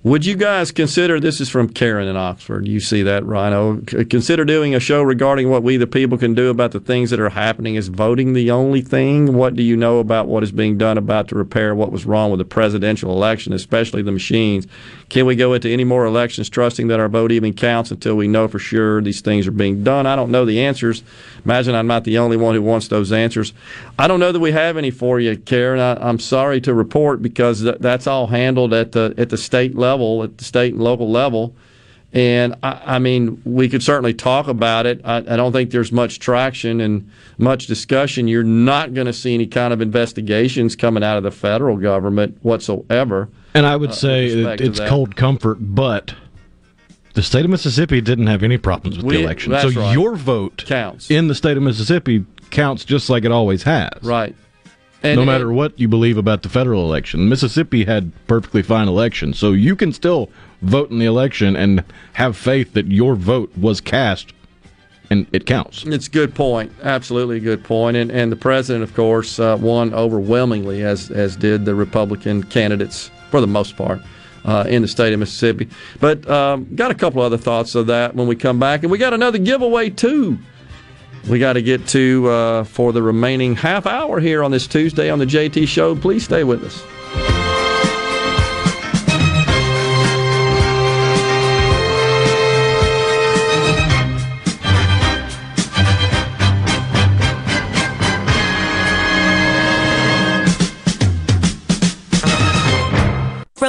Would you guys consider this is from Karen in Oxford? You see that, Rhino? Consider doing a show regarding what we, the people, can do about the things that are happening. Is voting the only thing? What do you know about what is being done about to repair what was wrong with the presidential election, especially the machines? Can we go into any more elections trusting that our vote even counts until we know for sure these things are being done? I don't know the answers. Imagine I'm not the only one who wants those answers. I don't know that we have any for you, Karen. I, I'm sorry to report because th- that's all handled at the at the state level, at the state and local level. And I, I mean, we could certainly talk about it. I, I don't think there's much traction and much discussion. You're not going to see any kind of investigations coming out of the federal government whatsoever. And I would uh, say it, it's cold comfort, but the state of Mississippi didn't have any problems with We- the election. So right. your vote counts in the state of Mississippi counts just like it always has. Right. no matter what you believe about the federal election, Mississippi had perfectly fine elections, so you can still vote in the election and have faith that your vote was cast and it counts. It's a good point. Absolutely a good point. And and the president, of course, uh, won overwhelmingly, as as did the Republican candidates for the most part. Uh, in the state of Mississippi, but um, got a couple other thoughts of that when we come back, and we got another giveaway too. We got to get to uh, for the remaining half hour here on this Tuesday on the JT Show. Please stay with us.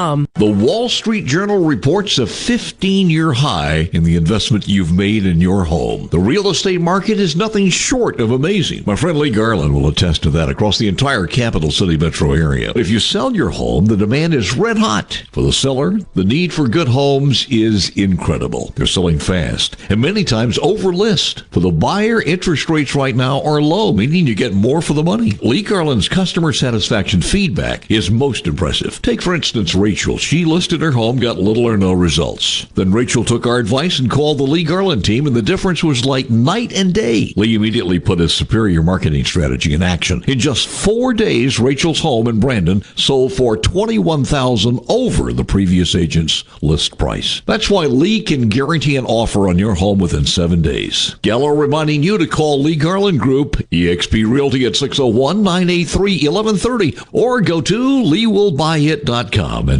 The Wall Street Journal reports a 15 year high in the investment you've made in your home. The real estate market is nothing short of amazing. My friend Lee Garland will attest to that across the entire capital city metro area. If you sell your home, the demand is red hot. For the seller, the need for good homes is incredible. They're selling fast and many times over list. For the buyer, interest rates right now are low, meaning you get more for the money. Lee Garland's customer satisfaction feedback is most impressive. Take, for instance, Rachel. she listed her home, got little or no results. Then Rachel took our advice and called the Lee Garland team, and the difference was like night and day. Lee immediately put his superior marketing strategy in action. In just four days, Rachel's home in Brandon sold for twenty-one thousand over the previous agent's list price. That's why Lee can guarantee an offer on your home within seven days. Gallo reminding you to call Lee Garland Group, eXp Realty at 601 983 1130, or go to leewillbuyit.com and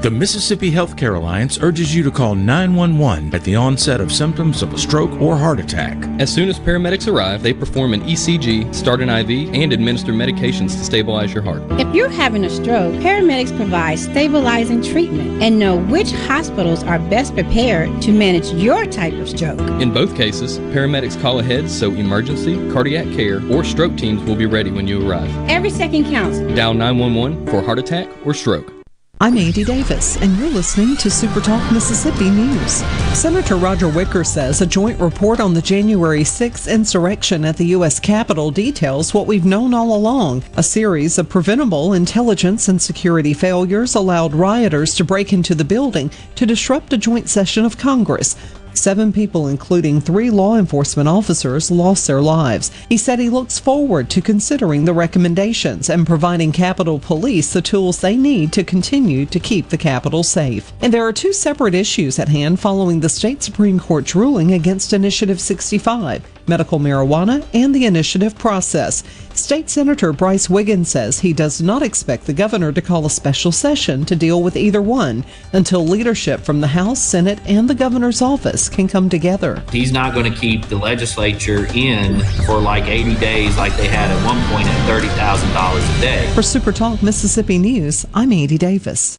The Mississippi Healthcare Alliance urges you to call 911 at the onset of symptoms of a stroke or heart attack. As soon as paramedics arrive, they perform an ECG, start an IV, and administer medications to stabilize your heart. If you're having a stroke, paramedics provide stabilizing treatment and know which hospitals are best prepared to manage your type of stroke. In both cases, paramedics call ahead so emergency, cardiac care, or stroke teams will be ready when you arrive. Every second counts. Dial 911 for heart attack or stroke. I'm Andy Davis, and you're listening to Super Talk Mississippi News. Senator Roger Wicker says a joint report on the January 6th insurrection at the U.S. Capitol details what we've known all along. A series of preventable intelligence and security failures allowed rioters to break into the building to disrupt a joint session of Congress. Seven people, including three law enforcement officers, lost their lives. He said he looks forward to considering the recommendations and providing Capitol Police the tools they need to continue to keep the Capitol safe. And there are two separate issues at hand following the state Supreme Court's ruling against Initiative 65 medical marijuana and the initiative process. State Senator Brice Wiggins says he does not expect the governor to call a special session to deal with either one until leadership from the House, Senate, and the governor's office can come together. He's not going to keep the legislature in for like 80 days like they had at one point at $30,000 a day. For Super Talk Mississippi News, I'm Andy Davis.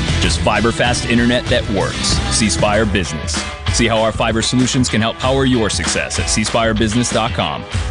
Just fiber fast internet that works. C Spire Business. See how our fiber solutions can help power your success at cspirebusiness.com.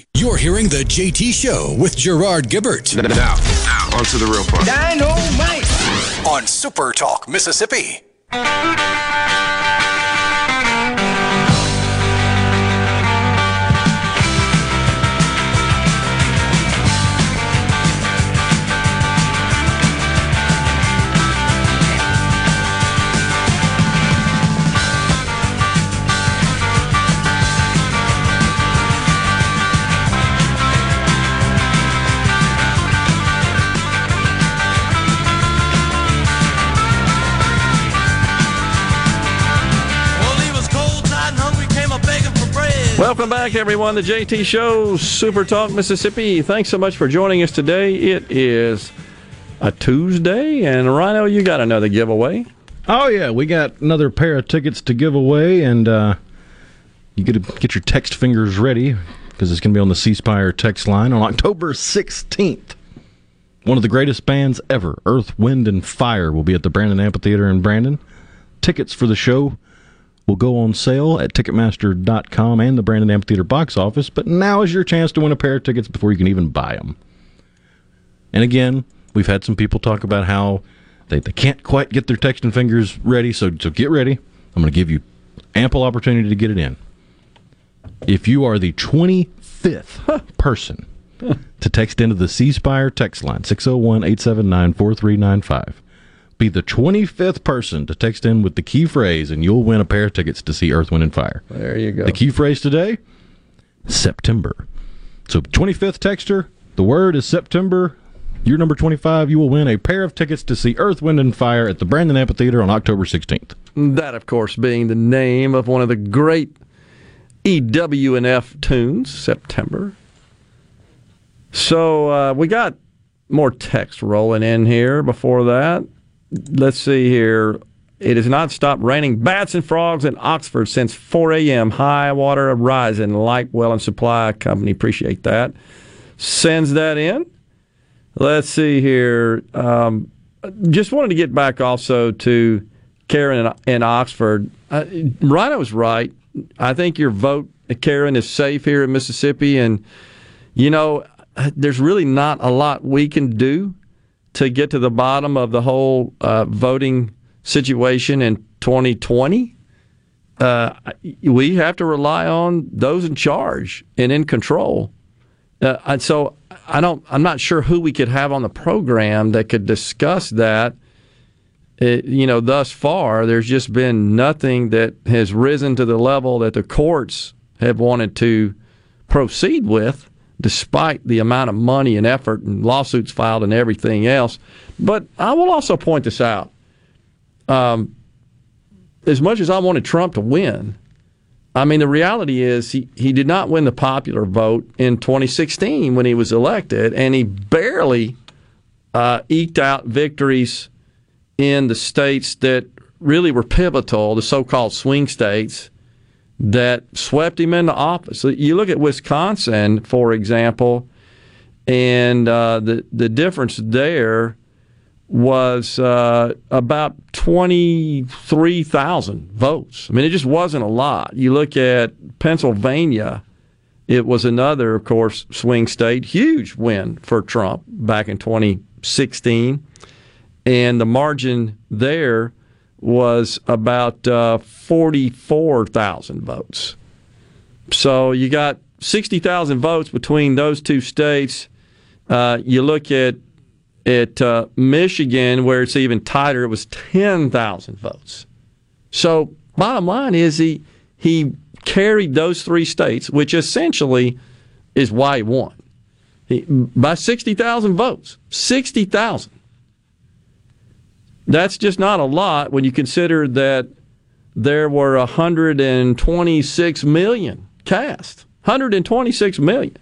You're hearing the JT Show with Gerard Gibert. Now, now, on to the real part. Dynamite! On Super Talk, Mississippi. Welcome back, everyone. The JT Show, Super Talk Mississippi. Thanks so much for joining us today. It is a Tuesday, and Rhino, you got another giveaway. Oh yeah, we got another pair of tickets to give away, and uh, you get to get your text fingers ready because it's going to be on the C Spire text line on October 16th. One of the greatest bands ever, Earth, Wind, and Fire, will be at the Brandon Amphitheater in Brandon. Tickets for the show will go on sale at Ticketmaster.com and the Brandon Amphitheater box office, but now is your chance to win a pair of tickets before you can even buy them. And again, we've had some people talk about how they, they can't quite get their texting fingers ready, so, so get ready. I'm going to give you ample opportunity to get it in. If you are the 25th person to text into the C Spire text line, 601 879 4395, be the 25th person to text in with the key phrase, and you'll win a pair of tickets to see Earth, Wind, and Fire. There you go. The key phrase today September. So, 25th texter, the word is September. You're number 25. You will win a pair of tickets to see Earth, Wind, and Fire at the Brandon Amphitheater on October 16th. That, of course, being the name of one of the great EW&F tunes, September. So uh, we got more text rolling in here before that. Let's see here. It has not stopped raining bats and frogs in Oxford since 4 a.m. High water rising. Light Well and Supply Company. Appreciate that. Sends that in. Let's see here. Um, just wanted to get back also to Karen in, in Oxford. Uh, Rhino was right. I think your vote, Karen, is safe here in Mississippi. And, you know, there's really not a lot we can do to get to the bottom of the whole uh, voting situation in 2020. Uh, we have to rely on those in charge and in control. Uh, and so I don't. I'm not sure who we could have on the program that could discuss that. It, you know, thus far, there's just been nothing that has risen to the level that the courts have wanted to proceed with, despite the amount of money and effort and lawsuits filed and everything else. But I will also point this out. Um, as much as I wanted Trump to win, I mean, the reality is he, he did not win the popular vote in 2016 when he was elected, and he barely uh, eked out victories in the states that really were pivotal, the so called swing states that swept him into office. You look at Wisconsin, for example, and uh, the, the difference there was uh, about 23,000 votes. I mean, it just wasn't a lot. You look at Pennsylvania, it was another, of course, swing state, huge win for Trump back in 2016. And the margin there was about uh, 44,000 votes. So you got 60,000 votes between those two states. Uh, you look at at uh, Michigan, where it's even tighter, it was 10,000 votes. So, bottom line is he he carried those three states, which essentially is why he won, he, by 60,000 votes. 60,000. That's just not a lot when you consider that there were 126 million cast. 126 million.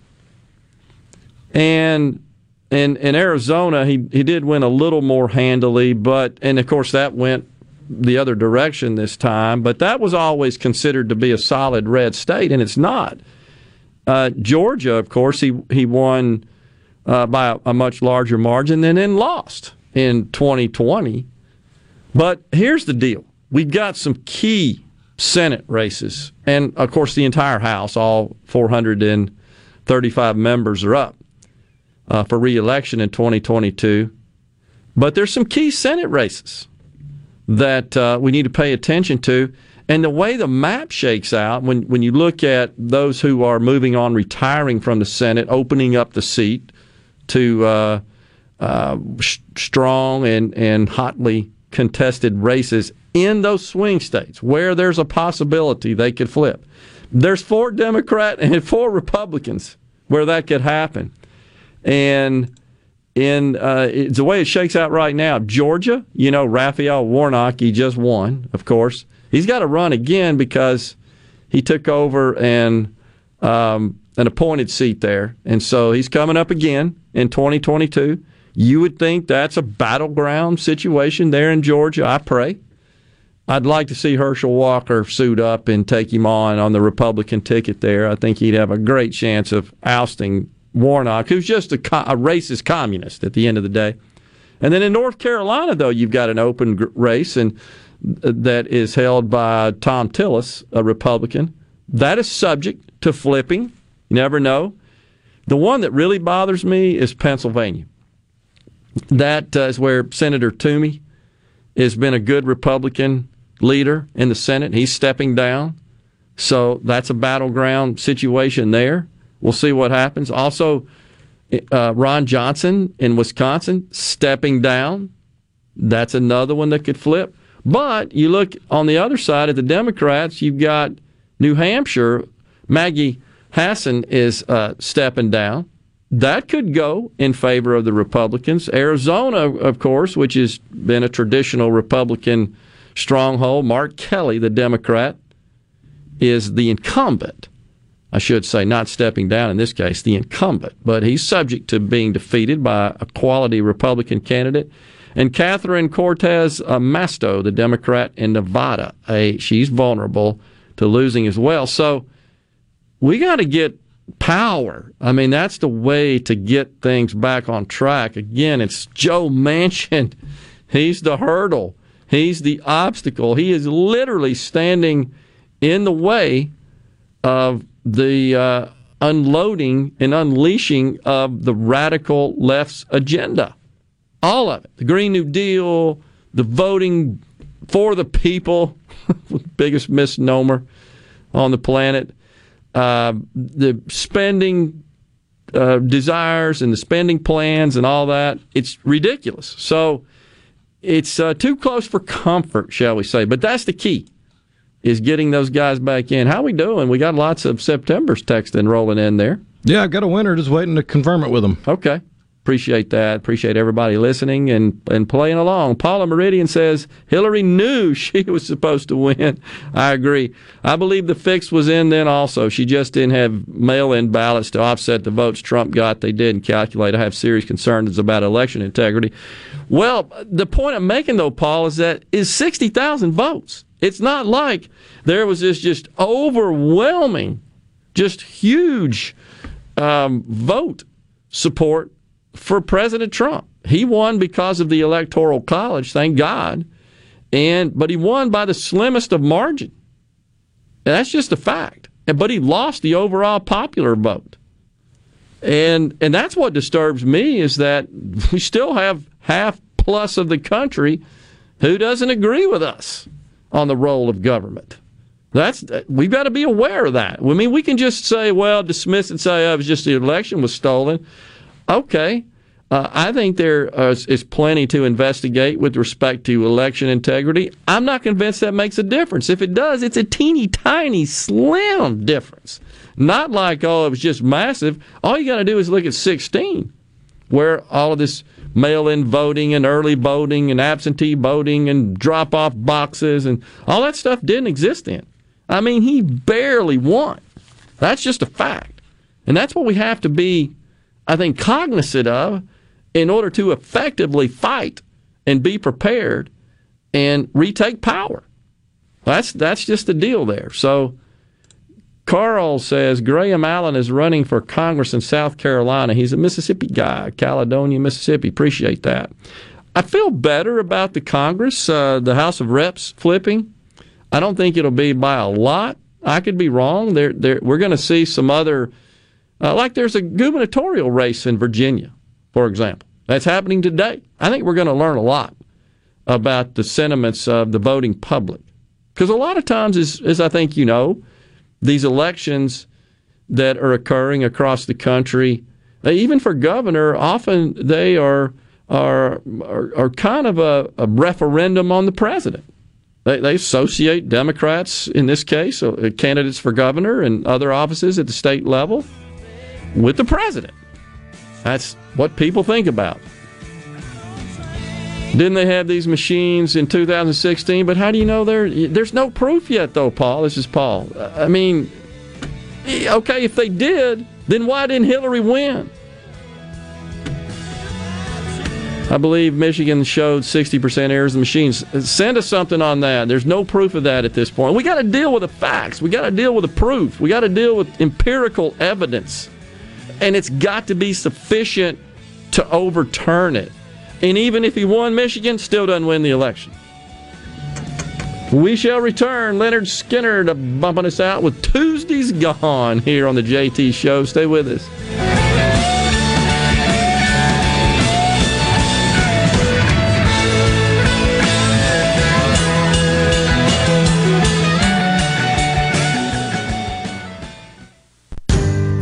And in in Arizona, he he did win a little more handily, but and of course that went the other direction this time. But that was always considered to be a solid red state, and it's not. Uh, Georgia, of course, he he won uh, by a, a much larger margin, and then lost in 2020. But here's the deal: we've got some key Senate races, and of course the entire House, all 435 members are up uh, for reelection in 2022. But there's some key Senate races that uh, we need to pay attention to. And the way the map shakes out, when, when you look at those who are moving on, retiring from the Senate, opening up the seat to uh, uh, strong and, and hotly contested races in those swing states where there's a possibility they could flip. There's four Democrat and four Republicans where that could happen. And in uh, the way it shakes out right now, Georgia, you know, Raphael Warnock, he just won, of course. He's got to run again because he took over and um, an appointed seat there, and so he's coming up again in 2022. You would think that's a battleground situation there in Georgia. I pray. I'd like to see Herschel Walker suit up and take him on on the Republican ticket there. I think he'd have a great chance of ousting Warnock, who's just a, a racist communist at the end of the day. And then in North Carolina, though, you've got an open race, and that is held by Thom Tillis, a Republican. That is subject to flipping. You never know. The one that really bothers me is Pennsylvania. That uh, is where Senator Toomey has been a good Republican leader in the Senate. He's stepping down. So that's a battleground situation there. We'll see what happens. Also, uh, Ron Johnson in Wisconsin stepping down. That's another one that could flip. But you look on the other side at the Democrats, you've got New Hampshire. Maggie Hassan is uh, stepping down. That could go in favor of the Republicans. Arizona, of course, which has been a traditional Republican stronghold. Mark Kelly, the Democrat, is the incumbent. I should say, not stepping down in this case, the incumbent, but he's subject to being defeated by a quality Republican candidate. And Catherine Cortez Masto, the Democrat in Nevada, a, she's vulnerable to losing as well. So we got to get power. I mean, that's the way to get things back on track. Again, it's Joe Manchin. He's the hurdle. He's the obstacle. He is literally standing in the way of the uh, unloading and unleashing of the radical left's agenda. All of it. The Green New Deal, the voting for the people, biggest misnomer on the planet, uh, the spending uh, desires and the spending plans and all that. It's ridiculous. So it's uh, too close for comfort, shall we say. But that's the key is getting those guys back in. How we doing? We got lots of September's texting rolling in there. Yeah, I've got a winner. Just waiting to confirm it with them. Okay. Appreciate that. Appreciate everybody listening and, and playing along. Paula Meridian says Hillary knew she was supposed to win. I agree. I believe the fix was in then also. She just didn't have mail in ballots to offset the votes Trump got. They didn't calculate. I have serious concerns about election integrity. Well, the point I'm making, though, Paul, is that is 60,000 votes. It's not like there was this just overwhelming, just huge um, vote support for President Trump. He won because of the Electoral College, thank God, and but he won by the slimmest of margin. And that's just a fact. But he lost the overall popular vote. And and that's what disturbs me is that we still have half plus of the country who doesn't agree with us on the role of government. That's we've got to be aware of that. I mean, we can just say, well, dismiss and say, oh, it was just the election was stolen. Okay, uh, I think there is, is plenty to investigate with respect to election integrity. I'm not convinced that makes a difference. If it does, it's a teeny tiny, slim difference. Not like oh, it was just massive. All you got to do is look at 16, where all of this mail in voting and early voting and absentee voting and drop off boxes and all that stuff didn't exist then. I mean, he barely won. That's just a fact. And that's what we have to be, I think, cognizant of in order to effectively fight and be prepared and retake power. That's that's just the deal there. So Carl says Graham Allen is running for Congress in South Carolina. He's a Mississippi guy, Caledonia, Mississippi. Appreciate that. I feel better about the Congress, uh, the House of Reps flipping. I don't think it'll be by a lot. I could be wrong. There, there, we're going to see some other, uh, like there's a gubernatorial race in Virginia, for example. That's happening today. I think we're going to learn a lot about the sentiments of the voting public. Because a lot of times, as, as I think you know, these elections that are occurring across the country, even for governor, often they are are are, are kind of a, a, referendum on the president. They, they associate Democrats in this case, uh, candidates for governor and other offices at the state level, with the president. That's what people think about. Didn't they have these machines in 2016? But how do you know there? There's no proof yet, though, Paul. This is Paul. I mean, okay, if they did, then why didn't Hillary win? I believe Michigan showed 60% errors in machines. Send us something on that. There's no proof of that at this point. We got to deal with the facts. We got to deal with the proof. We got to deal with empirical evidence. And it's got to be sufficient to overturn it. And even if he won Michigan, still doesn't win the election. We shall return. Lynyrd Skynyrd to bumping us out with Tuesday's Gone here on the JT Show. Stay with us.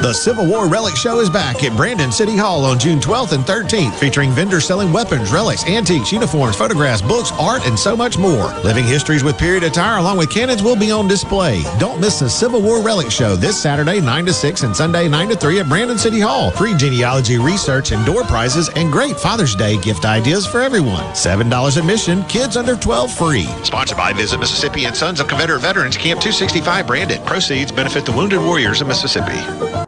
The Civil War Relic Show is back at Brandon City Hall on June 12th and 13th, featuring vendors selling weapons, relics, antiques, uniforms, photographs, books, art, and so much more. Living histories with period attire along with cannons will be on display. Don't miss the Civil War Relic Show this Saturday 9 to 6 and Sunday 9 to 3 at Brandon City Hall. Free genealogy research and door prizes and great Father's Day gift ideas for everyone. $7 admission, kids under 12 free. Sponsored by Visit Mississippi and Sons of Confederate Veterans Camp 265 Brandon. Proceeds benefit the Wounded Warriors of Mississippi.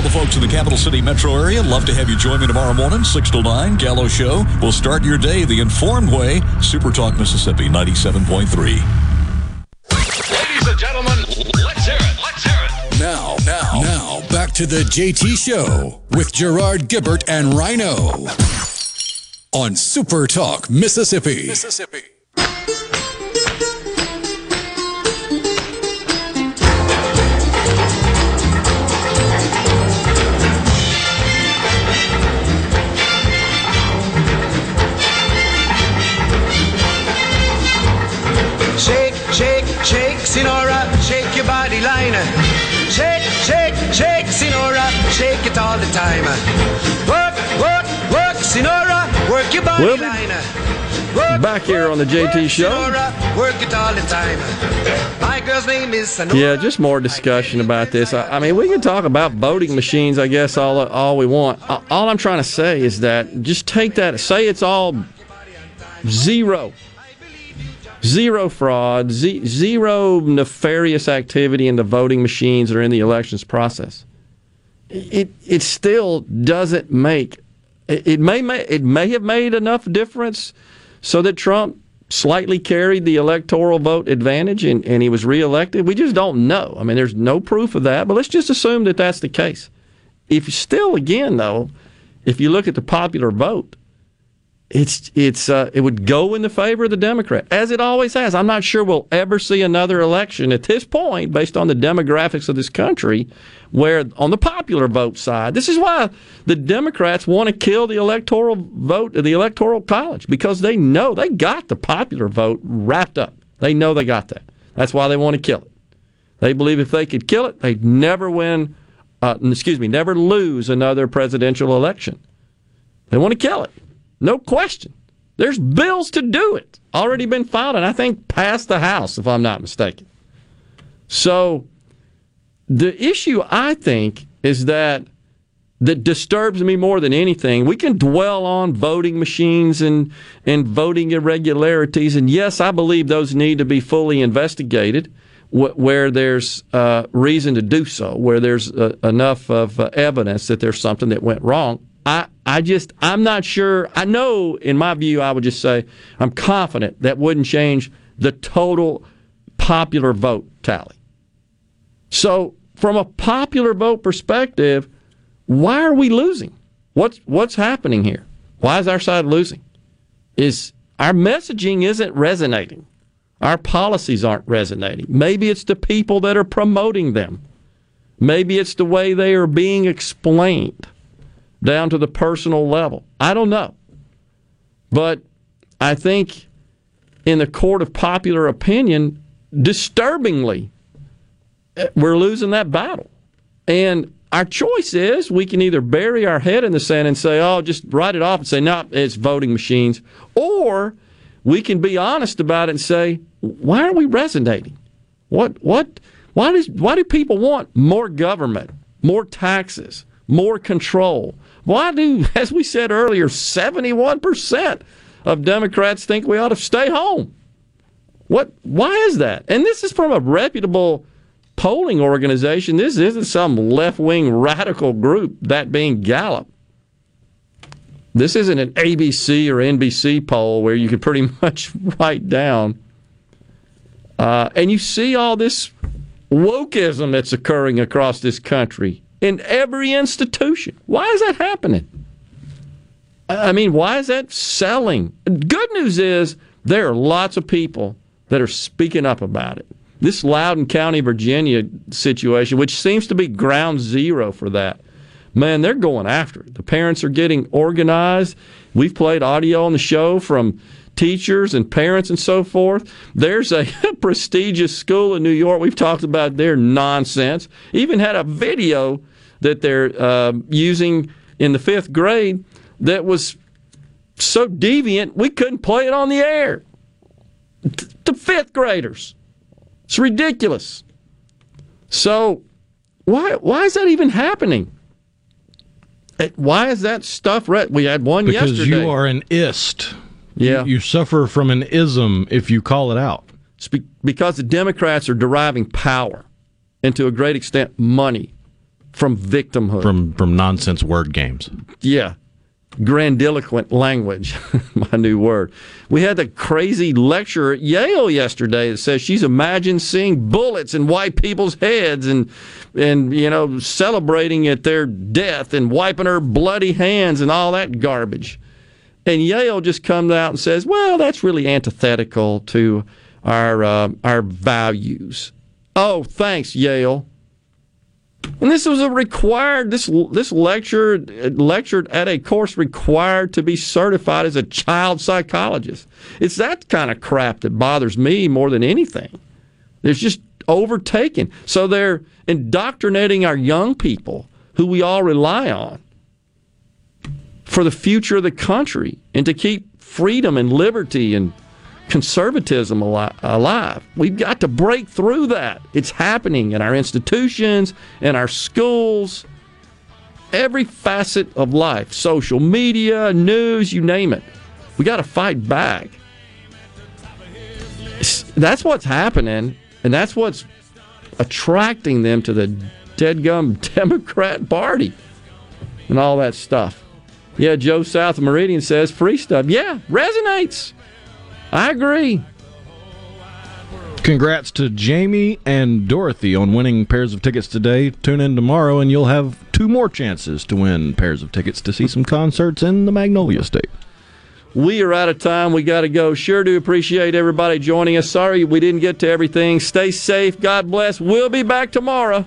all the folks in the capital city metro area, love to have you join me tomorrow morning, 6 to 9, Gallo Show. We'll start your day the informed way. Super Talk Mississippi 97.3. Ladies and gentlemen, let's hear it. Let's hear it. Now, now, now, Back to the JT Show with Gerard Gibert and Rhino on Super Talk, Mississippi. Mississippi. It all the time. Work, work, work, Sinora, work your body we? line. Back here on the JT Show. Sinora, work it all the time. My girl's name is Sonora. Yeah, just more discussion about this. I, I mean, we can talk about voting machines, I guess, all all we want. All I'm trying to say is that just take that, say it's all zero, zero fraud, ze- zero nefarious activity in the voting machines or in the elections process. It it still doesn't make it, may it may have made enough difference so that Trump slightly carried the electoral vote advantage and, and he was reelected. We just don't know. I mean, there's no proof of that, but let's just assume that that's the case. If still, again, though, if you look at the popular vote, it's it's uh, it would go in the favor of the Democrat as it always has. I'm not sure we'll ever see another election at this point, based on the demographics of this country, where on the popular vote side, this is why the Democrats want to kill the electoral vote, the electoral college, because they know they got the popular vote wrapped up. They know they got that. That's why they want to kill it. They believe if they could kill it, they'd never win. Uh, excuse me, never lose another presidential election. They want to kill it. No question. There's bills to do it. Already been filed and I think passed the House, if I'm not mistaken. So the issue I think is that that disturbs me more than anything. We can dwell on voting machines and and voting irregularities, and yes, I believe those need to be fully investigated wh- where there's uh, reason to do so, where there's uh, enough of uh, evidence that there's something that went wrong. I, I just I'm not sure. I know, in my view, I would just say I'm confident that wouldn't change the total popular vote tally. So, from a popular vote perspective, why are we losing? What's what's happening here? Why is our side losing? Is our messaging isn't resonating. Our policies aren't resonating. Maybe it's the people that are promoting them. Maybe it's the way they are being explained down to the personal level. I don't know. But I think in the court of popular opinion, disturbingly, eh, we're losing that battle. And our choice is we can either bury our head in the sand and say, oh, just write it off and say, no, it's voting machines. Or we can be honest about it and say, why are we resonating? What, what, why, does, why do people want more government, more taxes, more control? Why do, as we said earlier, 71% of Democrats think we ought to stay home? What, why is that? And this is from a reputable polling organization. This isn't some left wing radical group, that being Gallup. This isn't an ABC or NBC poll where you can pretty much write down. Uh, and you see all this wokeism that's occurring across this country in every institution. Why is that happening? I mean, why is that selling? Good news is there are lots of people that are speaking up about it. This Loudoun County, Virginia situation, which seems to be ground zero for that, man, they're going after it. The parents are getting organized. We've played audio on the show from teachers and parents and so forth. There's a prestigious school in New York. We've talked about their nonsense. Even had a video that they're uh, using in the fifth grade that was so deviant we couldn't play it on the air. T- to fifth graders. It's ridiculous. So why why is that even happening? Why is that stuff right? We had one because yesterday. you are an ist. Yeah. You, you suffer from an ism if you call it out. It's be- because the Democrats are deriving power and to a great extent money from victimhood. From from nonsense word games. Yeah. grandiloquent language, my new word. We had the crazy lecturer at Yale yesterday that says she's imagined seeing bullets in white people's heads and and you know celebrating at their death and wiping her bloody hands and all that garbage. And Yale just comes out and says, "Well, that's really antithetical to our uh, our values." Oh, thanks, Yale. And this was a required this this lecture lectured at a course required to be certified as a child psychologist. It's that kind of crap that bothers me more than anything. It's just overtaken. So they're indoctrinating our young people who we all rely on for the future of the country and to keep freedom and liberty and conservatism alive. We've got to break through that. It's happening in our institutions, in our schools, every facet of life social media, news, you name it. We got to fight back. That's what's happening, and that's what's attracting them to the dead gum Democrat Party and all that stuff. Yeah, Joe South Meridian says free stuff. Yeah, resonates. I agree. Congrats to Jamie and Dorothy on winning pairs of tickets today. Tune in tomorrow and you'll have two more chances to win pairs of tickets to see some concerts in the Magnolia State. We are out of time. We got to go. Sure do appreciate everybody joining us. Sorry we didn't get to everything. Stay safe. God bless. We'll be back tomorrow.